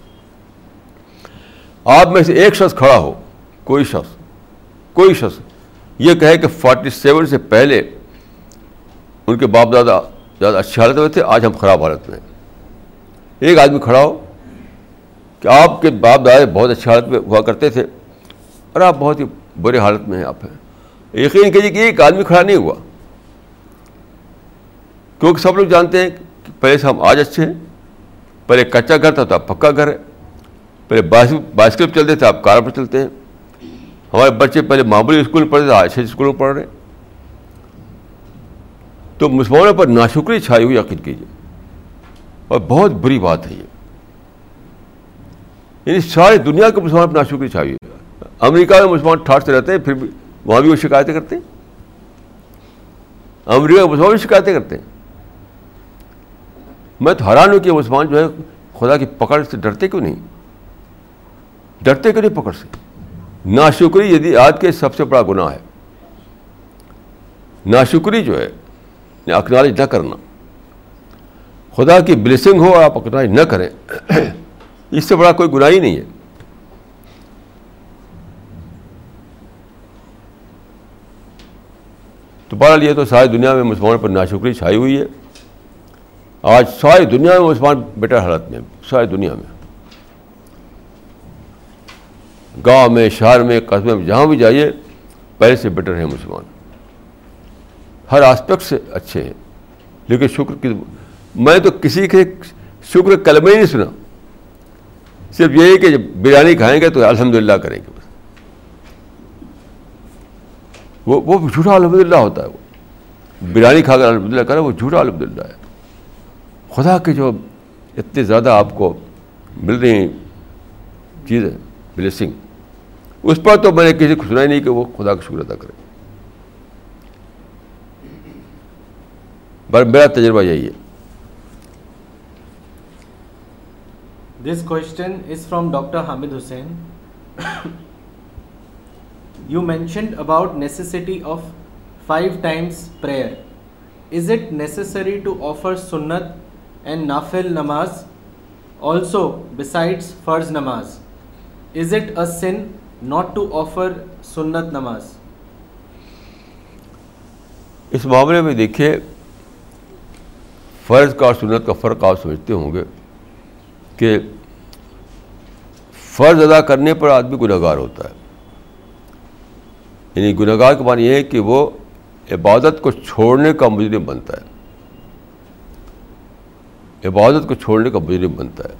آپ میں سے ایک شخص کھڑا ہو، کوئی شخص کوئی شخص، یہ کہے کہ فورٹی سیون سے پہلے ان کے باپ دادا زیادہ اچھی حالت میں تھے، آج ہم خراب حالت میں ایک آدمی کھڑا ہو کہ آپ کے باپ دادا بہت اچھی حالت میں ہوا کرتے تھے اور آپ بہت ہی برے حالت میں ہیں آپ۔ ہیں یقین کیجیے کہ ایک آدمی کھڑا نہیں ہوا۔ کیونکہ سب لوگ جانتے ہیں پہلے سے ہم آج اچھے ہیں، پہلے کچا گھر تھا تو اب پکا گھر ہے پہلے بائسکل پہ چلتے تھے، آپ کار پر چلتے ہیں۔ ہمارے بچے پہلے معمولی اسکول میں پڑھتے تھے اچھے اسکول میں پڑھ رہے ہیں۔ تو مسلمانوں پر ناشکری چھائی ہوئی، یقین کیجیے۔ اور بہت بری بات ہے یہ۔ یعنی ساری دنیا کے مسلمان پر ناشکری چھائی ہوئی۔ امریکہ میں مسلمان ٹھاٹ سے رہتے ہیں، پھر بھی وہاں بھی وہ شکایتیں کرتے ہیں۔ امریکہ کے مسلمان بھی شکایتیں کرتے ہیں۔ میں تو حیران ہوں کہ عثمان جو ہے خدا کی پکڑ سے ڈرتے کیوں نہیں؟ ڈرتے کیوں نہیں پکڑ سے؟ ناشکری یدی آج کے سب سے بڑا گناہ ہے۔ ناشکری جو ہے یعنی اکنالج نہ کرنا۔ خدا کی بلیسنگ ہو اور آپ اکنالج نہ کریں۔ اس سے بڑا کوئی گناہ ہی نہیں ہے۔ تو بہرحال یہ تو ساری دنیا میں مسلمانوں پر ناشکری چھائی ہوئی ہے۔ آج ساری دنیا میں مسلمان بیٹر حالت میں، ساری دنیا میں۔ گاؤں میں، شہر میں، قصبے میں، جہاں بھی جائیے، پہلے سے بیٹر ہیں مسلمان۔ ہر آسپیکٹ سے اچھے ہیں۔ لیکن شکر کی، میں تو کسی کے شکر کلمہ ہی نہیں سنا۔ صرف یہی کہ جب بریانی کھائیں گے تو الحمد للہ کریں گے وہ وہ جھوٹا الحمد للہ ہوتا ہے۔ وہ بریانی کھا کر الحمد للہ کرے وہ جھوٹا الحمد للہ ہے۔ خدا کے جو اتنے زیادہ آپ کو مل رہی ہیں چیزیں بلیسنگ اس پر تو میں نے کسی کو سنا ہی نہیں کہ وہ خدا کا شکر ادا کرے۔ میرا تجربہ یہی ہے۔ This question is from doctor Hamid Hussain you mentioned about necessity of five times prayer is it necessary to offer سنت اینڈ نافل نماز آلسو بسائڈس فرض نماز is it a sin not to offer سنت نماز اس معاملے میں دیکھیے فرض کا اور سنت کا فرق آپ سمجھتے ہوں گے کہ فرض ادا کرنے پر آدمی گناہ گار ہوتا ہے۔ یعنی گناہ گار کا معنی یہ ہے کہ وہ عبادت کو چھوڑنے کا مجرم بنتا ہے۔ عبادت کو چھوڑنے کا مجرم بنتا ہے۔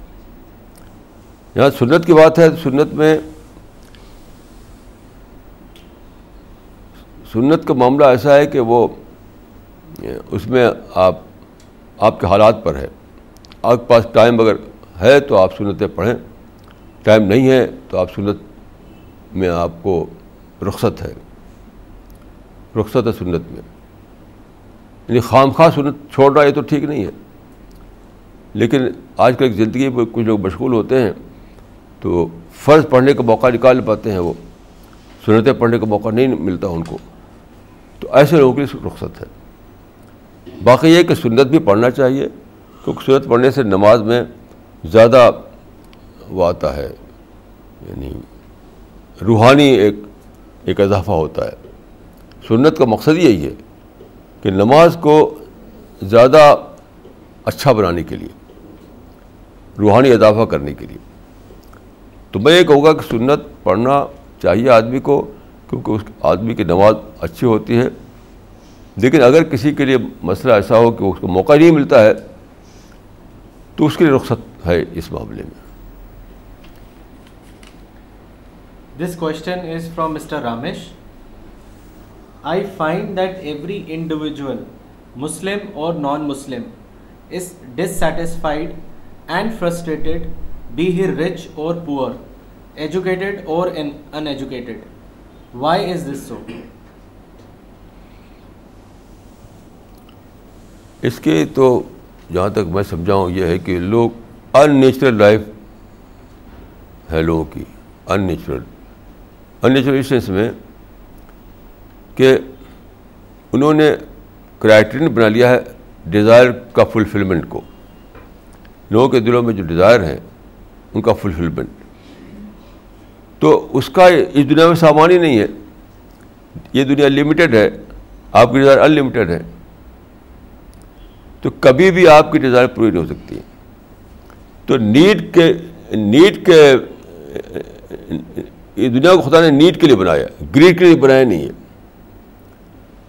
یہاں سنت کی بات ہے، سنت میں سنت کا معاملہ ایسا ہے کہ وہ اس میں آپ آپ کے حالات پر ہے۔ آپ کے پاس ٹائم اگر ہے تو آپ سنتیں پڑھیں، ٹائم نہیں ہے تو آپ سنت میں آپ کو رخصت ہے۔ رخصت ہے سنت میں۔ یعنی خام خواہ سنت چھوڑ رہا ہے تو ٹھیک نہیں ہے۔ لیکن آج کل زندگی میں کچھ لوگ مشغول ہوتے ہیں تو فرض پڑھنے کا موقع نکال پاتے ہیں وہ، سنتیں پڑھنے کا موقع نہیں ملتا ان کو۔ تو ایسے لوگوں کی رخصت ہے۔ باقی یہ کہ سنت بھی پڑھنا چاہیے، کیونکہ سنت پڑھنے سے نماز میں زیادہ وہ آتا ہے یعنی روحانی ایک ایک اضافہ ہوتا ہے۔ سنت کا مقصد یہی ہے کہ نماز کو زیادہ اچھا بنانے کے لیے۔ روحانی اضافہ کرنے کے لیے۔ تو میں یہ کہوں گا کہ سنت پڑھنا چاہیے آدمی کو، کیونکہ اس آدمی کی نماز اچھی ہوتی ہے۔ لیکن اگر کسی کے لیے مسئلہ ایسا ہو کہ اس کو موقع نہیں ملتا ہے، تو اس کے لیے رخصت ہے اس معاملے میں۔ This question is from mister Ramesh I find that every individual Muslim or non Muslim is dissatisfied and frustrated be he rich or poor educated اور ان ایجوکیٹڈ وائی از دس سو اس کے تو جہاں تک میں سمجھاؤں یہ ہے کہ لوگ ان نیچرل لائف ہے لوگوں کی ان نیچرل ان نیچرل سینس میں کہ انہوں نے کرائٹرین بنا لیا ہے ڈیزائر کا فلفلمنٹ کو۔ لوگوں کے دلوں میں جو ڈیزائر ہیں، ان کا فلفلمنٹ تو اس کا اس دنیا میں سامان ہی نہیں ہے۔ یہ دنیا لمیٹیڈ ہے، آپ کی ڈیزائر ان لمیٹیڈ ہے تو کبھی بھی آپ کی ڈیزائر پوری نہیں ہو سکتی۔ تو نیٹ کے نیٹ کے، یہ دنیا کو خدا نے نیٹ کے لیے بنایا گریڈ کے لیے بنایا نہیں ہے۔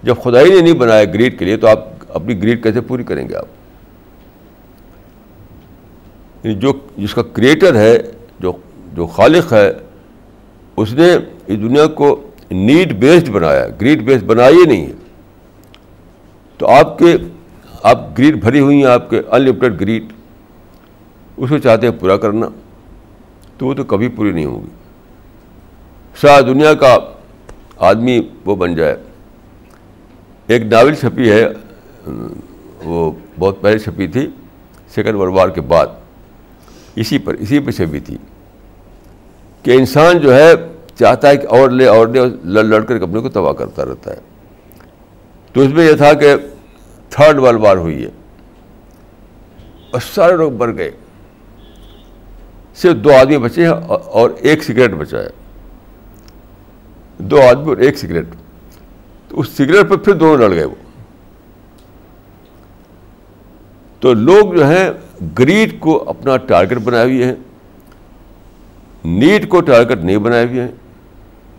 جب خدائی نے نہیں بنایا گریڈ کے لیے، تو آپ اپنی گریڈ کیسے پوری کریں گے آپ؟ یعنی جو جس کا کریٹر ہے، جو جو خالق ہے، اس نے اس دنیا کو نیڈ بیسڈ بنایا، گریڈ بیسڈ بنایا ہی نہیں ہے۔ تو آپ کے، آپ گریڈ بھری ہوئی ہیں، آپ کے انلمیٹیڈ گریڈ اس کو چاہتے ہیں پورا کرنا، تو وہ تو کبھی پوری نہیں ہوگی۔ سارا دنیا کا آدمی وہ بن جائے۔ ایک ناول چھپی ہے، وہ بہت پہلے چھپی تھی، سیکنڈ ورلڈ وار کے بعد۔ اسی پر، اسی پہ چھپی تھی کہ انسان جو ہے چاہتا ہے کہ اور لے اور لے لڑ لڑ کر اپنے کو تباہ کرتا رہتا ہے۔ تو اس میں یہ تھا کہ تھرڈ ورلڈ وار ہوئی ہے اور سارے لوگ مر گئے۔ صرف دو آدمی بچے ہیں اور ایک سگریٹ بچا ہے۔ دو آدمی اور ایک سگریٹ۔ تو تو اس سگریٹ پہ پھر دونوں لڑ گئے وہ۔ تو لوگ جو ہیں، گریڈ کو اپنا ٹارگیٹ بنائے ہوئے ہیں نیٹ کو ٹارگیٹ نہیں بنائے ہوئے ہیں،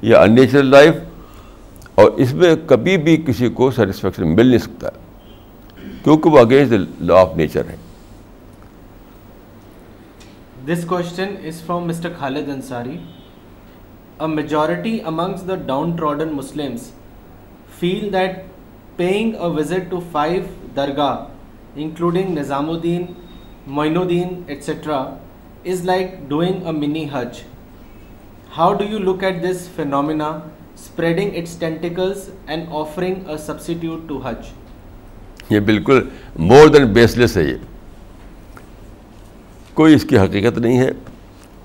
یہ ان نیچرل لائف اور اس میں کبھی بھی کسی کو سیٹسفیکشن مل نہیں سکتا، کیونکہ وہ اگینسٹ لا آف نیچر ہے۔ This question is from mister Khalid Ansari majority amongst the downtrodden Muslims feel that paying a visit to five dargah including Nizamuddin Moinuddin etcetera is like doing a mini hajj how do you look at this phenomena spreading its tentacles and offering a یہ بالکل مور دین بیس لیس ہے یہ. کوئی اس کی حقیقت نہیں ہے.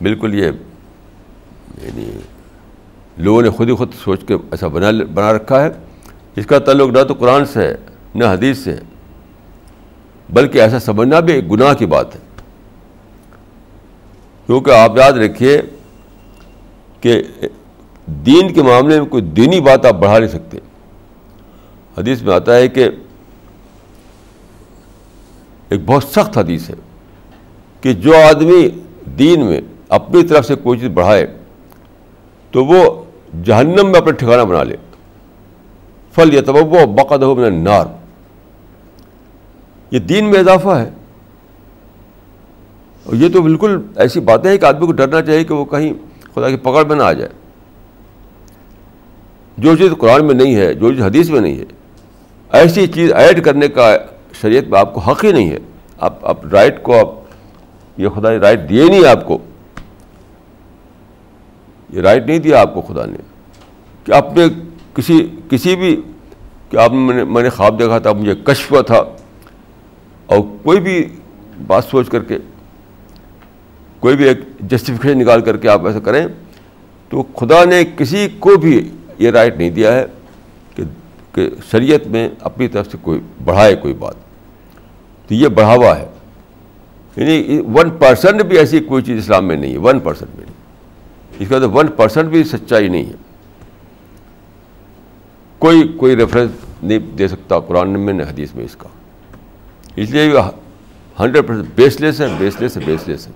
بالکل یہ یعنی لوگوں نے خود ہی خود سوچ کے ایسا بنا بنا رکھا ہے. اس کا تعلق نہ تو قرآن سے ہے، نہ حدیث سے ہے. بلکہ ایسا سمجھنا بھی ایک گناہ کی بات ہے۔ کیونکہ آپ یاد رکھیے کہ دین کے معاملے میں کوئی دینی بات آپ بڑھا نہیں سکتے۔ حدیث میں آتا ہے کہ ایک بہت سخت حدیث ہے کہ جو آدمی دین میں اپنی طرف سے کوئی چیز بڑھائے تو وہ جہنم میں اپنا ٹھکانہ بنا لے۔ فل یا تب بقد ہو من نار یہ دین میں اضافہ ہے۔ اور یہ تو بالکل ایسی باتیں ہیں کہ آدمی کو ڈرنا چاہیے کہ وہ کہیں خدا کی پکڑ میں نہ آ جائے۔ جو چیز قرآن میں نہیں ہے، جو چیز حدیث میں نہیں ہے، ایسی چیز ایڈ کرنے کا شریعت میں آپ کو حق ہی نہیں ہے۔ آپ آپ رائٹ کو، آپ یہ خدا نے رائٹ دیے نہیں آپ کو۔ یہ رائٹ نہیں دیا آپ کو خدا نے۔ کہ آپ نے کسی کسی بھی، کہ آپ نے، میں نے خواب دیکھا تھا، مجھے کشف تھا۔ اور کوئی بھی بات سوچ کر کے، کوئی بھی ایک جسٹیفکیشن نکال کر کے آپ ایسا کریں، تو خدا نے کسی کو بھی یہ رائٹ نہیں دیا ہے کہ کہ شریعت میں اپنی طرف سے کوئی بڑھائے کوئی بات۔ تو یہ بڑھاوا ہے۔ یعنی ون پرسنٹ بھی ایسی کوئی چیز اسلام میں نہیں ہے ون پرسنٹ بھی نہیں۔ اس کا تو ون پرسنٹ بھی سچائی نہیں ہے۔ کوئی کوئی ریفرنس نہیں دے سکتا قرآن میں، نہ حدیث میں اس کا۔ اس لیے ہنڈریڈ پرسینٹ بیس لیس ہے بیس لیس ہے بیس لیس ہے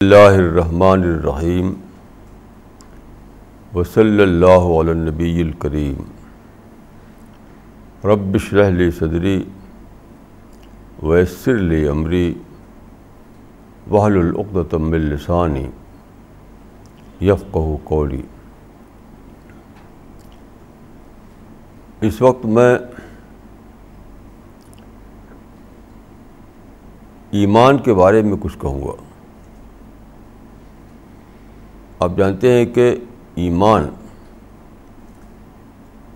اللہ الرحمن الرحیم وصلی اللہ علی النبی الکریم رب اشرح لی صدری ویسر لی امری وحل العقدۃ من لسانی یفقہ قولی اس وقت میں ایمان کے بارے میں کچھ کہوں گا۔ آپ جانتے ہیں کہ ایمان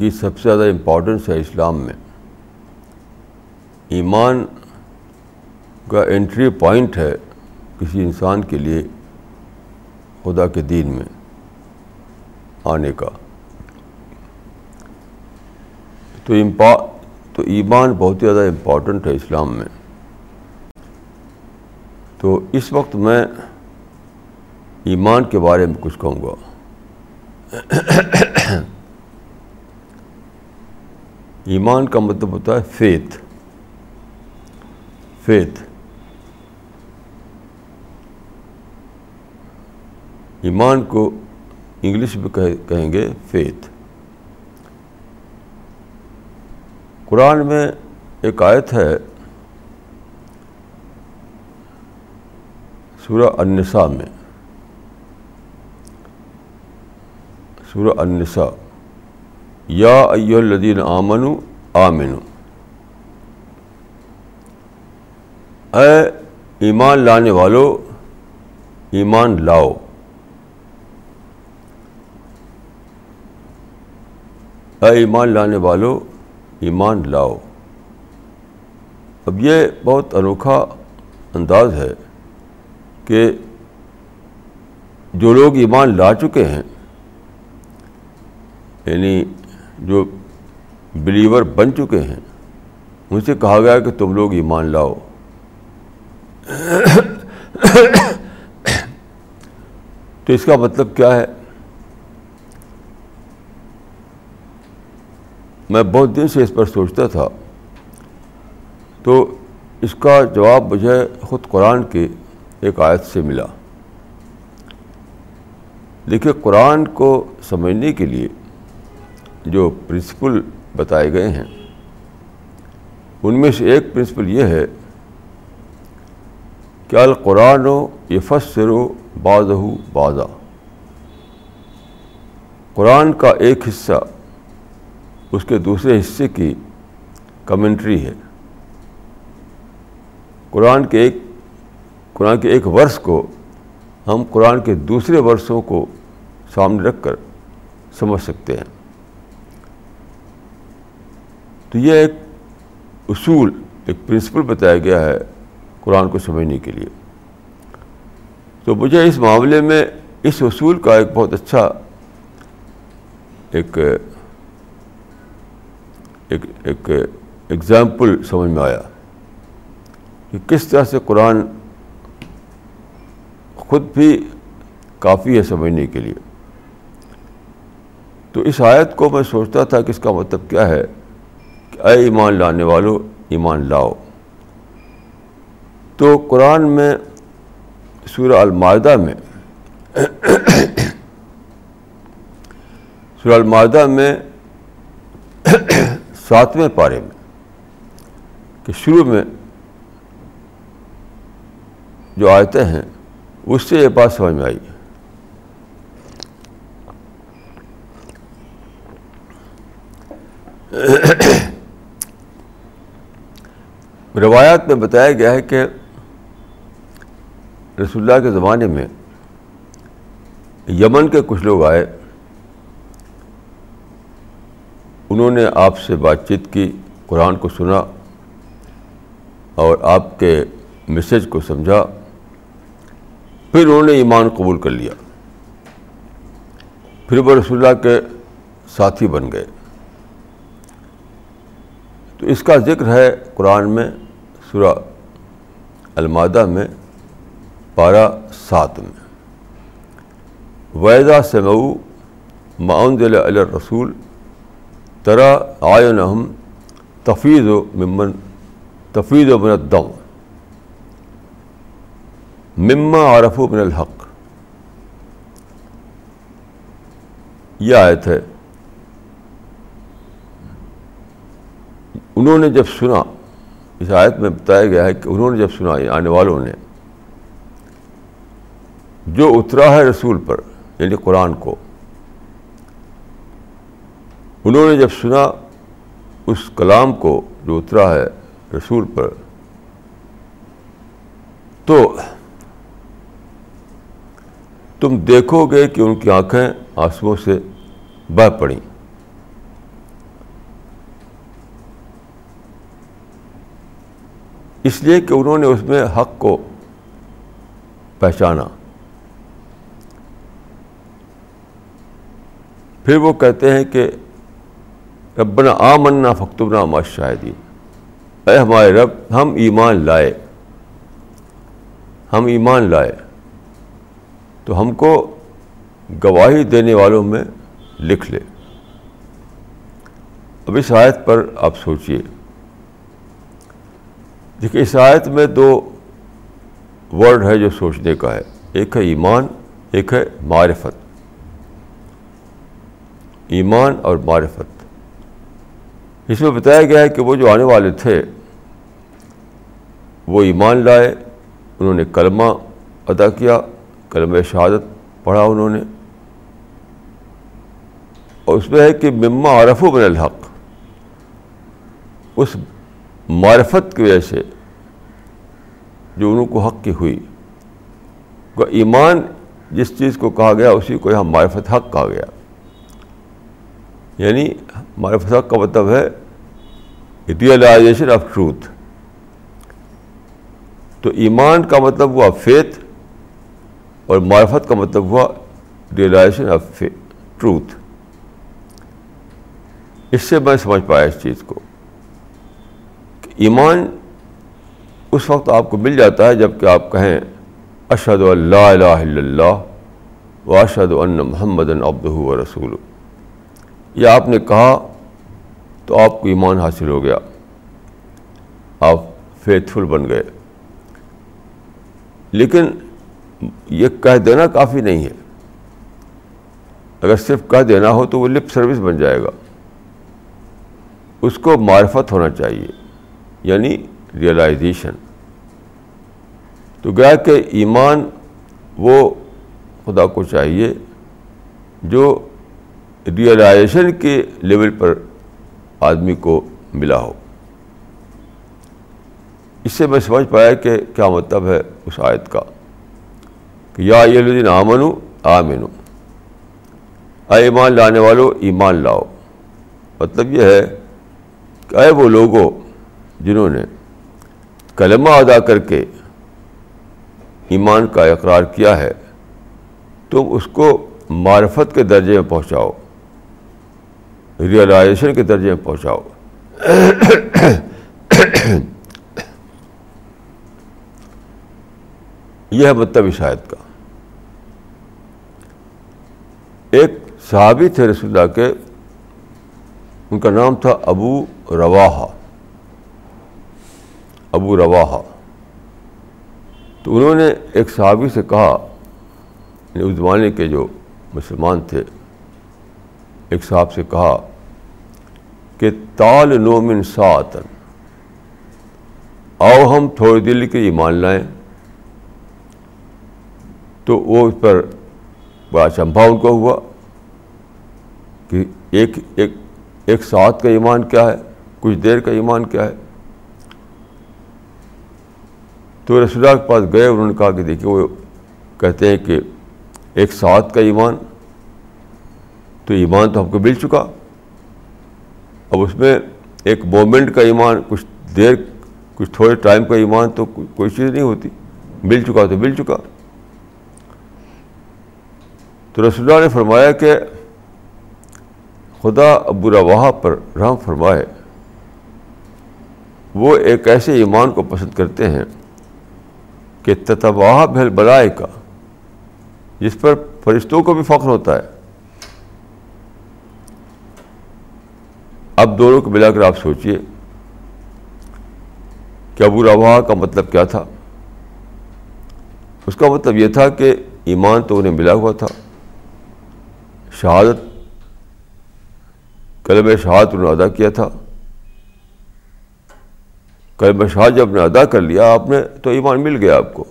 کی سب سے زیادہ امپورٹنس ہے اسلام میں۔ ایمان کا انٹری پوائنٹ ہے کسی انسان کے لیے خدا کے دین میں آنے کا۔ تو امپا، تو ایمان بہت ہی زیادہ امپورٹنٹ ہے اسلام میں۔ تو اس وقت میں ایمان کے بارے میں کچھ کہوں گا۔ ایمان کا مطلب ہوتا ہے فیتھ فیتھ ایمان کو انگلش میں کہیں گے فیتھ قرآن میں ایک آیت ہے، سورہ النساء میں۔ سورہ النساء۔ یا ایو الذین آمنو آمنو۔ اے ایمان لانے والو، ایمان لاؤ۔ اے ایمان لانے والو، ایمان لاؤ۔ اب یہ بہت انوکھا انداز ہے کہ جو لوگ ایمان لا چکے ہیں یعنی جو بلیور بن چکے ہیں، ان سے کہا گیا کہ تم لوگ ایمان لاؤ۔ تو اس کا مطلب کیا ہے؟ میں بہت دن سے اس پر سوچتا تھا۔ تو اس کا جواب مجھے خود قرآن کی ایک آیت سے ملا۔ دیکھیے، قرآن کو سمجھنے کے لیے جو پرنسپل بتائے گئے ہیں، ان میں سے ایک پرنسپل یہ ہے کہ القرآن و یہ فسر و باز بازا قرآن کا ایک حصہ اس کے دوسرے حصے کی کمنٹری ہے۔ قرآن کے ایک، قرآن کے ایک ورس کو ہم قرآن کے دوسرے ورسوں کو سامنے رکھ کر سمجھ سکتے ہیں۔ تو یہ ایک اصول، ایک پرنسپل بتایا گیا ہے قرآن کو سمجھنے کے لیے۔ تو مجھے اس معاملے میں اس اصول کا ایک بہت اچھا ایک ایک ایگزامپل سمجھ میں آیا کہ کس طرح سے قرآن خود بھی کافی ہے سمجھنے کے لیے۔ تو اس آیت کو میں سوچتا تھا کہ اس کا مطلب کیا ہے؟ اے ایمان لانے والوں ایمان لاؤ۔ تو قرآن میں، سورہ المائدہ میں، سورہ المائدہ میں ساتویں پارے میں، کہ شروع میں جو آیتیں ہیں، اس سے یہ بات سمجھ میں آئی۔ روایات میں بتایا گیا ہے کہ رسول اللہ کے زمانے میں یمن کے کچھ لوگ آئے، انہوں نے آپ سے بات چیت کی، قرآن کو سنا اور آپ کے میسج کو سمجھا، پھر انہوں نے ایمان قبول کر لیا۔ پھر وہ رسول اللہ کے ساتھی بن گئے۔ تو اس کا ذکر ہے قرآن میں سورہ المادہ میں پارہ سات میں۔ ویدا سمعو معاون رسول ترا آئن ہم تفیض و ممن تفیض و منتم مما عارف من الحق۔ یہ آیت ہے۔ انہوں نے جب سنا، اس آیت میں بتایا گیا ہے کہ انہوں نے جب سنا آنے والوں نے، جو اترا ہے رسول پر یعنی قرآن کو، انہوں نے جب سنا اس کلام کو جو اترا ہے رسول پر، تو تم دیکھو گے کہ ان کی آنکھیں آنسوؤں سے بہ پڑیں۔ اس لیے کہ انہوں نے اس میں حق کو پہچانا۔ پھر وہ کہتے ہیں کہ ربنا آ منا فختبنا ما شاہدین اے ہمارے رب، ہم ایمان لائے۔ ہم ایمان لائے۔ تو ہم کو گواہی دینے والوں میں لکھ لے۔ اب اس آیت پر آپ سوچیے دیکھیے اس آیت میں دو ورڈ ہے جو سوچنے کا ہے۔ ایک ہے ایمان، ایک ہے معرفت۔ ایمان اور معرفت۔ اس میں بتایا گیا ہے کہ وہ جو آنے والے تھے، وہ ایمان لائے، انہوں نے کلمہ ادا کیا، کلمہ شہادت پڑھا انہوں نے۔ اور اس میں ہے کہ مما عرف و بن الحق۔ اس معرفت کی وجہ سے جو انہوں کو حق کی ہوئی ایمان جس چیز کو کہا گیا، اسی کو یہاں معرفت حق کہا گیا۔ یعنی معرفت حق کا مطلب ہے ریئلائزیشن آف ٹروتھ تو ایمان کا مطلب ہوا فیتھ اور معرفت کا مطلب ہوا ریئلائزیشن آف ٹروتھ اس سے میں سمجھ پایا اس چیز کو۔ ایمان اس وقت آپ کو مل جاتا ہے جبکہ آپ کہیں اشد اللہ الہ الا اللہ و اشد ان محمد ابد و رسول یہ آپ نے کہا تو آپ کو ایمان حاصل ہو گیا۔ آپ فیتھ فل بن گئے۔ لیکن یہ کہہ دینا کافی نہیں ہے۔ اگر صرف کہہ دینا ہو تو وہ لپ سروس بن جائے گا۔ اس کو معرفت ہونا چاہیے۔ یعنی ریئلائزیشن تو گیا کہ ایمان وہ خدا کو چاہیے جو ریئلائزیشن کے لیول پر آدمی کو ملا ہو۔ اس سے میں سمجھ پایا کہ کیا مطلب ہے اس آیت کا۔ کہ یا یہ الدین آمن آمن اے ایمان لانے والوں ایمان لاؤ۔ مطلب یہ ہے کہ اے وہ لوگوں جنہوں نے کلمہ ادا کر کے ایمان کا اقرار کیا ہے، تم اس کو معرفت کے درجے میں پہنچاؤ ریئلائزیشن کے درجے میں پہنچاؤ۔ یہ ہے مطلب شاید کا۔ ایک صحابی تھے رسول اللہ کے، ان کا نام تھا ابو رواحہ۔ ابو رواحہ۔ تو انہوں نے ایک صحابی سے کہا یعنی اس زمانے کے جو مسلمان تھے، ایک صاحب سے کہا کہ تال نومن ساتن، آؤ ہم تھوڑی دل کے ایمان لائیں۔ تو وہ اس پر بڑا چمپا ان کو ہوا کہ ایک ایک ایک ساتھ کا ایمان کیا ہے، کچھ دیر کا ایمان کیا ہے۔ تو رسول اللہ کے پاس گئے، انہوں نے کہا کہ دیکھیے، وہ کہتے ہیں کہ ایک ساتھ کا ایمان، تو ایمان تو ہم کو مل چکا۔ اب اس میں ایک مومنٹ کا ایمان، کچھ دیر، کچھ تھوڑے ٹائم کا ایمان تو کوئی چیز نہیں ہوتی۔ مل چکا تو مل چکا۔ تو رسول اللہ نے فرمایا کہ خدا ابو روا پر رحم فرمائے۔ وہ ایک ایسے ایمان کو پسند کرتے ہیں کہ تتواہ بھل بلائے کا، جس پر فرشتوں کو بھی فخر ہوتا ہے۔ اب دونوں کو ملا کر آپ سوچئے کہ ابو روا کا مطلب کیا تھا؟ اس کا مطلب یہ تھا کہ ایمان تو انہیں ملا ہوا تھا۔ شہادت کلب شہادت انہوں نے ادا کیا تھا۔ کلب شہاد جب نے ادا کر لیا، آپ نے تو ایمان مل گیا آپ کو۔